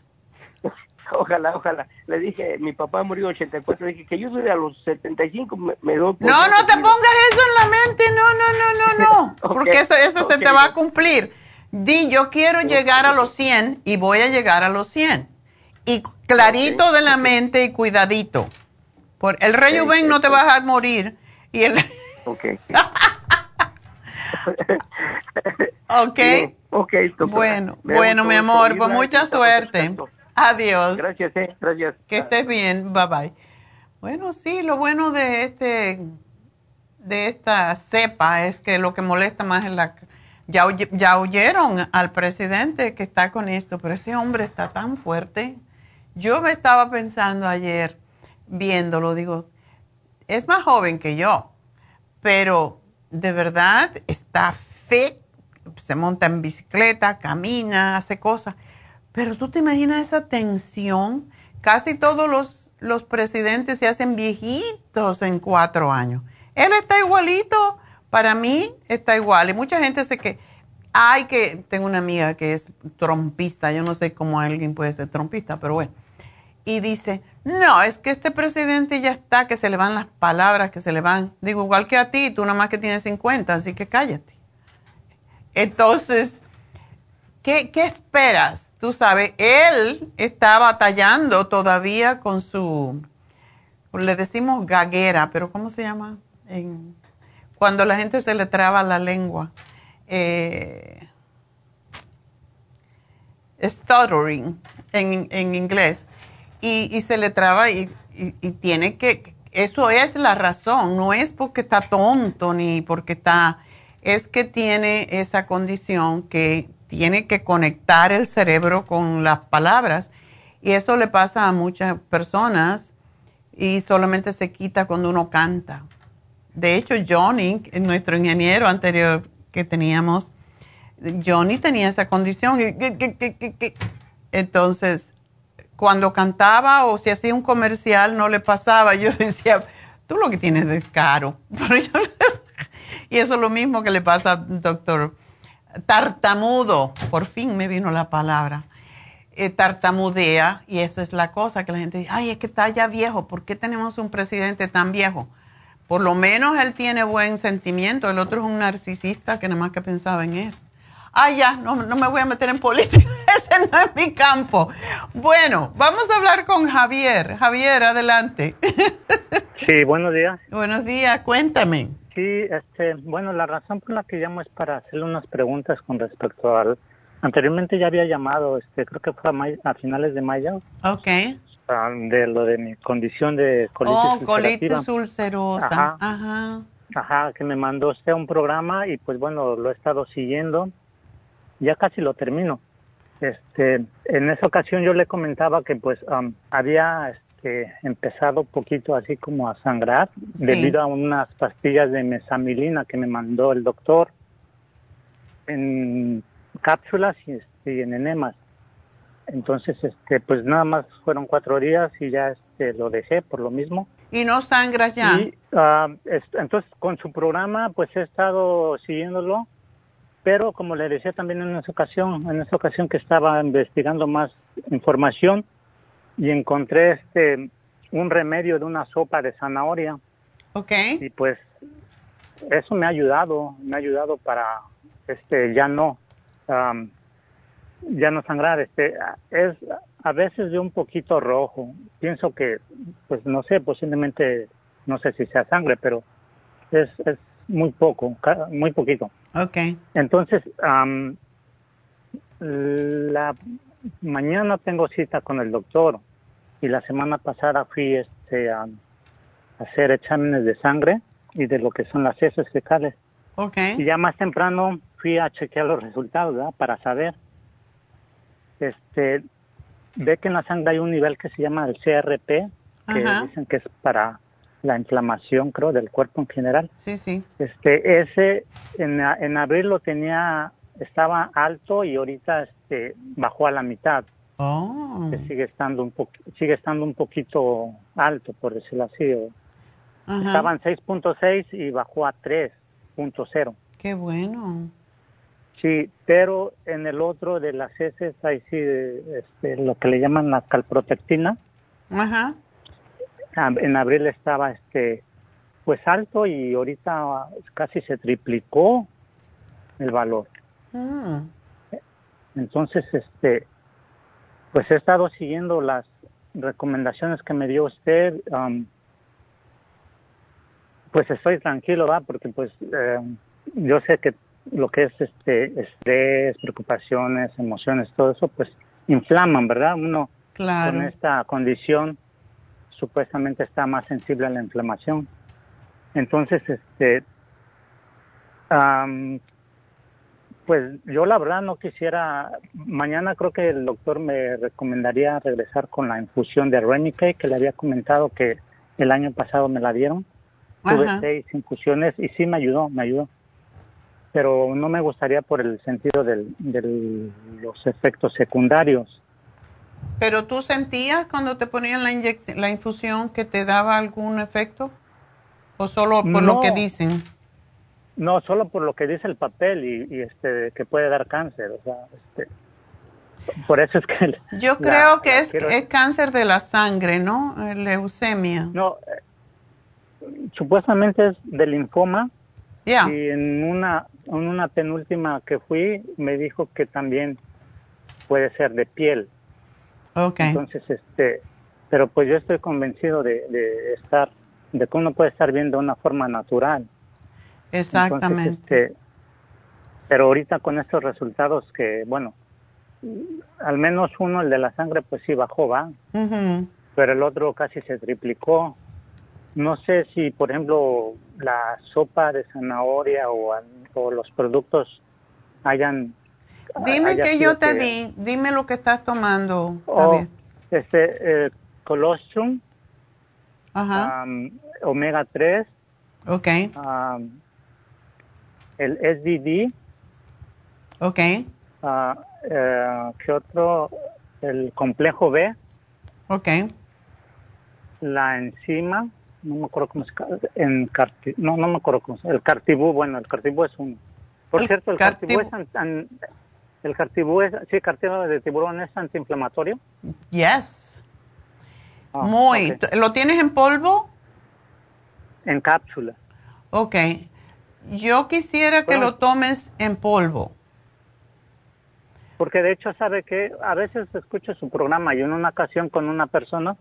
Ojalá, ojalá. Le dije, mi papá murió en 84, le dije que yo dure a los 75, me, me doy por No, no te pongas eso en la mente, no, no, no, no, no, porque eso, eso se te va a cumplir. Di, yo quiero llegar a los 100 y voy a llegar a los 100. Y clarito de la mente y cuidadito. Por el rejuven no te vas a morir y el Ok. Ok. Bien, ok, doctora. Bueno, bueno, mi amor, oírla pues mucha suerte. Adiós. Gracias, eh, gracias. Que estés bien, bye bye. Bueno, sí, lo bueno de este de esta cepa es que lo que molesta más es la ya ya oyeron al presidente que está con esto, pero ese hombre está tan fuerte. Yo me estaba pensando ayer viéndolo, digo, es más joven que yo, pero de verdad está fit, se monta en bicicleta, camina, hace cosas. Pero tú te imaginas esa tensión. Casi todos los, los presidentes se hacen viejitos en cuatro años. Él está igualito. Para mí está igual. Y mucha gente sé que, ay, que tengo una amiga que es trompista. Yo no sé cómo alguien puede ser trompista, pero bueno. y dice, no, es que este presidente ya está, que se le van las palabras, que se le van. Digo, igual que a ti, tú nada más que tienes 50, así que cállate. Entonces, ¿qué, qué esperas? Tú sabes, él está batallando todavía con su, le decimos gaguera, pero ¿cómo se llama? En, cuando la gente se le traba la lengua. Eh, stuttering en, en inglés y, se le traba y, tiene que, eso es la razón, no es porque está tonto ni porque está, es que tiene esa condición que tiene que conectar el cerebro con las palabras y eso le pasa a muchas personas y solamente se quita cuando uno canta. De hecho, Johnny, nuestro ingeniero anterior que teníamos, Johnny tenía esa condición. Entonces, cuando cantaba o si hacía un comercial no le pasaba. Yo decía, tú lo que tienes es caro. y eso es lo mismo que le pasa al doctor. Tartamudo, por fin me vino la palabra. Eh, tartamudea y esa es la cosa que la gente dice, ay, es que está ya viejo, ¿por qué tenemos un presidente tan viejo? Por lo menos él tiene buen sentimiento, el otro es un narcisista que nada más que pensaba en él. Ay, ya, no, no me voy a meter en política no es mi campo. Bueno, vamos a hablar con Javier. Javier, adelante. Sí, buenos días. Buenos días, cuéntame. Sí, este, bueno, la razón por la que llamo es para hacerle unas preguntas con respecto al... Anteriormente ya había llamado, este, creo que fue a, finales de mayo. Ok. Ah, de lo de mi condición de colitis oh, colitis ulcerosa. Ajá. Ajá. Ajá, que me mandó usted un programa y pues bueno, lo he estado siguiendo. Ya casi lo termino. Este, en esa ocasión yo le comentaba que pues había este, empezado un poquito así como a sangrar debido a unas pastillas de mesamilina que me mandó el doctor en cápsulas y, este, en enemas. Entonces, este, pues nada más fueron cuatro días y ya este, lo dejé por lo mismo. ¿Y no sangras ya? entonces, con su programa, pues he estado siguiéndolo pero como le decía también en esa ocasión, en esa ocasión que estaba investigando más información y encontré este un remedio de una sopa de zanahoria. Ok. Y pues eso me ha ayudado, me ha ayudado para este ya no ya no sangrar, este es a veces de un poquito rojo. Pienso que pues no sé, posiblemente no sé si sea sangre, pero es, es muy poco, muy poquito. Ok. Entonces, la mañana tengo cita con el doctor y la semana pasada fui este, a, hacer exámenes de sangre y de lo que son las heces fecales. Ok. Y ya más temprano fui a chequear los resultados, ¿verdad? Para saber. Este, ve que en la sangre hay un nivel que se llama el CRP, que dicen que es para la inflamación, creo, del cuerpo en general. Sí, sí. Este, ese en, en abril lo tenía, estaba alto y ahorita este, bajó a la mitad. Oh. sigue estando un sigue estando un poquito alto, por decirlo así. Estaba en 6.6 y bajó a 3.0. Qué bueno. Sí, pero en el otro de las heces, ahí sí, este, lo que le llaman la calprotectina. Ajá en abril estaba este pues alto y ahorita casi se triplicó el valor. Ah. Entonces, este, pues he estado siguiendo las recomendaciones que me dio usted. pues estoy tranquilo, ¿va? Porque pues eh, yo sé que lo que es este estrés, preocupaciones, emociones, todo eso, pues inflaman, ¿verdad? Uno con esta condición supuestamente está más sensible a la inflamación. Entonces, este, pues yo la verdad no quisiera, mañana creo que el doctor me recomendaría regresar con la infusión de Remicade, que le había comentado que el año pasado me la dieron. Tuve seis infusiones y sí me ayudó, me ayudó. Pero no me gustaría por el sentido de los efectos secundarios. ¿Pero tú sentías cuando te ponían la, la infusión que te daba algún efecto? ¿O solo por lo que dicen? No, solo por lo que dice el papel y, este que puede dar cáncer. O sea, este. por eso es que... Yo creo que es, es cáncer de la sangre, ¿no? Leucemia. No, supuestamente es de linfoma. Ya. Y en una, en una penúltima que fui, me dijo que también puede ser de piel. Ok. Entonces, este, pero pues yo estoy convencido de, de estar, de que uno puede estar bien de una forma natural. Exactamente. Este, pero ahorita con estos resultados que, bueno, al menos uno, el de la sangre, pues sí bajó, va. Pero el otro casi se triplicó. No sé si, por ejemplo, la sopa de zanahoria o, o los productos hayan... Dime que yo te di, dime lo que estás tomando. Este, eh, colostrum, omega 3, ok el SDD, ok uh, eh, ¿qué otro? El complejo B, ok la enzima, no me acuerdo cómo se en no, no me acuerdo cómo se el cartibú, bueno, el cartibú es uno. Por cierto, el cartibú, es el cartibú es, sí, cartibú de tiburón es antiinflamatorio. Yes. Ah, Muy. ¿Lo tienes en polvo? En cápsula. Ok. Yo quisiera que lo tomes en polvo. Porque de hecho, sabe que a veces escucho su programa y en una ocasión con una persona,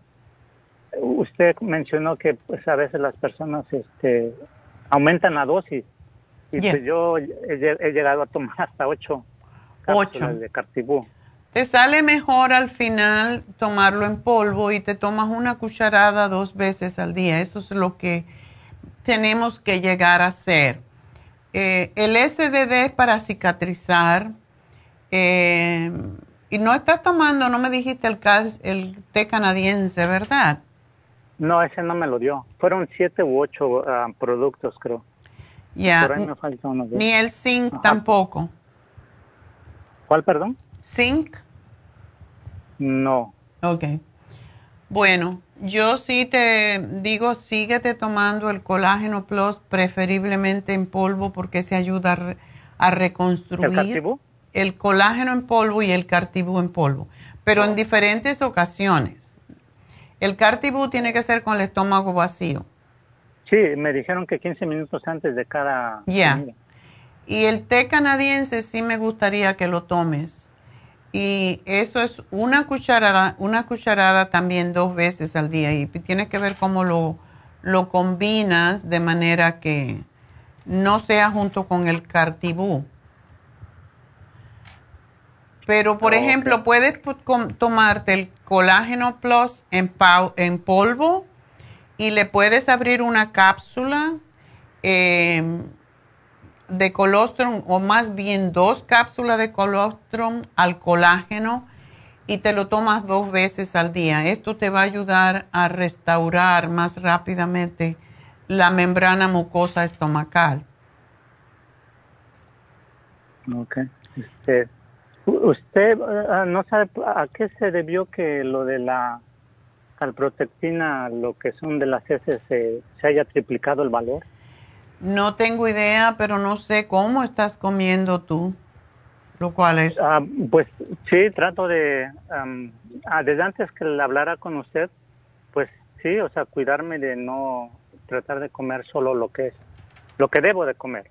usted mencionó que pues a veces las personas este, aumentan la dosis. Y pues yo he, llegado a tomar hasta ocho cápsulas de cartibú. Te sale mejor al final tomarlo en polvo y te tomas una cucharada dos veces al día. Eso es lo que tenemos que llegar a hacer. Eh, el SDD es para cicatrizar. Eh, y no estás tomando, no me dijiste el, el té canadiense, ¿verdad? No, ese no me lo dio. Fueron siete u ocho ah, productos, creo. Ya. Ni el zinc tampoco. ¿Cuál, perdón? Zinc. No. Ok. Bueno, yo sí te digo, síguete tomando el colágeno plus, preferiblemente en polvo, porque se ayuda a, reconstruir. ¿El El colágeno en polvo y el cartibú en polvo, pero en oh. diferentes ocasiones. El cartibú tiene que ser con el estómago vacío. Sí, me dijeron que 15 minutos antes de cada. Ya. Y el té canadiense sí me gustaría que lo tomes y eso es una cucharada, una cucharada también dos veces al día. Y tiene que ver cómo lo, lo combinas de manera que no sea junto con el cartibú. Pero, por ejemplo, puedes tomarte el colágeno plus en, en polvo y le puedes abrir una cápsula. Eh, de colostrum o más bien dos cápsulas de colostrum al colágeno y te lo tomas dos veces al día. Esto te va a ayudar a restaurar más rápidamente la membrana mucosa estomacal. Ok. Este, ¿Usted ah, no sabe a qué se debió que lo de la calprotectina, lo que son de las heces, se haya triplicado el valor? No tengo idea, pero no sé cómo estás comiendo tú, lo cual es... Ah, pues sí, trato de, ah, desde antes que le hablara con usted, pues sí, o sea, cuidarme de no tratar de comer solo lo que es, lo que debo de comer.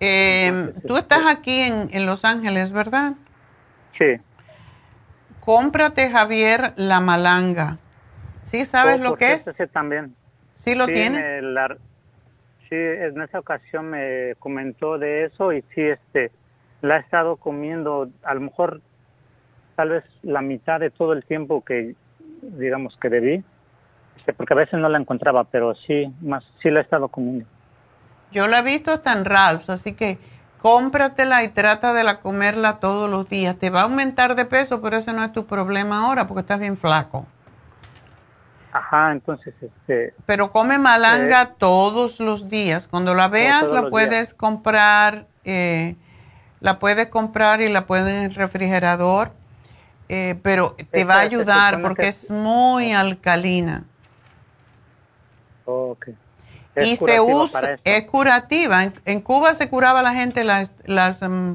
Eh, tú estás este aquí en, en, Los Ángeles, ¿verdad? Sí. Cómprate, Javier, la malanga. ¿Sí sabes oh, lo que es? También. ¿Sí lo tiene? Sí, en esa ocasión me comentó de eso y sí, este, la he estado comiendo, a lo mejor tal vez la mitad de todo el tiempo que, digamos, que debí, este, porque a veces no la encontraba, pero sí, más, sí la he estado comiendo. Yo la he visto hasta en Ralph's, así que cómpratela y trata de la comerla todos los días. Te va a aumentar de peso, pero ese no es tu problema ahora porque estás bien flaco. Ajá, entonces, este... Pero come malanga eh, todos los días. Cuando la veas, la puedes comprar, eh, la puedes comprar y la puedes en el refrigerador, eh, pero te va a ayudar porque es muy alcalina. ok. y se usa, es curativa. En, Cuba se curaba la gente las, las mm,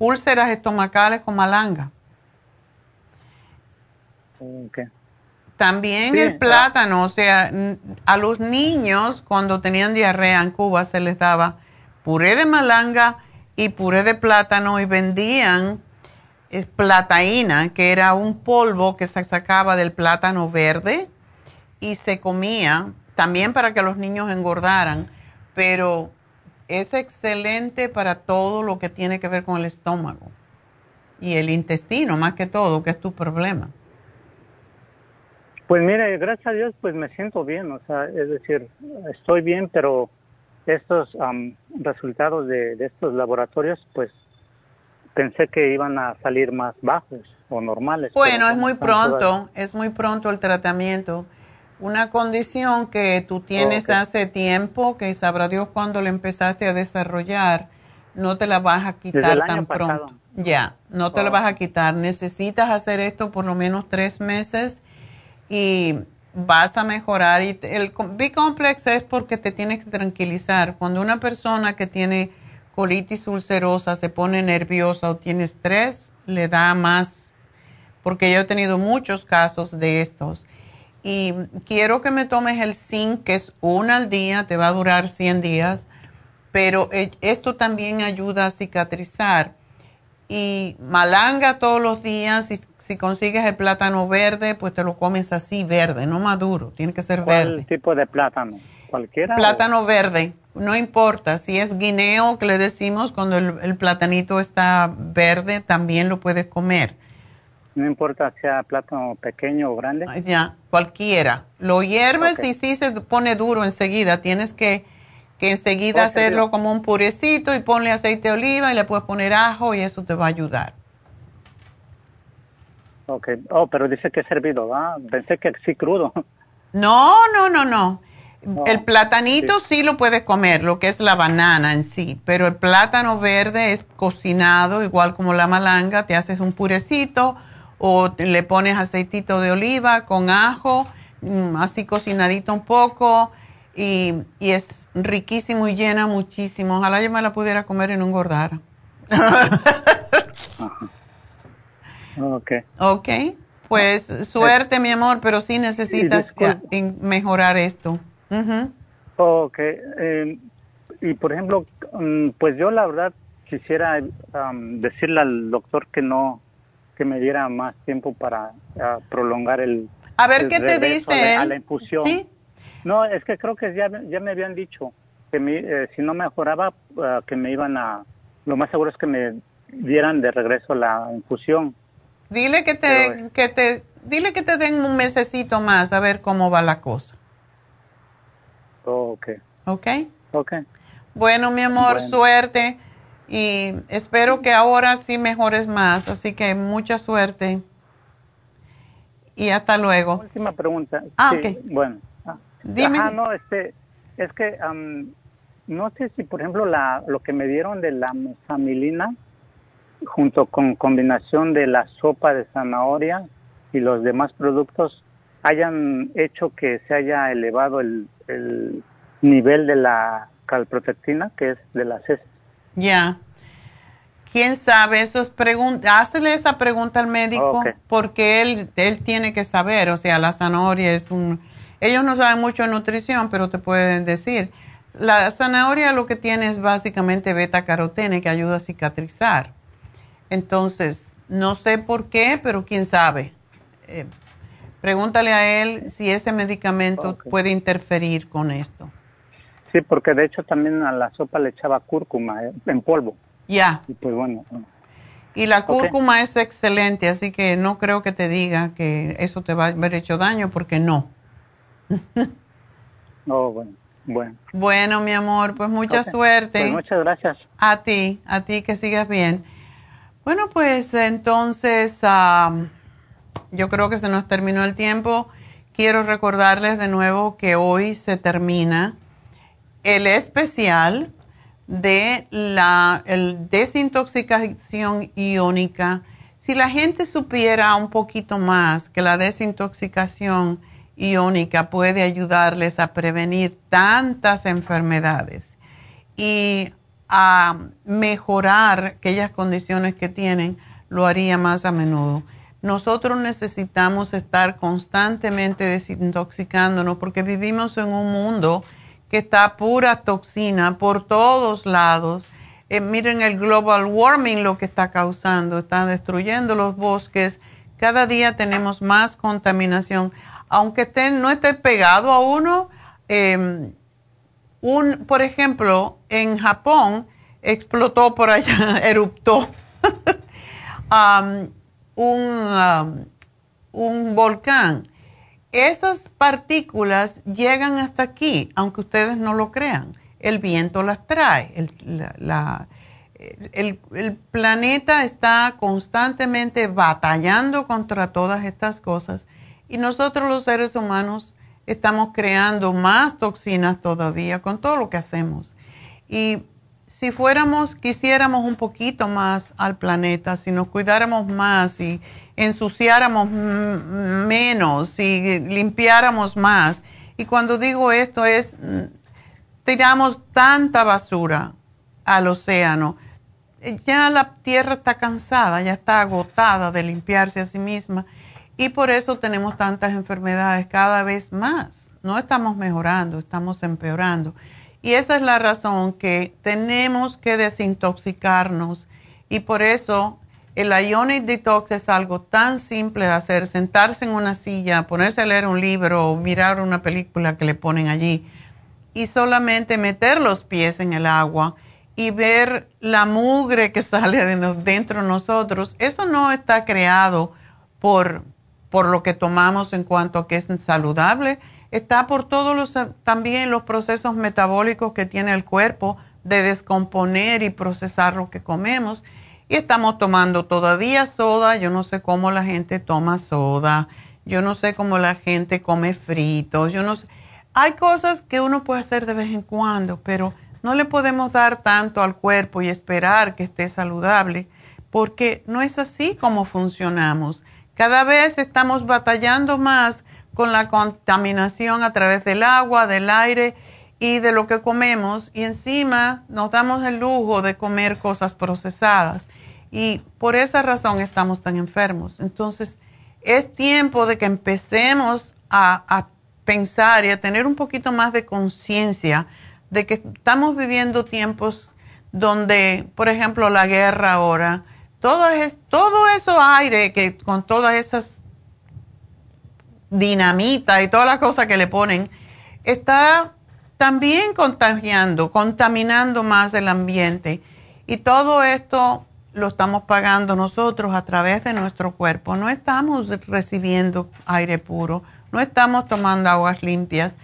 úlceras estomacales con malanga. Okay. También Sí, el ah. plátano, o sea, a los niños cuando tenían diarrea en Cuba se les daba puré de malanga y puré de plátano y vendían eh, plataína, que era un polvo que se sacaba del plátano verde y se comía también para que los niños engordaran, pero es excelente para todo lo que tiene que ver con el estómago y el intestino, más que todo, que es tu problema. Pues mire, gracias a Dios, pues me siento bien, o sea, es decir, estoy bien, pero estos am, resultados de, de estos laboratorios, pues pensé que iban a salir más bajos o normales. Bueno, es muy pronto, es muy pronto el tratamiento. Una condición que tú tienes hace tiempo, que sabrá Dios cuándo la empezaste a desarrollar, no te la vas a quitar tan pasado. pronto. Ya, no te la Oh. vas a quitar. Necesitas hacer esto por lo menos tres meses y vas a mejorar. Y el com- B-complex es porque te tienes que tranquilizar. Cuando una persona que tiene colitis ulcerosa se pone nerviosa o tiene estrés, le da más, porque yo he tenido muchos casos de estos. Y quiero que me tomes el zinc, que es una al día, te va a durar 100 días, pero eh, esto también ayuda a cicatrizar. Y malanga todos los días, si, si consigues el plátano verde, pues te lo comes así, verde, no maduro, tiene que ser ¿Cuál verde. tipo de plátano? ¿Cualquiera? o- Plátano verde, no importa, si es guineo que le decimos cuando el, el platanito está verde, también lo puedes comer. No importa si sea plátano pequeño o grande. Ya, cualquiera. Lo hierves y sí se pone duro enseguida. Tienes que, que enseguida hacerlo como un purecito y ponle aceite de oliva y le puedes poner ajo y eso te va a ayudar. Ok. Oh, pero dice que es hervido, ¿ah? Pensé que sí crudo. No, no, no, no. No, el platanito sí. lo puedes comer, lo que es la banana en sí, pero el plátano verde es cocinado igual como la malanga, te haces un purecito o le pones aceitito de oliva con ajo, mm, así cocinadito un poco y, y es riquísimo y llena muchísimo. Ojalá yo me la pudiera comer y no engordara. Ok. ok, pues suerte mi amor, pero sí necesitas eh, mejorar esto. Ujú. Ok. eh, y por ejemplo, mm, pues yo la verdad quisiera am, decirle al doctor que no, que me diera más tiempo para ah, prolongar el. A ver el qué te dice a la infusión. Sí. No, es que creo que ya, ya me habían dicho que eh, si no mejoraba, ah, que me iban a. Lo más seguro es que me dieran de regreso la infusión. Dile que te, que te, dile que te den un mesecito más a ver cómo va la cosa. Ok. ¿Ok? Ok. Bueno, mi amor, Bueno. suerte. Y espero que ahora sí mejores más. Así que mucha suerte. Y hasta luego. Última pregunta. Ah, Sí. Bueno. Ah, Dime. Ajá, no, este, es que no sé si, por ejemplo, la, lo que me dieron de la mesamilina, junto con combinación de la sopa de zanahoria y los demás productos, hayan hecho que se haya elevado el, el nivel de la calprotectina, que es de las heces. Ya. ¿Quién sabe? Esas preguntas, hazle esa pregunta al médico porque él, él tiene que saber. O sea, la zanahoria es un... Ellos no saben mucho de nutrición, pero te pueden decir. La zanahoria lo que tiene es básicamente beta carotene que ayuda a cicatrizar. Entonces, no sé por qué, pero quién sabe. Eh, pregúntale a él si ese medicamento puede interferir con esto. Sí, porque de hecho también a la sopa le echaba cúrcuma eh, en polvo. Ya. Y pues bueno, Y la cúrcuma es excelente, así que no creo que te diga que eso te va a haber hecho daño, porque no. oh, bueno, bueno. Bueno, mi amor, pues mucha suerte. Pues muchas gracias. A ti, a ti que sigas bien. Bueno, pues entonces yo creo que se nos terminó el tiempo. Quiero recordarles de nuevo que hoy se termina el especial de la el desintoxicación iónica. Si la gente supiera un poquito más que la desintoxicación iónica puede ayudarles a prevenir tantas enfermedades y a mejorar aquellas condiciones que tienen, lo haría más a menudo. nosotros necesitamos estar constantemente desintoxicándonos porque vivimos en un mundo que está pura toxina por todos lados. Eh, miren el global warming lo que está causando, está destruyendo los bosques. Cada día tenemos más contaminación. Aunque no esté pegado a uno, em, un, por ejemplo, en Japón explotó por allá, eruptó un, un volcán. Esas partículas llegan hasta aquí, aunque ustedes no lo crean. El viento las trae. El, planeta está constantemente batallando contra todas estas cosas y nosotros los seres humanos estamos creando más toxinas todavía con todo lo que hacemos. Y si fuéramos, quisiéramos un poquito más al planeta, si nos cuidáramos más y ensuciáramos menos y limpiáramos más. Y cuando digo esto es, mm, tiramos tanta basura al océano. Ya la tierra está cansada, ya está agotada de limpiarse a sí misma y por eso tenemos tantas enfermedades cada vez más. No estamos mejorando, estamos empeorando. Y esa es la razón que tenemos que desintoxicarnos y por eso el Ionic Detox es algo tan simple de hacer, sentarse en una silla, ponerse a leer un libro o mirar una película que le ponen allí y solamente meter los pies en el agua y ver la mugre que sale de dentro de nosotros. Eso no está creado por, por lo que tomamos en cuanto a que es saludable, está por todos los también los procesos metabólicos que tiene el cuerpo de descomponer y procesar lo que comemos. Y estamos tomando todavía soda, yo no sé cómo la gente toma soda, yo no sé cómo la gente come fritos, yo no sé. Hay cosas que uno puede hacer de vez en cuando, pero no le podemos dar tanto al cuerpo y esperar que esté saludable, porque no es así como funcionamos. Cada vez estamos batallando más con la contaminación a través del agua, del aire y de lo que comemos y encima nos damos el lujo de comer cosas procesadas y por esa razón estamos tan enfermos. Entonces es tiempo de que empecemos a, a pensar y a tener un poquito más de conciencia de que estamos viviendo tiempos donde, por ejemplo, la guerra ahora, todo, es, todo eso aire que con todas esas dinamita y todas las cosas que le ponen, está también contagiando, contaminando más el ambiente. Y todo esto lo estamos pagando nosotros a través de nuestro cuerpo. No estamos recibiendo aire puro, no estamos tomando aguas limpias.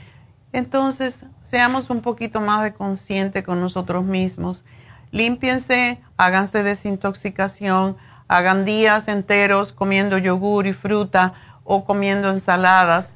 Entonces, seamos un poquito más de consciente con nosotros mismos. Límpiense, háganse desintoxicación, hagan días enteros comiendo yogur y fruta o comiendo ensaladas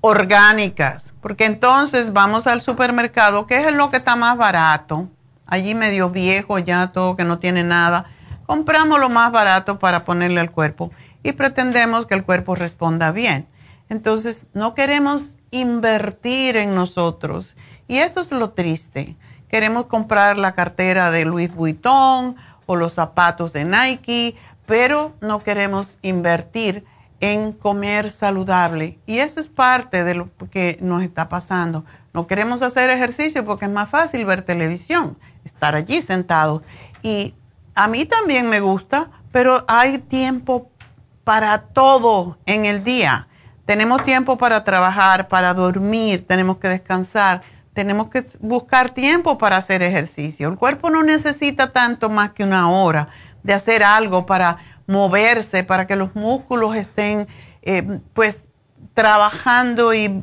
orgánicas, porque entonces vamos al supermercado, que es lo que está más barato, allí medio viejo ya, todo que no tiene nada, compramos lo más barato para ponerle al cuerpo y pretendemos que el cuerpo responda bien. Entonces, no queremos invertir en nosotros y eso es lo triste. Queremos comprar la cartera de Louis Vuitton o los zapatos de Nike, pero no queremos invertir en comer saludable. Y eso es parte de lo que nos está pasando. No queremos hacer ejercicio porque es más fácil ver televisión, estar allí sentado. Y a mí también me gusta, pero hay tiempo para todo en el día. Tenemos tiempo para trabajar, para dormir, tenemos que descansar, tenemos que buscar tiempo para hacer ejercicio. El cuerpo no necesita tanto más que una hora de hacer algo para moverse, para que los músculos estén eh, pues trabajando y,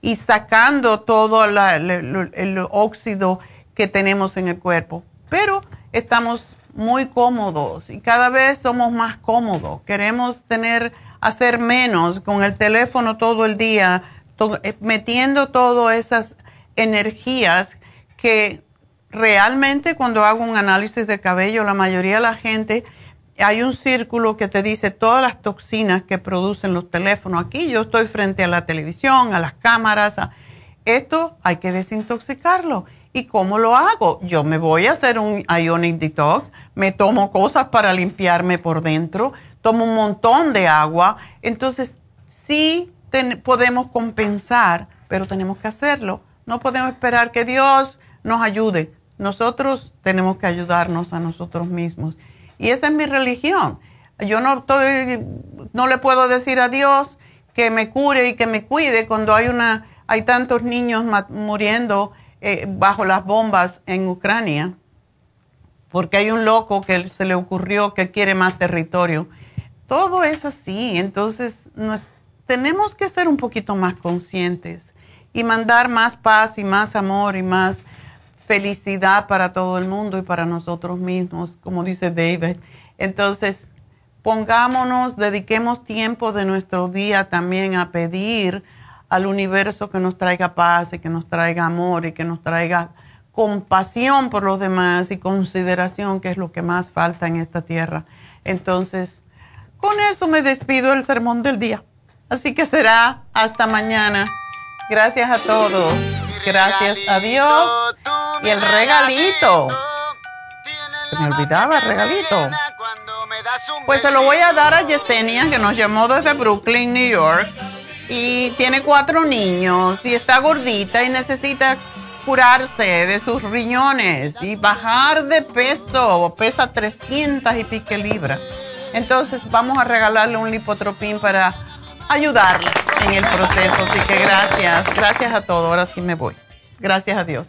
y sacando todo el, óxido que tenemos en el cuerpo. Pero estamos muy cómodos y cada vez somos más cómodos. Queremos tener, hacer menos con el teléfono todo el día, eh, metiendo todas esas energías que realmente cuando hago un análisis de cabello, la mayoría de la gente hay un círculo que te dice todas las toxinas que producen los teléfonos. Aquí yo estoy frente a la televisión, a las cámaras. Esto hay que desintoxicarlo. ¿Y cómo lo hago? Yo me voy a hacer un ionic detox, me tomo cosas para limpiarme por dentro, toma un montón de agua. Entonces, sí podemos compensar, pero tenemos que hacerlo. No podemos esperar que Dios nos ayude. Nosotros tenemos que ayudarnos a nosotros mismos. Y esa es mi religión. Yo no, estoy, no le puedo decir a Dios que me cure y que me cuide cuando hay, una, hay tantos niños muriendo eh, bajo las bombas en Ucrania, porque hay un loco que se le ocurrió que quiere más territorio. Todo es así, entonces tenemos que ser un poquito más conscientes y mandar más paz y más amor y más felicidad para todo el mundo y para nosotros mismos, como dice David. Entonces, pongámonos, dediquemos tiempo de nuestro día también a pedir al universo que nos traiga paz y que nos traiga amor y que nos traiga compasión por los demás y consideración, que es lo que más falta en esta tierra. Entonces, con eso me despido el sermón del día. Así que será hasta mañana. Gracias a todos. Gracias a Dios. Y el regalito. Se me olvidaba el regalito. Pues se lo voy a dar a Yesenia, que nos llamó desde Brooklyn, New York. Y tiene cuatro niños y está gordita y necesita curarse de sus riñones y bajar de peso. Pesa 300 y pique libras. Entonces vamos a regalarle un lipotropín para ayudarle en el proceso. Así que gracias, gracias a todos. Ahora sí me voy. Gracias a Dios.